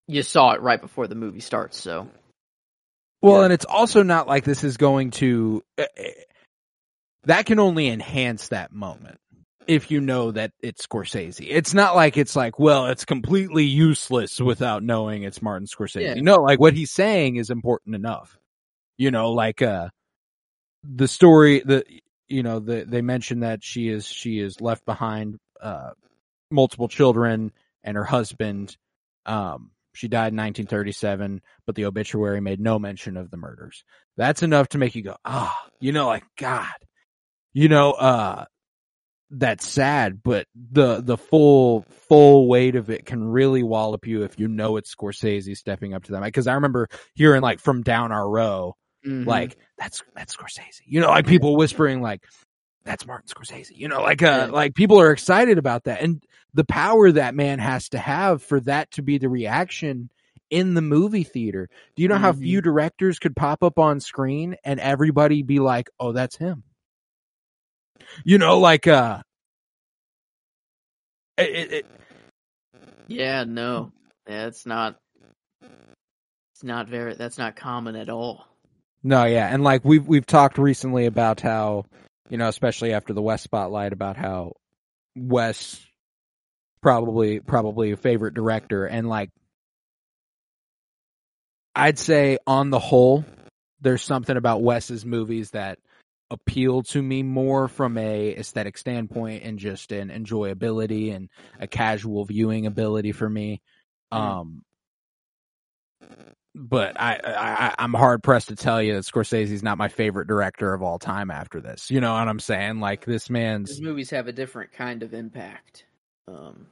You saw it right before the movie starts, so Well, Yeah. and it's also not like this is going to. uh, uh, that can only enhance that moment if you know that it's Scorsese. It's not like it's like, well, it's completely useless without knowing it's Martin Scorsese. Yeah. No, like what he's saying is important enough. You know, like uh the story the you know, the they mentioned that she is she is left behind uh multiple children and her husband um she died in 1937 but the obituary made no mention of the murders. That's enough to make you go, ah, you know, like God, you know, uh, that's sad, but the the full full weight of it can really wallop you if you know it's Scorsese stepping up to them. Because I remember hearing like from down our row, Mhm. like that's that's Scorsese, you know, like people whispering like that's Martin Scorsese, you know, like uh, Yeah. like people are excited about that, and the power that man has to have for that to be the reaction in the movie theater. Do you know how Mhm. few directors could pop up on screen and everybody be like, "Oh, that's him." You know, like uh, it, it, Yeah, no. Yeah, it's not it's not very that's not common at all. no, yeah, and like we've we've talked recently about how you know, especially after the Wes spotlight, about how Wes probably probably a favorite director, and like I'd say on the whole, there's something about Wes's movies that appeal to me more from a aesthetic standpoint and just an enjoyability and a casual viewing ability for me. Mm. Um, but I, I I'm hard pressed to tell you that Scorsese's not my favorite director of all time after this. You know what I'm saying? Like this man's His movies have a different kind of impact um,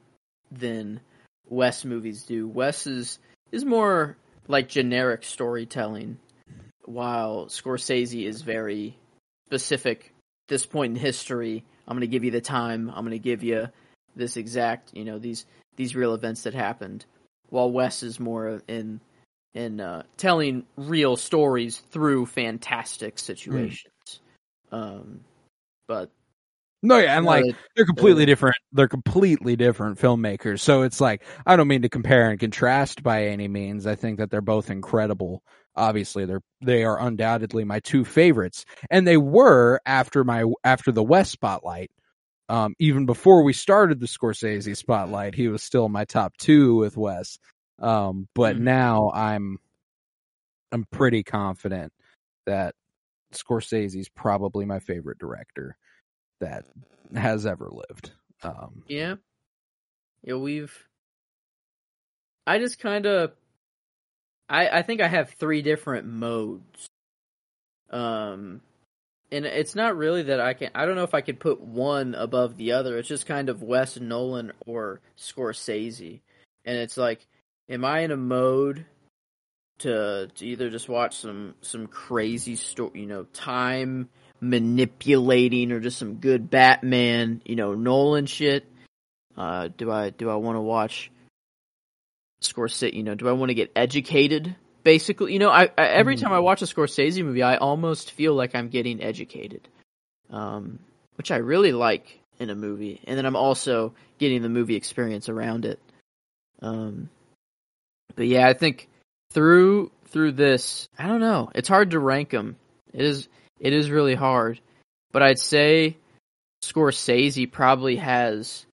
than Wes movies do. Wes is is more like generic storytelling, while Scorsese is very specific. This point in history, I'm going to give you the time. I'm going to give you this exact you know these these real events that happened, while Wes is more in in uh, telling real stories through fantastic situations. Um, but No, yeah, and like they're completely different. They're completely different filmmakers. So it's like I don't mean to compare and contrast by any means. I think that they're both incredible. Obviously, they're they are undoubtedly my two favorites, and they were after my after the Wes spotlight. Um, even before we started the Scorsese spotlight, he was still my top two with Wes. Um, but Mhm. now I'm I'm pretty confident that Scorsese's probably my favorite director that has ever lived. Um, Yeah. Yeah, we've I just kind of I I think I have three different modes. Um and it's not really that I can I don't know if I could put one above the other. It's just kind of Wes Nolan or Scorsese. And it's like am I in a mode to to either just watch some some crazy story, you know, time manipulating or just some good Batman, you know, Nolan shit? Uh, do I do I want to watch Scorsese? You know, do I want to get educated? Basically, you know, I, I every time I watch a Scorsese movie, I almost feel like I'm getting educated, um, which I really like in a movie, and then I'm also getting the movie experience around it. Um, but yeah, I think through through this, I don't know. It's hard to rank them. It is it is really hard, but I'd say Scorsese probably has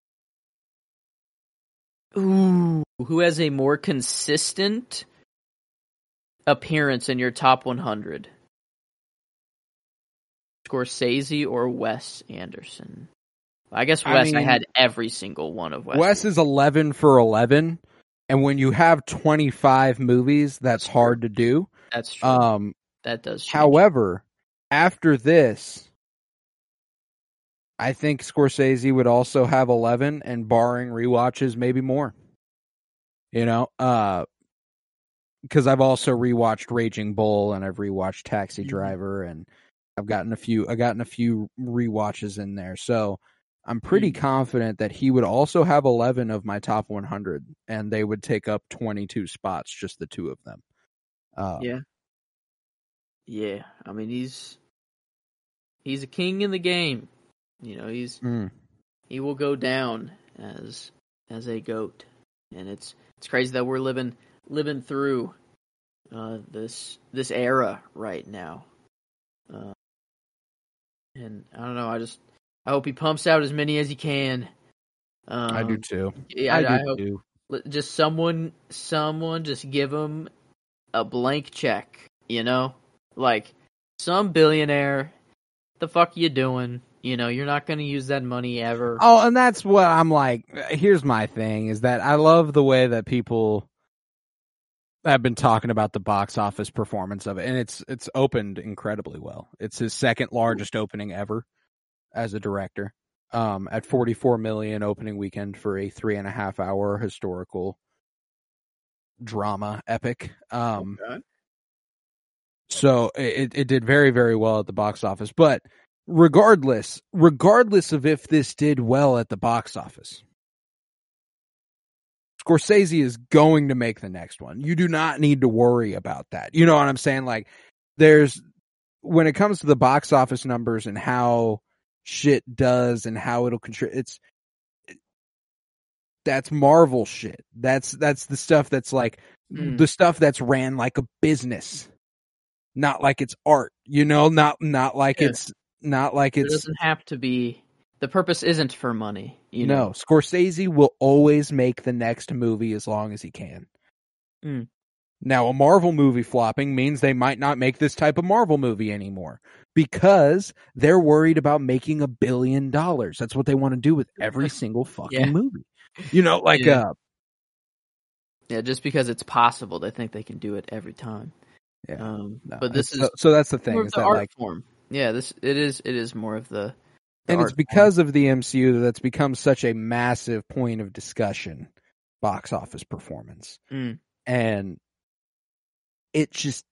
ooh who has a more consistent appearance in your top 100. Scorsese or Wes Anderson? I guess Wes I, mean- had every single one of Wes. Wes is 11 for 11. And when you have 25 movies, that's hard to do. That's true. Um, that does. Change. however, after this, I think Scorsese would also have 11 and barring rewatches, maybe more. You know, uh, because I've also rewatched Raging Bull and I've rewatched Taxi Mhm. Driver and I've gotten a few I've gotten a few rewatches in there. So I'm pretty confident that he would also have 11 of my top 100 and they would take up 22 spots just the two of them. Uh, Yeah. Yeah, I mean he's he's a king in the game. You know, he's mm, he will go down as as a goat, and it's it's crazy that we're living living through uh, this this era right now. Uh, and I don't know. I just I hope he pumps out as many as he can. Um, I do too. Yeah, I, I, do I hope too. Just someone someone just give him a blank check you know like some billionaire the fuck you doing you know you're not going to use that money ever Oh, and that's what I'm like. Here's my thing is that I love the way that people have been talking about the box office performance of it, and it's it's opened incredibly well. It's his second largest opening ever as a director, um, at 44 million opening weekend for a three and a half hour historical drama epic. Um, Okay. so it it did very very well at the box office, but regardless, regardless of if this did well at the box office, Scorsese is going to make the next one. You do not need to worry about that. You know what I'm saying? Like there's when it comes to the box office numbers and how shit does and how it'll contribute it's that's Marvel shit. That's that's the stuff that's like Mm. the stuff that's ran like a business. Not like it's art, you know, not not like Yeah. it's not like it doesn't have to be the purpose isn't for money you no. know Scorsese will always make the next movie as long as he can. Mm. Now, a Marvel movie flopping means they might not make this type of Marvel movie anymore because they're worried about making a billion dollars. That's what they want to do with every single fucking Yeah. movie. You know, like Yeah. uh yeah just because it's possible they think they can do it every time Yeah. um no, but this it's- is so, so that's the thing is that art like form yeah this it is it is more of the, the and it's because of the MCU that that's become such a massive point of discussion box office performance. Mm. And it just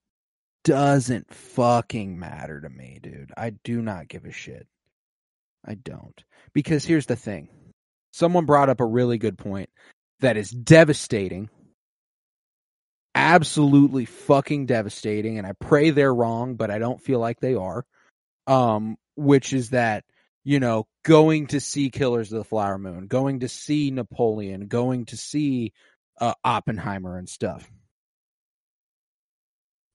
doesn't fucking matter to me, dude. I do not give a shit. I don't. Because here's the thing. someone brought up a really good point that is devastating. Absolutely fucking devastating. And I pray they're wrong, but I don't feel like they are. Um, which is that, you know, going to see Killers of the Flower Moon, going to see Napoleon, going to see uh, Oppenheimer and stuff.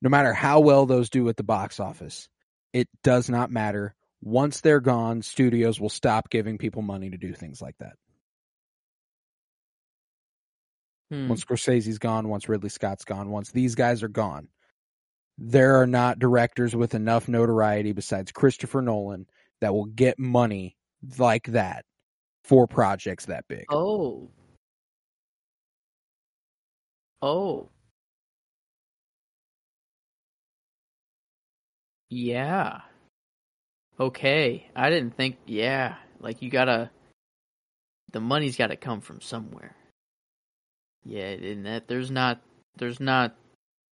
No matter how well those do at the box office, it does not matter. Once they're gone, studios will stop giving people money to do things like that. Hmm. Once Scorsese's gone, once Ridley Scott's gone, once these guys are gone, there are not directors with enough notoriety besides Christopher Nolan that will get money like that for projects that big. Oh. Oh. Yeah. Okay. I didn't think yeah. Like you gotta the money's gotta come from somewhere. Yeah, and that there's not there's not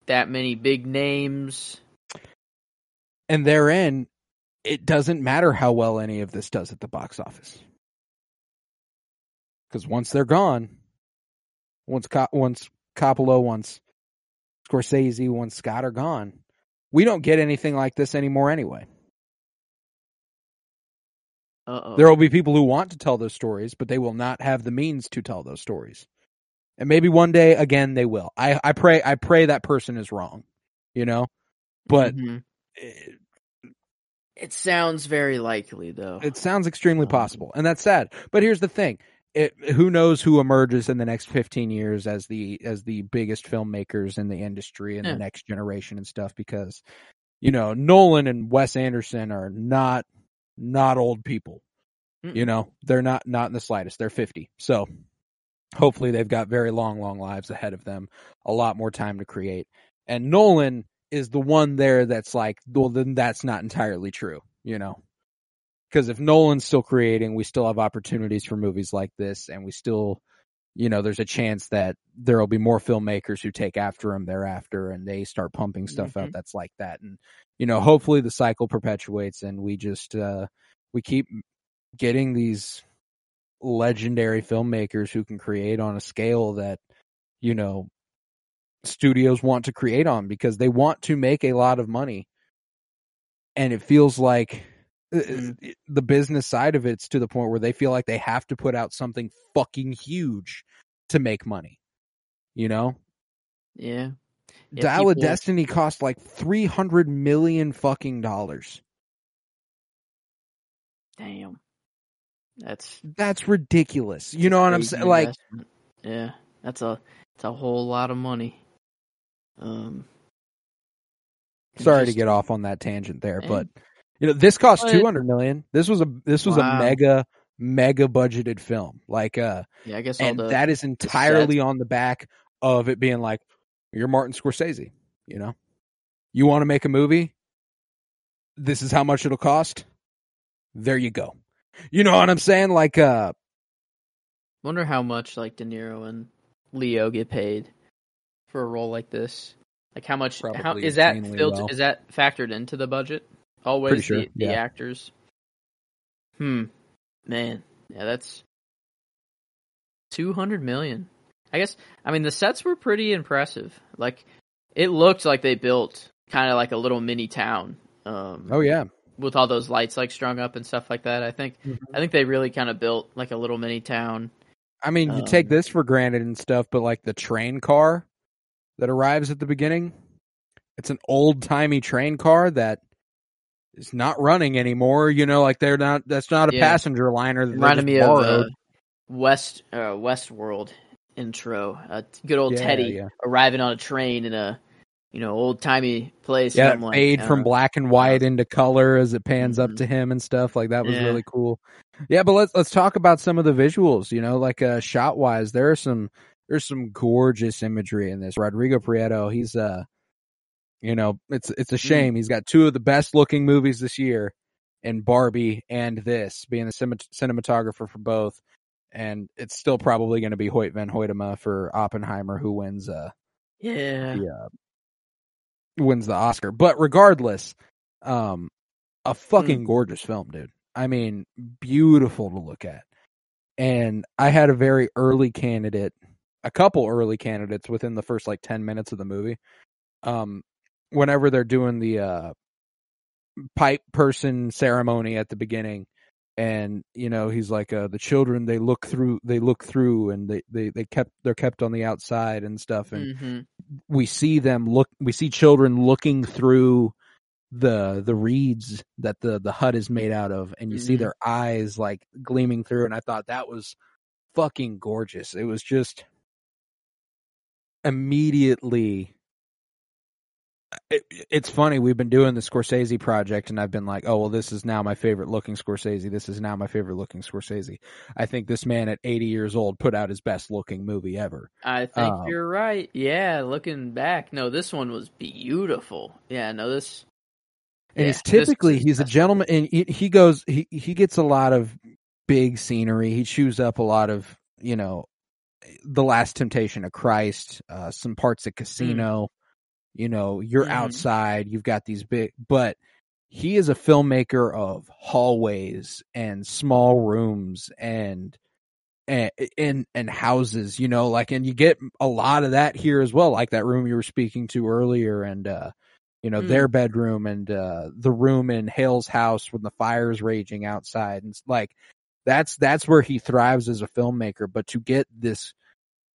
that many big names. And therein, it doesn't matter how well any of this does at the box office. Because once they're gone, once Co- once Coppola, once Scorsese, once Scott are gone, we don't get anything like this anymore anyway. Uh oh. There will be people who want to tell those stories, but they will not have the means to tell those stories. And maybe one day again they will. I, I pray I pray that person is wrong. You know? But Mhm. it, It sounds very likely though. it sounds extremely Um, possible. And that's sad. But here's the thing. It, who knows who emerges in the next 15 years as the as the biggest filmmakers in the industry in Yeah. the next generation and stuff because you know Nolan and Wes Anderson are not not old people. Mm-mm. You know, they're not not in the slightest. They're 50. So hopefully they've got very long long lives ahead of them, a lot more time to create. And Nolan is the one there that's like, well then that's not entirely true, you know. Because if Nolan's still creating, we still have opportunities for movies like this, and we still, you know, there's a chance that there will be more filmmakers who take after him thereafter, and they start pumping stuff out Mhm. that's like that. And you know, hopefully the cycle perpetuates, and we just uh we keep getting these legendary filmmakers who can create on a scale that you know studios want to create on because they want to make a lot of money and it feels like uh, Mm. the business side of it's to the point where they feel like they have to put out something fucking huge to make money you know yeah. Yeah, dial of destiny cost like 300 million fucking dollars Damn. That's that's ridiculous you know what i'm saying like. Yeah. That's a it's a whole lot of money. Um and sorry to get off on that tangent there Eh. but you know this cost But- 200 million this was a this was Wow. a mega mega budgeted film like uh Yeah, I guess all and the that is entirely on the back of it being like you're Martin Scorsese you know you want to make a movie this is how much it'll cost there you go you know what i'm saying like uh wonder how much like De Niro and Leo get paid for a role like this. Like how much how Probably is that insanely filtered well. is that factored into the budget? Always Pretty sure, the, the yeah. actors. Hmm. Man. Yeah, that's two hundred million. I guess I mean the sets were pretty impressive. Like it looked like they built kind of like a little mini town. Um oh yeah with all those lights like strung up and stuff like that. I think Mhm. I think they really kind of built like a little mini town. i mean you take Um, this for granted and stuff but like the train car that arrives at the beginning it's an old timey train car that is not running anymore you know like they're not that's not a Yeah. passenger liner that reminded just me of borrowed. uh, West uh, Westworld intro. Uh, good old Yeah, Teddy yeah. arriving on a train in a you know old timey place. Yeah, and like, fade from black and white into color as it pans up Mhm. to him and stuff. Like that was Yeah. really cool. Yeah, but let's let's talk about some of the visuals. You know, like uh, shot wise, there are some there's some gorgeous imagery in this. Rodrigo Prieto, he's uh, you know, it's it's a shame he's got two of the best looking movies this year, in Barbie and this being the cinematographer for both, and it's still probably going to be Hoyt van Hoytema for Oppenheimer who wins uh yeah, the uh, wins the Oscar. But regardless, um, a fucking gorgeous film, dude. I mean, beautiful to look at. and I had a very early candidate, a couple early candidates within the first like ten minutes of the movie. Um, whenever they're doing the uh pipe person ceremony at the beginning and you know he's like uh the children they look through they look through and they they, they kept they're kept on the outside and stuff. And hmm we see them look we see children looking through the the reeds that the the hut is made out of. And you see Mhm. their eyes like gleaming through. And i thought that was fucking gorgeous. It was just immediately it, it's funny we've been doing the scorsese project and i've been like oh well this is now my favorite looking scorsese this is now my favorite looking scorsese i think this man at 80 years old put out his best looking movie ever I think Um, you're right. Yeah, looking back, no, this one was beautiful. Yeah, no, this. and yeah, he's typically he's a gentleman and he, he goes he he gets a lot of big scenery he chews up a lot of you know the last temptation of christ uh some parts of casino you know you're Mhm. outside you've got these big but he is a filmmaker of hallways and small rooms and and and, and houses you know like and you get a lot of that here as well like that room you were speaking to earlier and uh you know Mm. their bedroom and uh the room in Hale's house when the fire's raging outside and it's like that's that's where he thrives as a filmmaker but to get this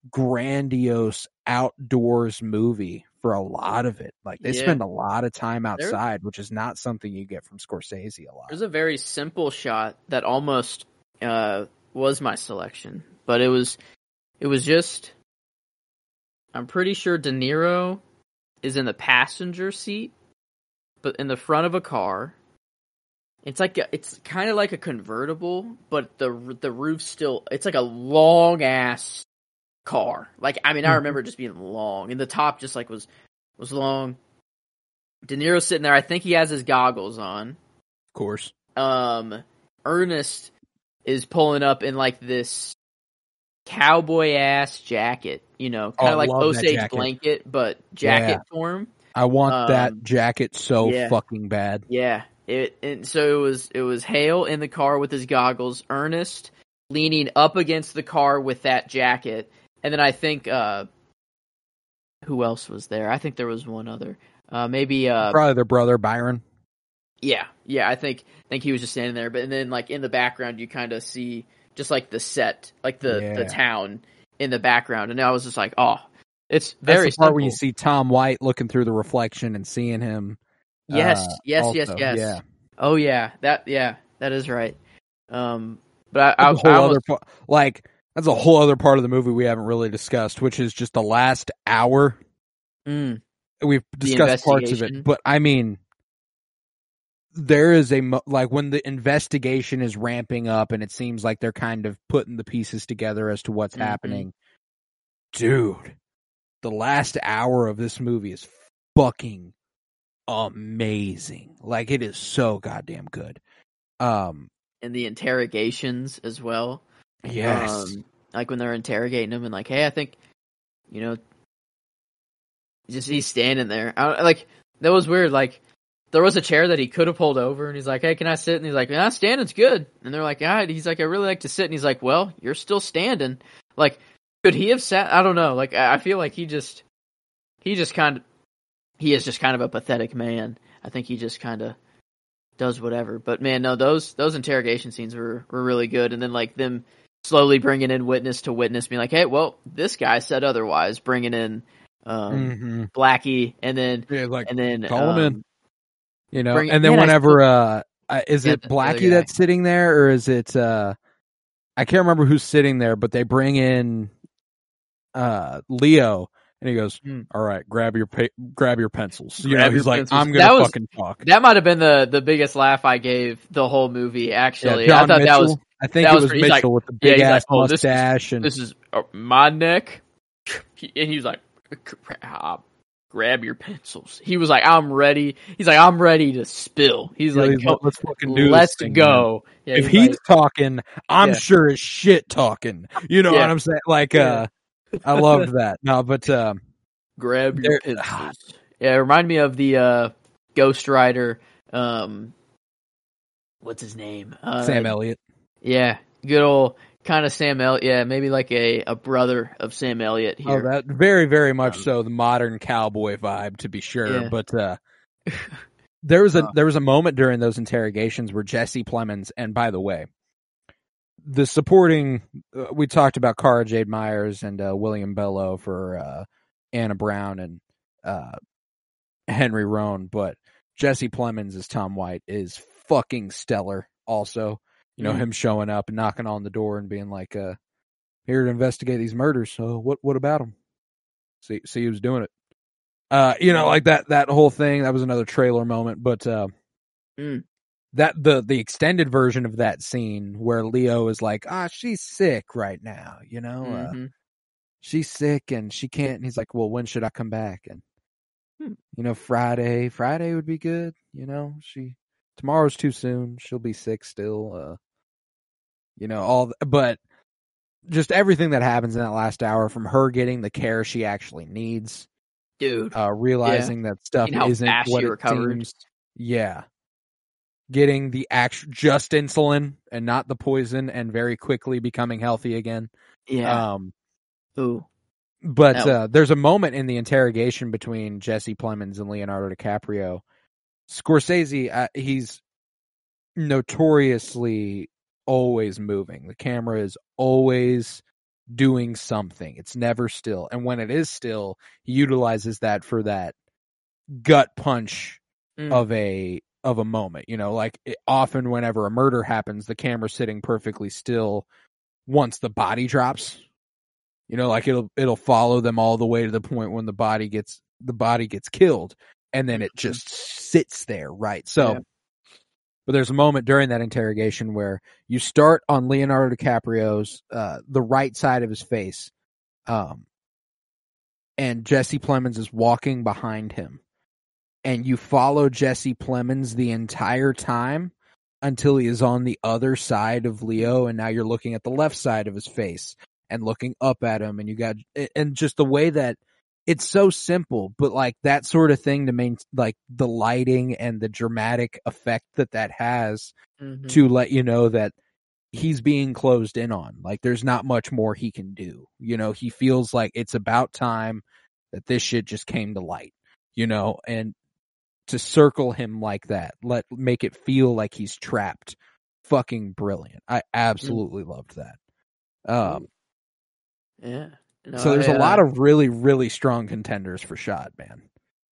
grandiose outdoors movie for a lot of it like they Yeah. spend a lot of time outside which is not something you get from Scorsese a lot There's a very simple shot that almost uh, was my selection, but it was it was just I'm pretty sure De Niro is in the passenger seat, but in the front of a car. It's like a, it's kind of like a convertible, but the the roof still it's like a long ass car. Like I mean, I Mhm. remember just being long, and the top just like was was long. De Niro sitting there. I think he has his goggles on of course um Ernest is pulling up in like this cowboy ass jacket, you know, Oh, kind of like love Osage blanket, but jacket Yeah. form. I want that Um, jacket so yeah. fucking bad Yeah. It and so it was it was Hale in the car with his goggles, Ernest leaning up against the car with that jacket, and then I think uh who else was there? I think there was one other. Uh maybe uh probably their brother Byron Yeah, yeah, I think I think he was just standing there, but and then like in the background you kind of see just like the set, like the the town in the background, and I was just like, oh, it's That's very the part where you see Tom White looking through the reflection and seeing him. Yes, uh, yes, yes, also. yes. Yeah, Oh yeah, that yeah, that is right. Um, but I, I, that's I whole almost, other part. Like that's a whole other part of the movie we haven't really discussed, which is just the last hour. mm, We've discussed parts of it, but I mean, there is a mo- like when the investigation is ramping up, and it seems like they're kind of putting the pieces together as to what's Mhm. happening. Dude, the last hour of this movie is fucking amazing. Like it is so goddamn good. Um, and the interrogations as well. Yes. Um, like when they're interrogating him and like, hey, I think, you know, just he's standing there. I, like that was weird. Like there was a chair that he could have pulled over, and he's like, hey, can I sit? And he's like, nah, standing's good. And they're like, yeah. He's like, I really like to sit. And he's like, well, you're still standing. Like, could he have sat? I don't know. Like, I I feel like he just, he just kind of, he is just kind of a pathetic man. I think he just kind of does whatever. But man, no, those those interrogation scenes were were really good. And then like them slowly bringing in witness to witness, being like, hey, well, this guy said otherwise, bringing in um, hmm Blackie, and then Yeah, like and then call him in. um, you know, bring- and then man, whenever uh, uh, is Yeah, it the- the other Blackie that's sitting there, or is it uh, I can't remember who's sitting there, but they bring in uh Leo. And he goes, Hmm. "All right, grab your pa- grab your pencils." You Grab know, he's like, pencils. "I'm gonna was- fucking talk." that might have been the the biggest laugh I gave the whole movie. Actually, yeah, I thought Mitchell. that was I think that it was was he's like- Mitchell with the yeah, big like, ass "Oh, this is- mustache and this is uh, my neck, He- and he was like, "Grab- your pencils. He was like, I'm ready. He's like, I'm ready to spill. He's Yeah, like, he's let's fucking do let's this thing, go. Yeah, if he's he's like- talking, I'm Yeah. sure as shit talking. You know Yeah. what I'm saying? Like, Yeah. uh, I loved that. No, but um, grab your pencils. Yeah, it reminded me of the uh, Ghost Rider. Um, what's his name? Uh, Sam Elliott. Yeah, good old kind of Sam Elliott. Yeah, maybe like a, a brother of Sam Elliott Oh, here. that very, very much Um, so the modern cowboy vibe, to be sure. Yeah. But uh, there was a Uh. there was a moment during those interrogations where Jesse Plemons, and by the way, the supporting uh, we talked about Cara Jade Myers and uh, William Belleau for uh, Anna Brown and uh, Henry Roan, but Jesse Plemons as Tom White is fucking stellar. Also, you know Mhm. him showing up and knocking on the door and being like, uh, "Here to investigate these murders. So what? What about them?" See, see who's doing it. Uh, you know, like that that whole thing. That was another trailer moment, but uh, Mm. that the the extended version of that scene where Leo is like, "Ah, she's sick right now," you know. Uh, Mhm. she's sick and she can't. And he's like, well, when should I come back? And Hmm. you know, Friday, Friday would be good. You know, she tomorrow's too soon. She'll be sick still. Uh, you know, all, but just everything that happens in that last hour from her getting the care she actually needs, Dude. uh, realizing that stuff And how isn't what it seems. Yeah. Getting the act just insulin and not the poison and very quickly becoming healthy again. yeah. Um, Ooh. but uh, there's a moment in the interrogation between Jesse Plemons and Leonardo DiCaprio. Scorsese, uh, he's notoriously always moving. The camera is always doing something. It's never still. And when it is still, he utilizes that for that gut punch Mm. of a of a moment. You know, like it, often whenever a murder happens, the camera's sitting perfectly still once the body drops. You know, like it'll it'll follow them all the way to the point when the body gets the body gets killed, and then it just sits there, right? So, Yeah. But there's a moment during that interrogation where you start on Leonardo DiCaprio's uh, the right side of his face, um, and Jesse Plemons is walking behind him, and you follow Jesse Plemons the entire time until he is on the other side of Leo, and now you're looking at the left side of his face and looking up at him, and you got and just the way that it's so simple, but like that sort of thing to main like the lighting and the dramatic effect that that has Mhm. to let you know that he's being closed in on. Like there's not much more he can do. You know, he feels like it's about time that this shit just came to light, you know, and to circle him like that, let make it feel like he's trapped. Fucking brilliant. I absolutely loved that. Um Yeah. No, so there's I, a lot uh, of really really strong contenders for shot, man.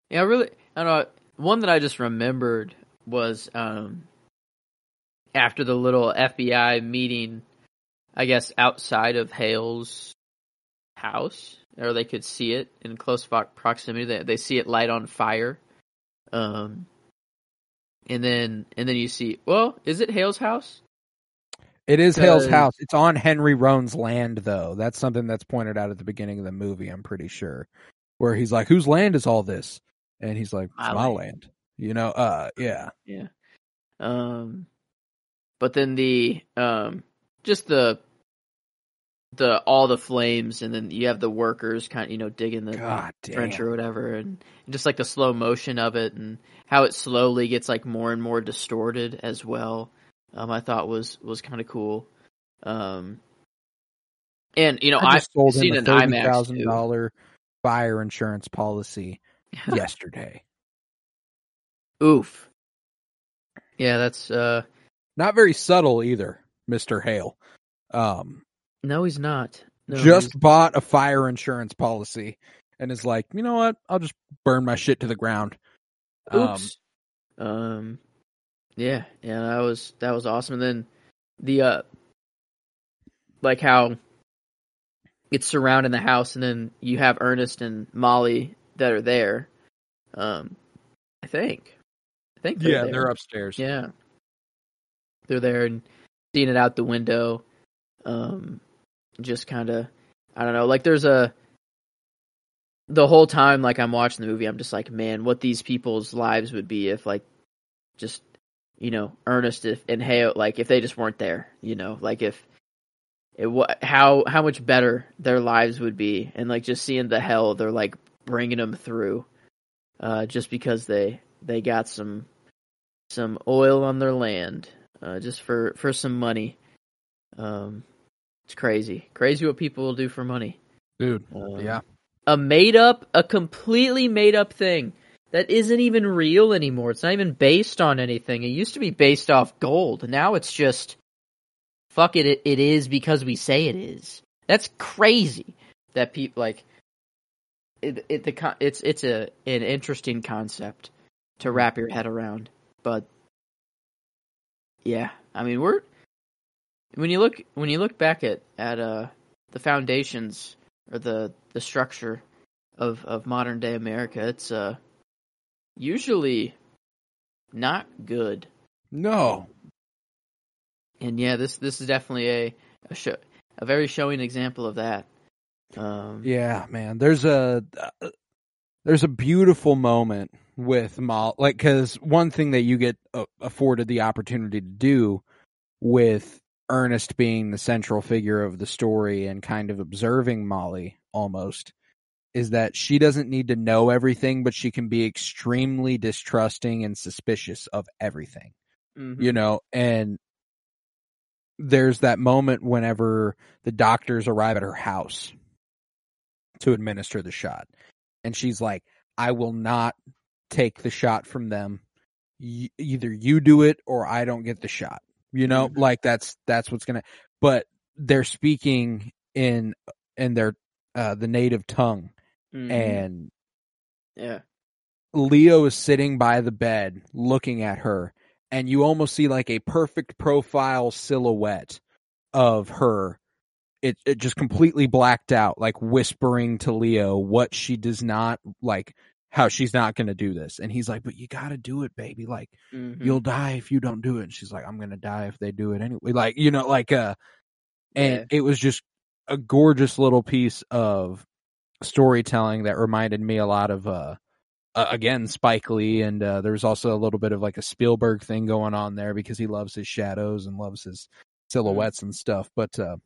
Yeah, really. I don't know. One that I just remembered was um after the little FBI meeting, I guess outside of Hale's house, or they could see it in close proximity. They they see it light on fire. Um, and then and then you see. Well, is it Hale's house? It is Hale's house. It's on Henry Roan's land, though. That's something that's pointed out at the beginning of the movie. I'm pretty sure, where he's like, "Whose land is all this?" And he's like, "It's My my land." land." You know, uh, yeah, Yeah. Um, but then the um, just the the all the flames, and then you have the workers kind of you know digging the God trench damn. or whatever, and, and just like the slow motion of it, and how it slowly gets like more and more distorted as well. Um, I thought was was kind of cool. Um, and you know I I've just sold seen him a thirty thousand too. fire insurance policy yesterday. Oof. Yeah, that's uh. Not very subtle either, Mister Hale. Um, No, he's not. No, just he's- bought a fire insurance policy and is like, you know what? I'll just burn my shit to the ground. Um, Oops. Um, yeah, yeah, that was that was awesome. And then the uh, like how it's surrounding the house, and then you have Ernest and Molly that are there. Um, I think, I think they're yeah, there. they're upstairs. Yeah, they're there and seeing it out the window. Um, just kind of, I don't know. Like there's a the whole time, like I'm watching the movie, I'm just like, man, what these people's lives would be if, like, just you know, Ernest if, and Hale, like, if they just weren't there. You know, like if it what how how much better their lives would be, and like just seeing the hell they're like bringing them through, uh, just because they they got some some oil on their land, uh, just for for some money. Um, It's crazy, crazy what people will do for money. dude. Um, yeah, a made up, a completely made up thing that isn't even real anymore. It's not even based on anything. It used to be based off gold. Now it's just fuck it. It, it is because we say it is. That's crazy. That people like it. It the it's it's a an interesting concept to wrap your head around, but yeah, I mean we're when you look when you look back at at uh the foundations or the the structure of of modern day America, it's uh usually not good. no, And yeah, this this is definitely a a show, a very showing example of that. Um, Yeah, man. There's a uh, there's a beautiful moment with Molly, like because one thing that you get uh, afforded the opportunity to do with Ernest being the central figure of the story and kind of observing Molly almost is that she doesn't need to know everything, but she can be extremely distrusting and suspicious of everything mhm. you know and there's that moment whenever the doctors arrive at her house to administer the shot and she's like i will not take the shot from them y- either you do it or i don't get the shot you know Mhm. like that's that's what's gonna but they're speaking in in their uh the native tongue Mhm. and yeah, Leo is sitting by the bed looking at her, and you almost see like a perfect profile silhouette of her. It it just completely blacked out, like whispering to Leo what she does not like, how she's not going to do this, and he's like, "But you got to do it, baby. Like Mhm. you'll die if you don't do it." And she's like, "I'm going to die if they do it anyway." Like you know, like uh, and Yeah. it was just a gorgeous little piece of storytelling that reminded me a lot of uh uh, again Spike Lee, and uh, there was also a little bit of like a Spielberg thing going on there because he loves his shadows and loves his silhouettes and stuff. But uh,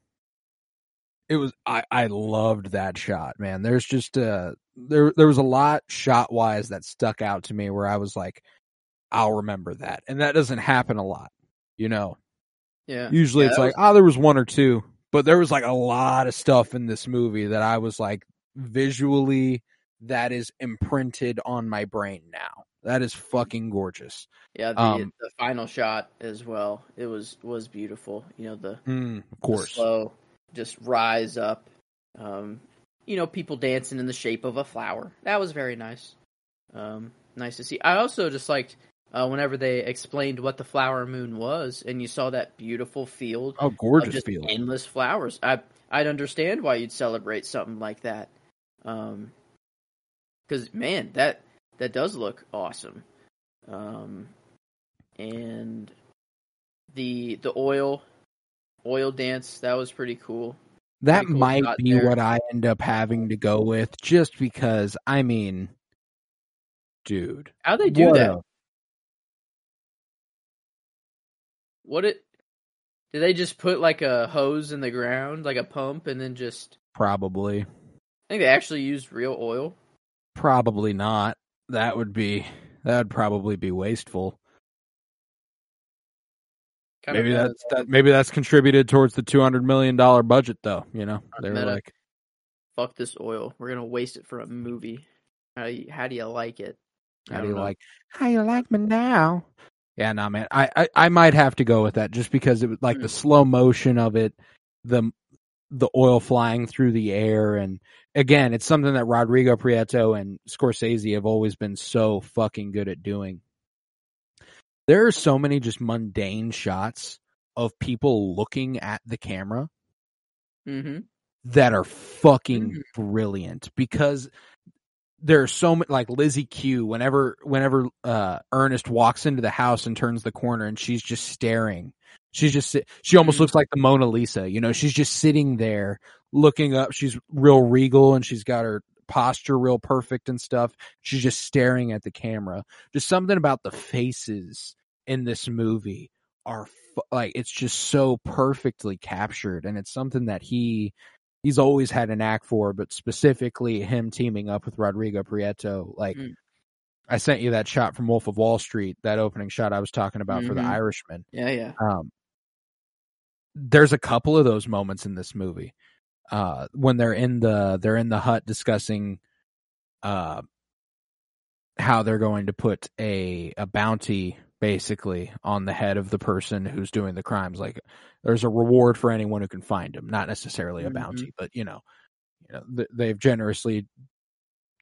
it was I I loved that shot, man. There's just uh there there was a lot shot wise that stuck out to me where I was like, I'll remember that, and that doesn't happen a lot, you know. yeah. Usually Yeah, it's like, oh, there was one or two, but there was like a lot of stuff in this movie that I was like visually that is imprinted on my brain now. That is fucking gorgeous. Yeah, the Um, the final shot as well. It was was beautiful. You know the, Mm, of the course. slow just rise up. Um, you know people dancing in the shape of a flower. That was very nice. Um, nice to see. I also just liked uh, whenever they explained what the flower moon was, and you saw that beautiful field Oh, of gorgeous just field. endless flowers. I I'd understand why you'd celebrate something like that. Um, because man, that that does look awesome. Um, and the the oil oil dance that was pretty cool. That pretty cool might be there. what I end up having to go with just because, I mean, dude. How they do what that? a- What it? Did they just put like a hose in the ground, like a pump, and then just? probably. Think they actually used real oil. Probably not. That would be, that would probably be wasteful. Kind maybe that's that. Maybe that's contributed towards the two hundred million dollar budget, though. You know, they were meta. like, Fuck this oil. We're gonna waste it for a movie. How do you, how do you like it? "How do you know. like? How you like me now?" Yeah, no, man. I, I I might have to go with that just because it was like the Mm. slow motion of it, the the oil flying through the air, and again, it's something that Rodrigo Prieto and Scorsese have always been so fucking good at doing. There are so many just mundane shots of people looking at the camera Mm-hmm. that are fucking Mhm. brilliant because there are so many like Lizzie Q whenever whenever uh Ernest walks into the house and turns the corner and she's just staring. She's just she almost Mhm. looks like the Mona Lisa, you know, she's just sitting there looking up. She's real regal and she's got her posture real perfect and stuff. She's just staring at the camera. Just something about the faces in this movie are like it's just so perfectly captured and it's something that he he's always had an act for but specifically him teaming up with Rodrigo Prieto like Mm. I sent you that shot from Wolf of Wall Street that opening shot I was talking about for the Mhm. Irishman Yeah, yeah. um there's a couple of those moments in this movie uh when they're in the they're in the hut discussing uh how they're going to put a a bounty basically on the head of the person who's doing the crimes like there's a reward for anyone who can find him not necessarily a Mhm. bounty but you know you know th- they've generously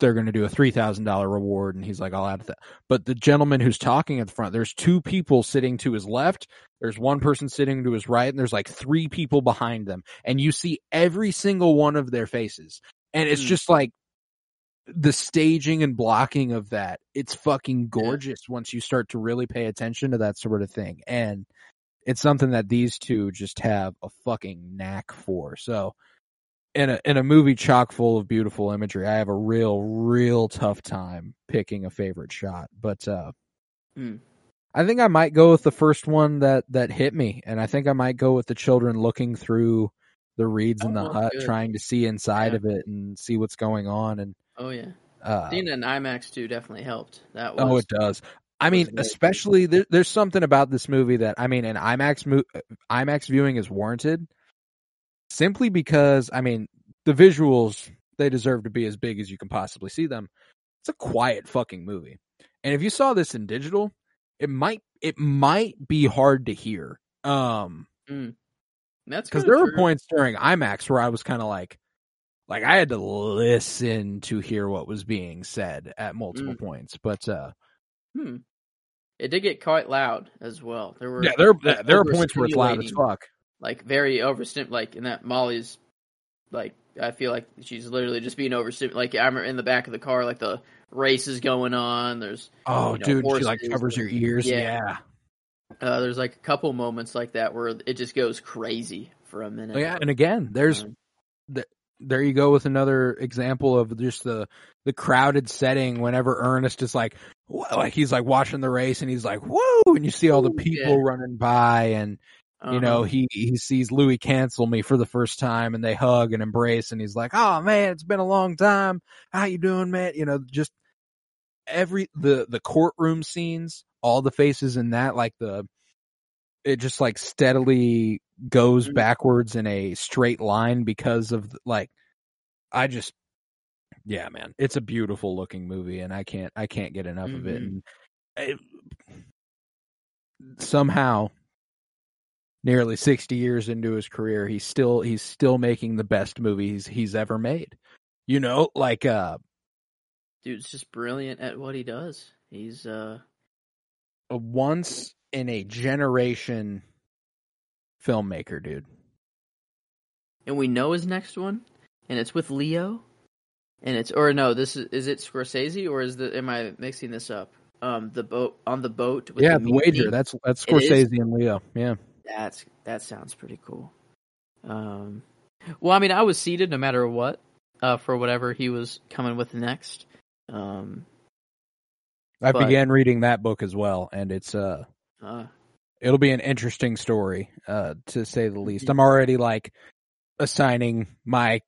they're going to do a $3000 reward and he's like I'll add that but the gentleman who's talking at the front there's two people sitting to his left there's one person sitting to his right and there's like three people behind them and you see every single one of their faces and it's Mm. just like the staging and blocking of that it's fucking gorgeous once you start to really pay attention to that sort of thing and it's something that these two just have a fucking knack for so in a in a movie chock full of beautiful imagery i have a real real tough time picking a favorite shot but uh Hmm. i think i might go with the first one that that hit me and i think i might go with the children looking through the reeds in the Oh, hut good. trying to see inside Yeah. of it and see what's going on and Oh yeah, uh seeing it in IMAX too definitely helped. That was Oh, it does. I mean, especially there, there's something about this movie that I mean, an IMAX mo- IMAX viewing is warranted, simply because I mean the visuals they deserve to be as big as you can possibly see them. It's a quiet fucking movie, and if you saw this in digital, it might it might be hard to hear. Um, that's because there were points during IMAX where I was kind of like, like I had to listen to hear what was being said at multiple Mm. points, but uh. Hmm. It did get quite loud as well. There were Yeah, there like, there are points where it's loud as fuck. Like very overstim like in that Molly's like I feel like she's literally just being overstim like I'm in the back of the car like the race is going on. There's Oh, you know, dude, she like covers her ears. yeah. Yeah. uh there's like a couple moments like that where it just goes crazy for a minute. Oh, yeah, and again, there's Um, there you go with another example of just the the crowded setting. Whenever Ernest is like, like he's like watching the race and he's like, whoa, and you see all the people yeah. running by, and you know uh-huh. he he sees Louis Cancelmi for the first time, and they hug and embrace, and he's like, oh man, it's been a long time. How you doing, man? You know, just every the the courtroom scenes, all the faces in that, like the it just like steadily goes Mhm. backwards in a straight line because of like I just yeah man it's a beautiful looking movie and I can't I can't get enough of it Mhm. and it, somehow nearly 60 years into his career he's still he's still making the best movies he's ever made you know like uh dude's just brilliant at what he does. He's uh a once in a generation filmmaker dude and we know his next one, and it's with Leo, and it's or no, this is is it Scorsese or is the am I mixing this up? Um, the boat on the boat. With yeah the the wager that's that's Scorsese and Leo yeah That's that sounds pretty cool. Um, well, I mean, I was seated no matter what, uh, for whatever he was coming with next. Um, I But- began reading that book as well, and it's uh, uh, it'll be an interesting story, uh, to say the least. Mhm. I'm already like assigning my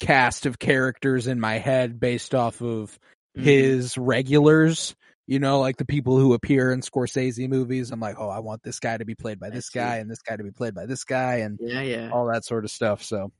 cast of characters in my head based off of mhm. his regulars. You know, like the people who appear in Scorsese movies. I'm like, oh, I want this guy to be played by this guy, and this guy to be played by this guy, and yeah, yeah. all that sort of stuff. So,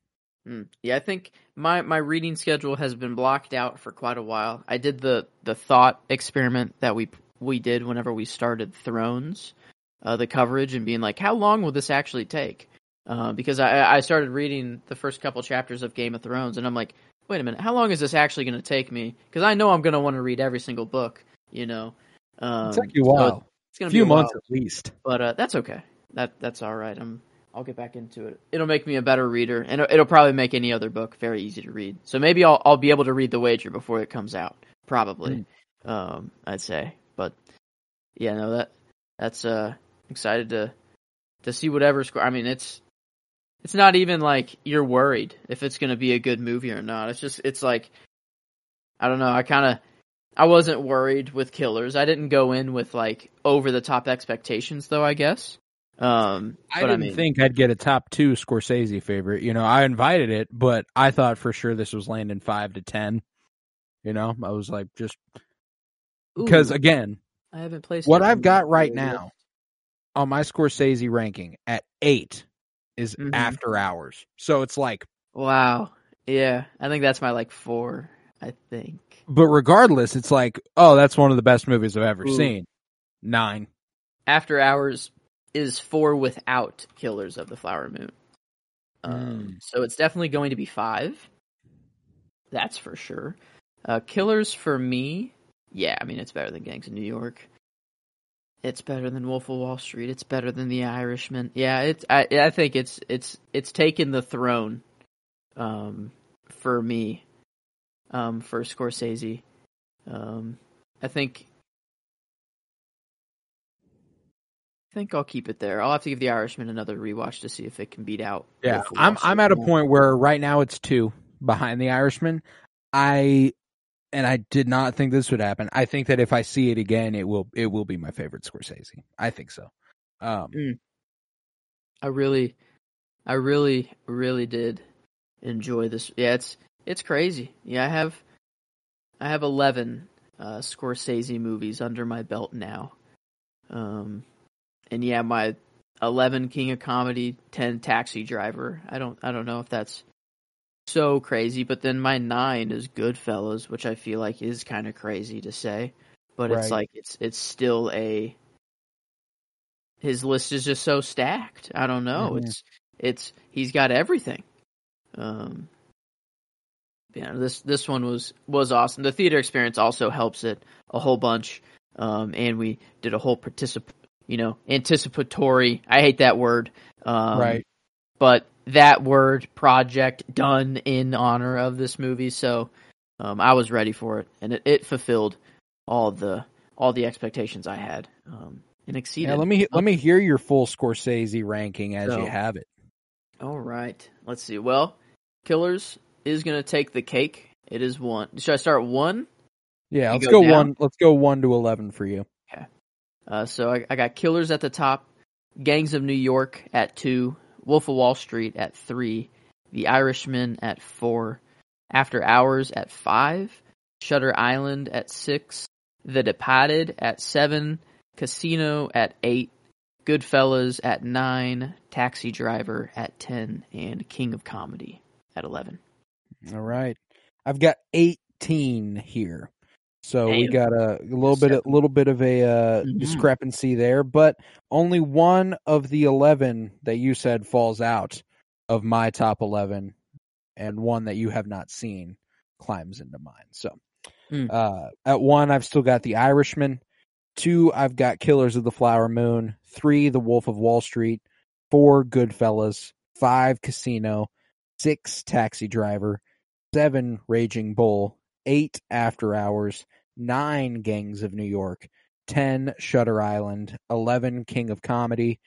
Mm. Yeah, I think my my reading schedule has been blocked out for quite a while. I did the the thought experiment that we we did whenever we started Thrones, uh, the coverage, and being like, how long will this actually take? Uh, because I I started reading the first couple chapters of Game of Thrones, and I'm like, wait a minute, how long is this actually going to take me? Because I know I'm going to want to read every single book, you know. Um, you a so it's going to few be a while months at least. but uh, that's okay. That that's all right. I'm I'll get back into it. It'll make me a better reader, and it'll, probably make any other book very easy to read. So maybe I'll I'll be able to read The Wager before it comes out. Probably, um, I'd say. But yeah, no that that's uh excited to to see whatever score. I mean, it's it's not even like you're worried if it's going to be a good movie or not. It's just it's like I don't know. I kind of I wasn't worried with Killers. I didn't go in with like over the top expectations, though. I guess. Um, I but didn't mean, think I'd get a top two Scorsese favorite. You know, I invited it, but I thought for sure this was landing five to ten. You know, I was like, just because again, I haven't placed what I've got right list. now on my Scorsese ranking at eight is Mhm. After Hours. So it's like, Wow. Yeah, I think that's my like four. I think. But regardless, it's like, oh, that's one of the best movies I've ever Ooh. seen. Nine. After Hours is four without Killers of the Flower Moon. Um, Mm. So it's definitely going to be five. That's for sure. Uh, Killers for me, yeah, I mean it's better than Gangs of New York. It's better than Wolf of Wall Street. It's better than The Irishman. Yeah, it's I I think it's it's it's taken the throne, um, for me, um, for Scorsese. Um, I think I think I'll keep it there. I'll have to give The Irishman another rewatch to see if it can beat out. Yeah, I'm I'm at a point where right now it's two behind the Irishman. I and I did not think this would happen. I think that if I see it again, it will it will be my favorite Scorsese. I think so. Um, I really, I really, really did enjoy this. Yeah, it's it's crazy. Yeah, I have, I have eleven uh, Scorsese movies under my belt now. Um, and yeah, my eleven King of Comedy, ten Taxi Driver. I don't, I don't know if that's so crazy, but then my nine is Goodfellas, which I feel like is kind of crazy to say, but it's like it's it's still a his list is just so stacked. I don't know. Mhm. It's it's he's got everything. Um yeah, this this one was was awesome. The theater experience also helps it a whole bunch. Um and we did a whole particip you know, anticipatory I hate that word. Um right. but that word project done in honor of this movie so um I was ready for it and it, it fulfilled all the all the expectations I had. Um and exceeded. Yeah, let me let me hear your full Scorsese ranking as So- you have it. All right. Let's see. Well, Killers is going to take the cake. It is one. Should I start one? Yeah, let's go go, one. Let's go one to eleven for you. Uh, so I, I got Killers at the top, Gangs of New York at two, Wolf of Wall Street at three, The Irishman at four, After Hours at five, Shutter Island at six, The Departed at seven, Casino at eight, Goodfellas at nine, Taxi Driver at ten, and King of Comedy at eleven. All right, I've got eighteen here, so we got a, a little bit a little bit of a uh, Mhm. discrepancy there, but only one of the eleven that you said falls out of my top eleven, and one that you have not seen climbs into mine. So, Hmm. uh, at one, I've still got The Irishman. Two, I've got Killers of the Flower Moon. Three, The Wolf of Wall Street. Four, Goodfellas. Five, Casino. Six, Taxi Driver. Seven, Raging Bull. Eight, After Hours. Nine, Gangs of New York. Ten, Shutter Island. Eleven, King of Comedy.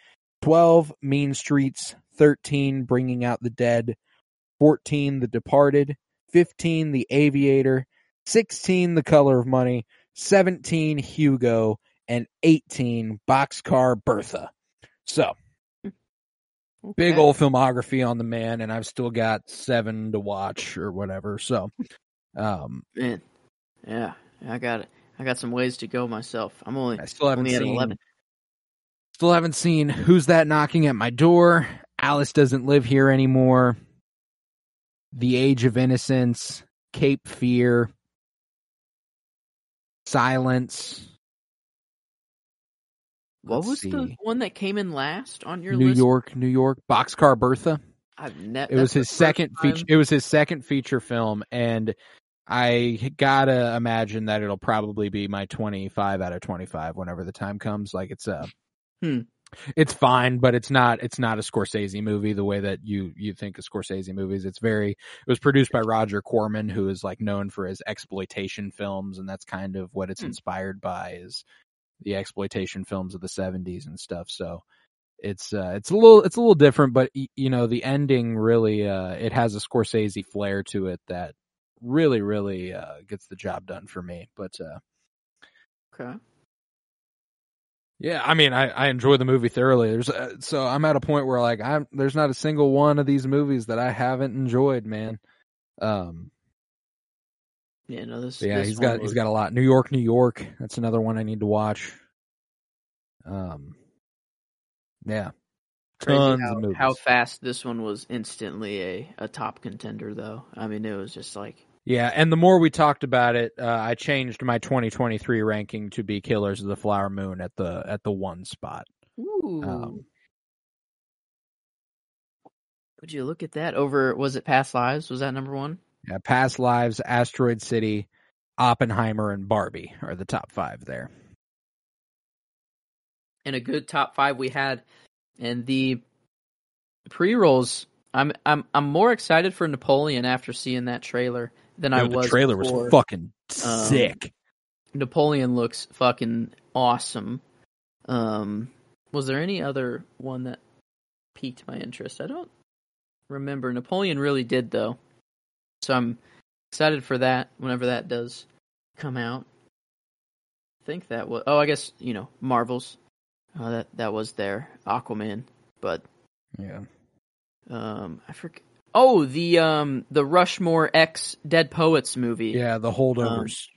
Twelve, Mean Streets. Thirteen, Bringing Out the Dead. Fourteen, The Departed. Fifteen, The Aviator. Sixteen, The Color of Money. 17 Hugo, and 18 Boxcar Bertha. So, big old filmography on the man, and I've still got seven to watch or whatever. So, um, Man, yeah, I got it. I got some ways to go myself. I'm only I still haven't only at seen, eleven. still haven't seen Who's That Knocking at My Door? Alice Doesn't Live Here Anymore. The Age of Innocence, Cape Fear, Silence, What Let's was the one that came in last on your list? New list? York, New York, Boxcar Bertha. I've never. It was his second feature. It was his second feature film, and I gotta imagine that it'll probably be my twenty-five out of twenty-five whenever the time comes. Like it's a, Hmm. it's fine, but it's not. It's not a Scorsese movie the way that you you think of Scorsese movies. It's very. It was produced by Roger Corman, who is like known for his exploitation films, and that's kind of what it's Hmm. inspired by is the exploitation films of the seventies and stuff. So it's uh it's a little it's a little different but you know the ending really uh it has a Scorsese flair to it that really really uh gets the job done for me but uh Okay. yeah I mean I I enjoy the movie thoroughly there's uh, so I'm at a point where like I'm there's not a single one of these movies that I haven't enjoyed man um Yeah, no, this. yeah this he's got was- he's got a lot New York New York that's another one I need to watch um yeah Tons how, of movies. how fast this one was instantly a, a top contender, though. I mean, it was just like Yeah, and the more we talked about it, uh, I changed my 2023 ranking to be Killers of the Flower Moon at the at the one spot. Ooh. Um, Would you look at that? Over was it Past Lives? Was that number one? Yeah, Past Lives, Asteroid City, Oppenheimer, and Barbie are the top five there. And a good top five we had, and the pre rolls. I'm I'm I'm more excited for Napoleon after seeing that trailer than I was. the trailer before. was fucking Um, sick. Napoleon looks fucking awesome. Um, was there any other one that piqued my interest? I don't remember. Napoleon really did though, so I'm excited for that. Whenever that does come out, I think that was. Oh, I guess you know Marvels. Uh, that that was there. Aquaman, but Yeah, um, I forget. Oh, the um the Rushmore X Dead Poets movie. yeah, the holdovers.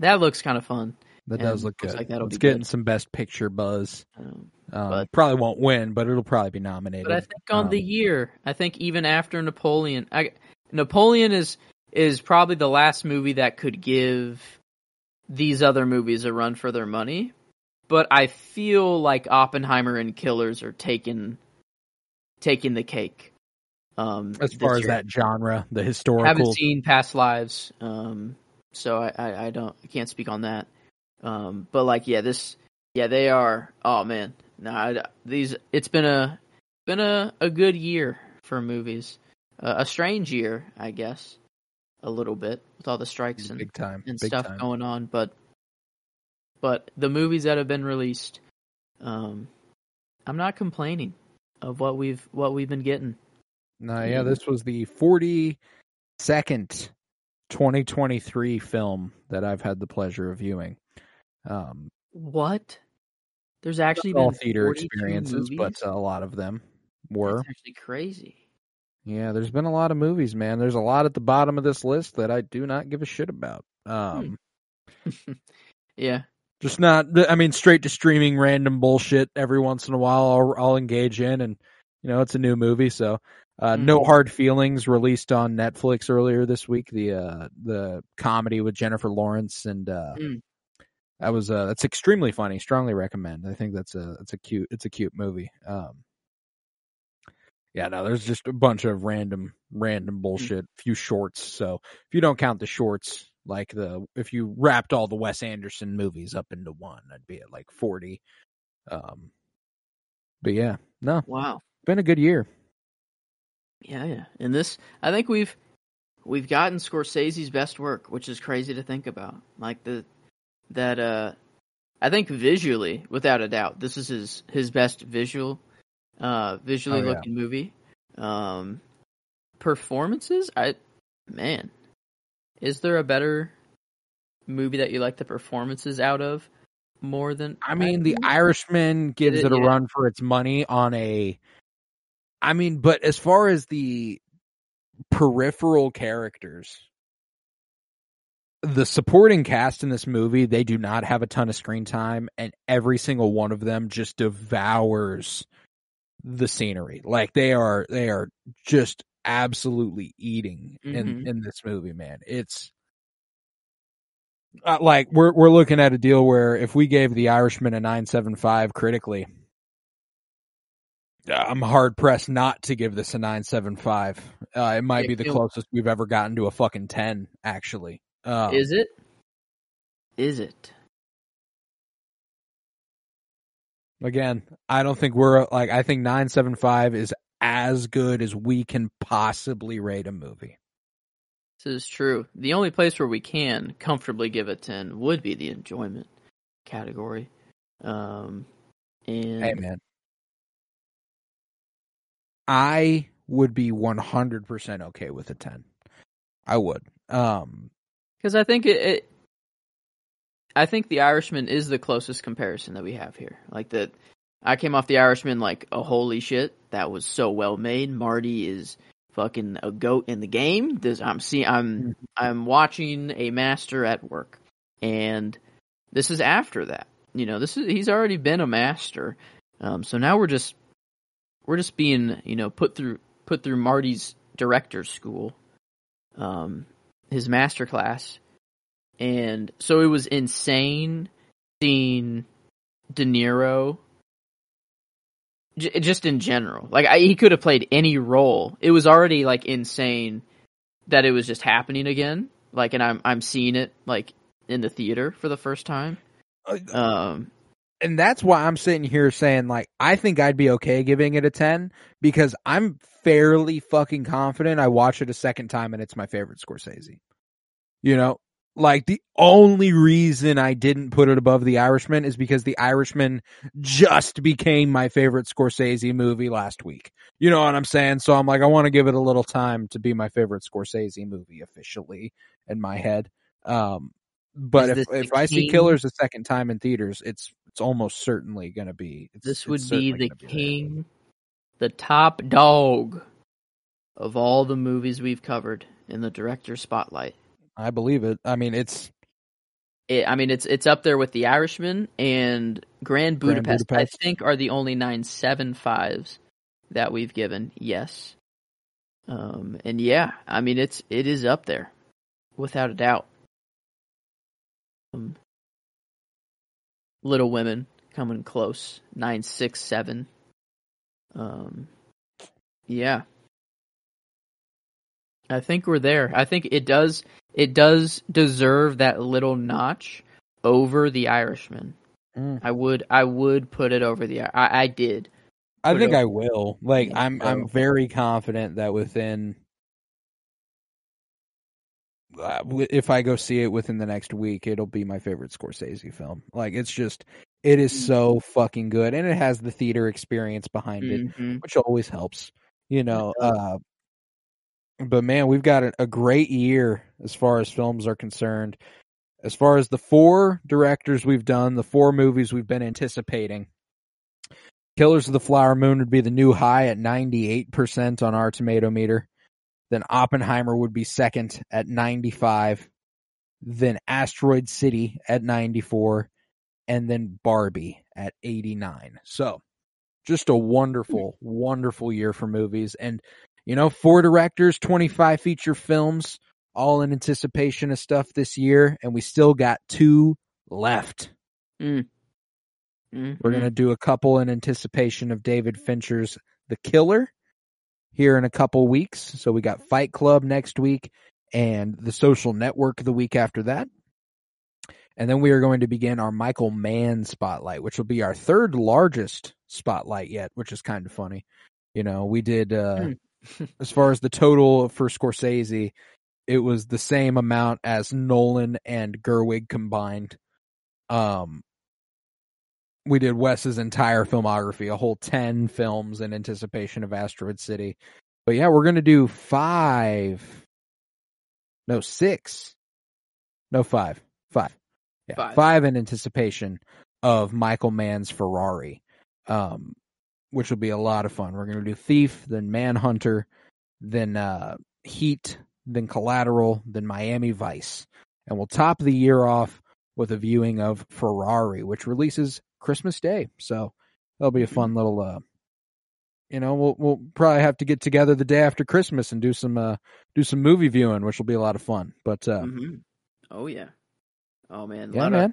that looks kind of fun. that does look good. like that'll it's be getting good. some Best Picture buzz. Um, Um, But- probably won't win, but it'll probably be nominated. But I think on Um, the year, I think even after Napoleon, I, Napoleon is is probably the last movie that could give these other movies a run for their money. But I feel like Oppenheimer and Killers are taking taking the cake. Um, as far as year. that genre, the historical. haven't seen Past Lives, um, so I, I, I don't I can't speak on that. Um, but like yeah, this yeah they are. Oh man, no, I, these it's been a been a, a good year for movies. Uh, a strange year, I guess, a little bit with all the strikes and big time, and stuff time. going on, but but the movies that have been released, um, I'm not complaining of what we've what we've been getting. No, yeah, this was the 42nd 2023 film that I've had the pleasure of viewing. Um, What? There's actually all theater 42 experiences, but a lot of them were. That's actually crazy. Yeah, there's been a lot of movies, man. There's a lot at the bottom of this list that I do not give a shit about. Um, Yeah, just not. I mean, straight to streaming random bullshit every once in a while. I'll, I'll engage in, and you know, it's a new movie, so. Uh, No Mhm. Hard Feelings released on Netflix earlier this week. The uh, the comedy with Jennifer Lawrence and uh, Mm. that was uh, that's extremely funny. Strongly recommend. I think that's a it's a cute it's a cute movie. Um, yeah, no, there's just a bunch of random random bullshit. Few shorts. So if you don't count the shorts, like the if you wrapped all the Wes Anderson movies up into one, I'd be at like forty. Um, but yeah, no, wow. been a good year. Yeah, yeah. And this, I think we've we've gotten Scorsese's best work, which is crazy to think about. Like the that uh, I think visually, without a doubt, this is his his best visual, uh, visually Oh, yeah. looking movie. Um, performances, I man, is there a better movie that you like the performances out of more than? I mean, The Irishman gives it- it a yeah. run for its money on a. I mean, but as far as the peripheral characters, the supporting cast in this movie, they do not have a ton of screen time, and every single one of them just devours the scenery. Like they are, they are just absolutely eating in Mhm. in this movie, man. It's uh, like we're we're looking at a deal where if we gave The Irishman a nine seven five critically, uh, I'm hard pressed not to give this a nine seven five. Uh, it might Yeah, be the closest we've ever gotten to a fucking ten, actually. Um, Is it? Is it? Again, I don't think we're like I think nine seven five is as good as we can possibly rate a movie. This is true. The only place where we can comfortably give a 10 would be the enjoyment category. Um, and Hey man, I would be one hundred percent okay with a ten. I would. Um, because I think it, it, I think the Irishman is the closest comparison that we have here. Like that, I came off the Irishman like, oh holy shit, that was so well made. Marty is fucking a goat in the game. This I'm seeing, I'm I'm watching a master at work, and this is after that. You know, this is he's already been a master. Um, so now we're just we're just being you know put through put through Marty's director's school, um, his master class, and so it was insane seeing De Niro. j- Just in general, like I, he could have played any role. It was already like insane that it was just happening again. Like, and I'm I'm seeing it like in the theater for the first time. Um, and that's why I'm sitting here saying like I think I'd be okay giving it a 10 because I'm fairly fucking confident I watch it a second time and it's my favorite Scorsese. You know, like the only reason I didn't put it above The Irishman is because The Irishman just became my favorite Scorsese movie last week. You know what I'm saying? So I'm like I want to give it a little time to be my favorite Scorsese movie officially in my head. Um but Is if if I see? Killers a second time in theaters, it's it's almost certainly going to be. It's, this would be the king, the top dog of all the movies we've covered in the director's spotlight. I believe it. I mean, it's It, I mean, it's it's up there with The Irishman and Grand Grand Budapest. Budapest. I think are the only nine seven fives that we've given. Yes, um, and yeah, I mean it's it is up there without a doubt. Um, Little Women coming close nine six seven. Um, yeah, I think we're there. I think it does it does deserve that little notch over the Irishman. Mm. I would I would put it over the I, I did. I think. I will. Like Yeah, I'm so- I'm very confident that within uh, if I go see it within the next week, it'll be my favorite Scorsese film. Like it's just it is so fucking good and it has the theater experience behind it. Mhm. which always helps, you know. Uh, but man, we've got a, great year as far as films are concerned. As far as the four directors we've done, the four movies we've been anticipating, Killers of the Flower Moon would be the new high at 98% on our tomato meter. Then Oppenheimer would be second at 95. Then Asteroid City at 94. And then Barbie at 89. So just a wonderful, wonderful year for movies. And, you know, four directors, 25 feature films, all in anticipation of stuff this year. And we still got two left. Mhm. We're going to do a couple in anticipation of David Fincher's The Killer here in a couple weeks. So we got Fight Club next week and The Social Network the week after that. And then we are going to begin our Michael Mann spotlight, which will be our third largest spotlight yet, which is kind of funny. You know, we did, uh, as far as the total for Scorsese, it was the same amount as Nolan and Gerwig combined. Um, we did Wes's entire filmography, a whole 10 films in anticipation of Asteroid City. But yeah, we're going to do five. No, six. No, five. Five. Yeah, Five. five, in anticipation of Michael Mann's Ferrari, um, which will be a lot of fun. We're going to do Thief, then Manhunter, then uh, Heat, then Collateral, then Miami Vice. And we'll top the year off with a viewing of Ferrari, which releases Christmas Day. So that'll be a fun little uh you know, we'll we'll probably have to get together the day after Christmas and do some uh do some movie viewing, which will be a lot of fun. But uh Mhm. Oh yeah. Oh man, a yeah, lot man. of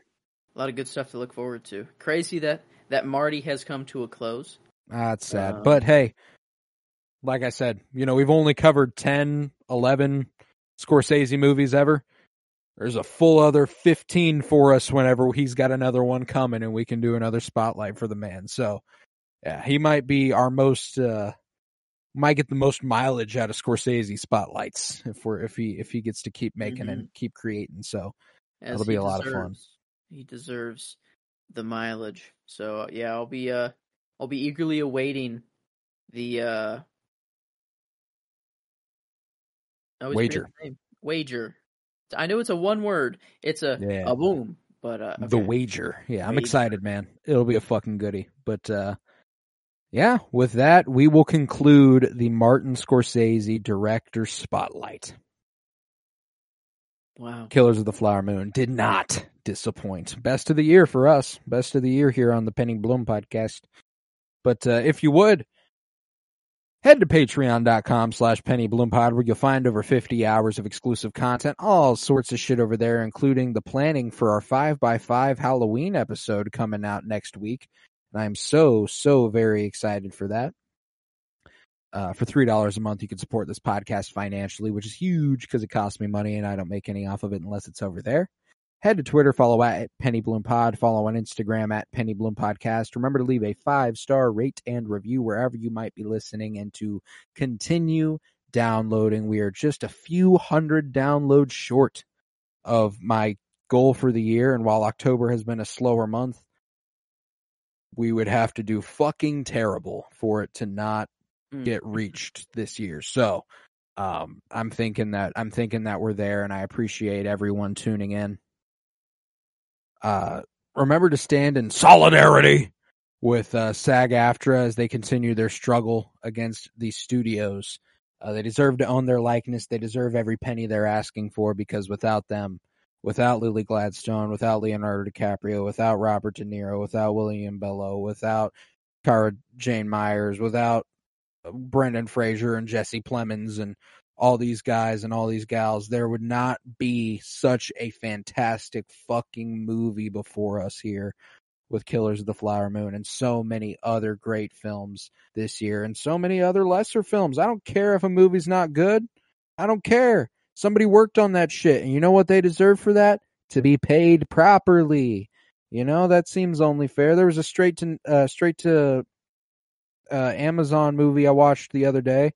a lot of good stuff to look forward to. Crazy that that Marty has come to a close. It's sad. Um, but hey, like I said, you know, we've only covered 10, 11 Scorsese movies ever. There's a full other 15 for us whenever he's got another one coming and we can do another spotlight for the man. So, yeah, he might be our most, uh, might get the most mileage out of Scorsese spotlights if we're, if he, if he gets to keep making and keep creating. So, As That'll be a lot of fun. He deserves the mileage. So yeah, I'll be uh I'll be eagerly awaiting the uh Wager. Wager. I know it's a one word. It's a Yeah. a boom, but uh The wager. Yeah, I'm Wager. excited, man. It'll be a fucking goodie. But uh yeah, with that, we will conclude the Martin Scorsese director spotlight. Wow. Killers of the Flower Moon did not disappoint. Best of the year for us. Best of the year here on the Penny Bloom podcast. But uh, if you would Head to patreon.com slash pennybloom where you'll find over 50 hours of exclusive content, all sorts of shit over there, including the planning for our 5x5 Halloween episode coming out next week. And I'm so, so very excited for that. Uh, for $3 a month, you can support this podcast financially, which is huge because it costs me money and I don't make any off of it unless it's over there. Head to Twitter, follow at Penny Bloom Pod, follow on Instagram at Penny Bloom Podcast. Remember to leave a five star rate and review wherever you might be listening and to continue downloading. We are just a few hundred downloads short of my goal for the year. And while October has been a slower month, we would have to do fucking terrible for it to not Mm. get reached this year. So, um, I'm thinking that I'm thinking that we're there, and I appreciate everyone tuning in. Uh, remember to stand in solidarity with uh, SAG-AFTRA as they continue their struggle against these studios. Uh, they deserve to own their likeness. They deserve every penny they're asking for because without them, without Lily Gladstone, without Leonardo DiCaprio, without Robert De Niro, without William Belleau, without Cara Jade Myers, without Brendan Fraser and Jesse Plemons and all these guys and all these gals, there would not be such a fantastic fucking movie before us here with Killers of the Flower Moon and so many other great films this year and so many other lesser films. I don't care if a movie's not good. I don't care. Somebody worked on that shit and you know what they deserve for that? To be paid properly. You know, that seems only fair. There was a straight to uh, straight to uh, Amazon movie I watched the other day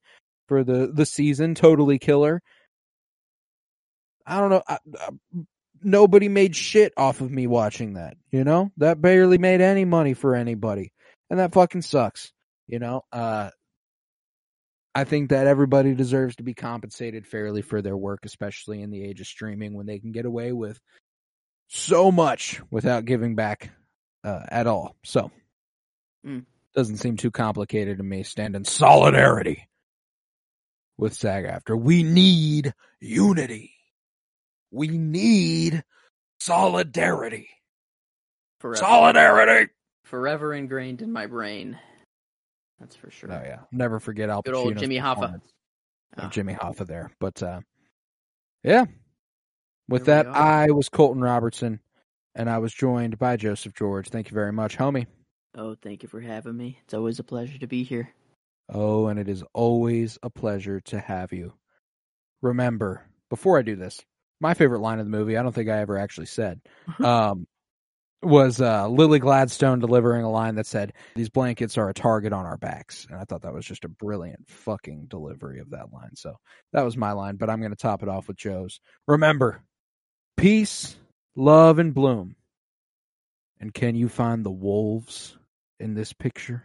for the the season, totally killer. I don't know. I, I, nobody made shit off of me watching that. You know that barely made any money for anybody, and that fucking sucks. You know. Uh, I think that everybody deserves to be compensated fairly for their work, especially in the age of streaming when they can get away with so much without giving back uh, at all. So, Mm. doesn't seem too complicated to me. Stand in solidarity with SAG-AFTRA. We need unity. We need solidarity. Forever, Solidarity. forever ingrained in my brain. That's for sure. Oh yeah, never forget Al Good old Jimmy Hoffa. Ah. Jimmy Hoffa there. But uh, yeah, with Here we that. I was Colton Robertson, and I was joined by Joseph George. Thank you very much, homie. Oh, thank you for having me. It's always a pleasure to be here. Oh, and it is always a pleasure to have you. Remember, before I do this, my favorite line of the movie, I don't think I ever actually said, um, was uh, Lily Gladstone delivering a line that said, These blankets are a target on our backs. And I thought that was just a brilliant fucking delivery of that line. So that was my line, but I'm going to top it off with Joe's. Remember, peace, love, and bloom. And can you find the wolves in this picture?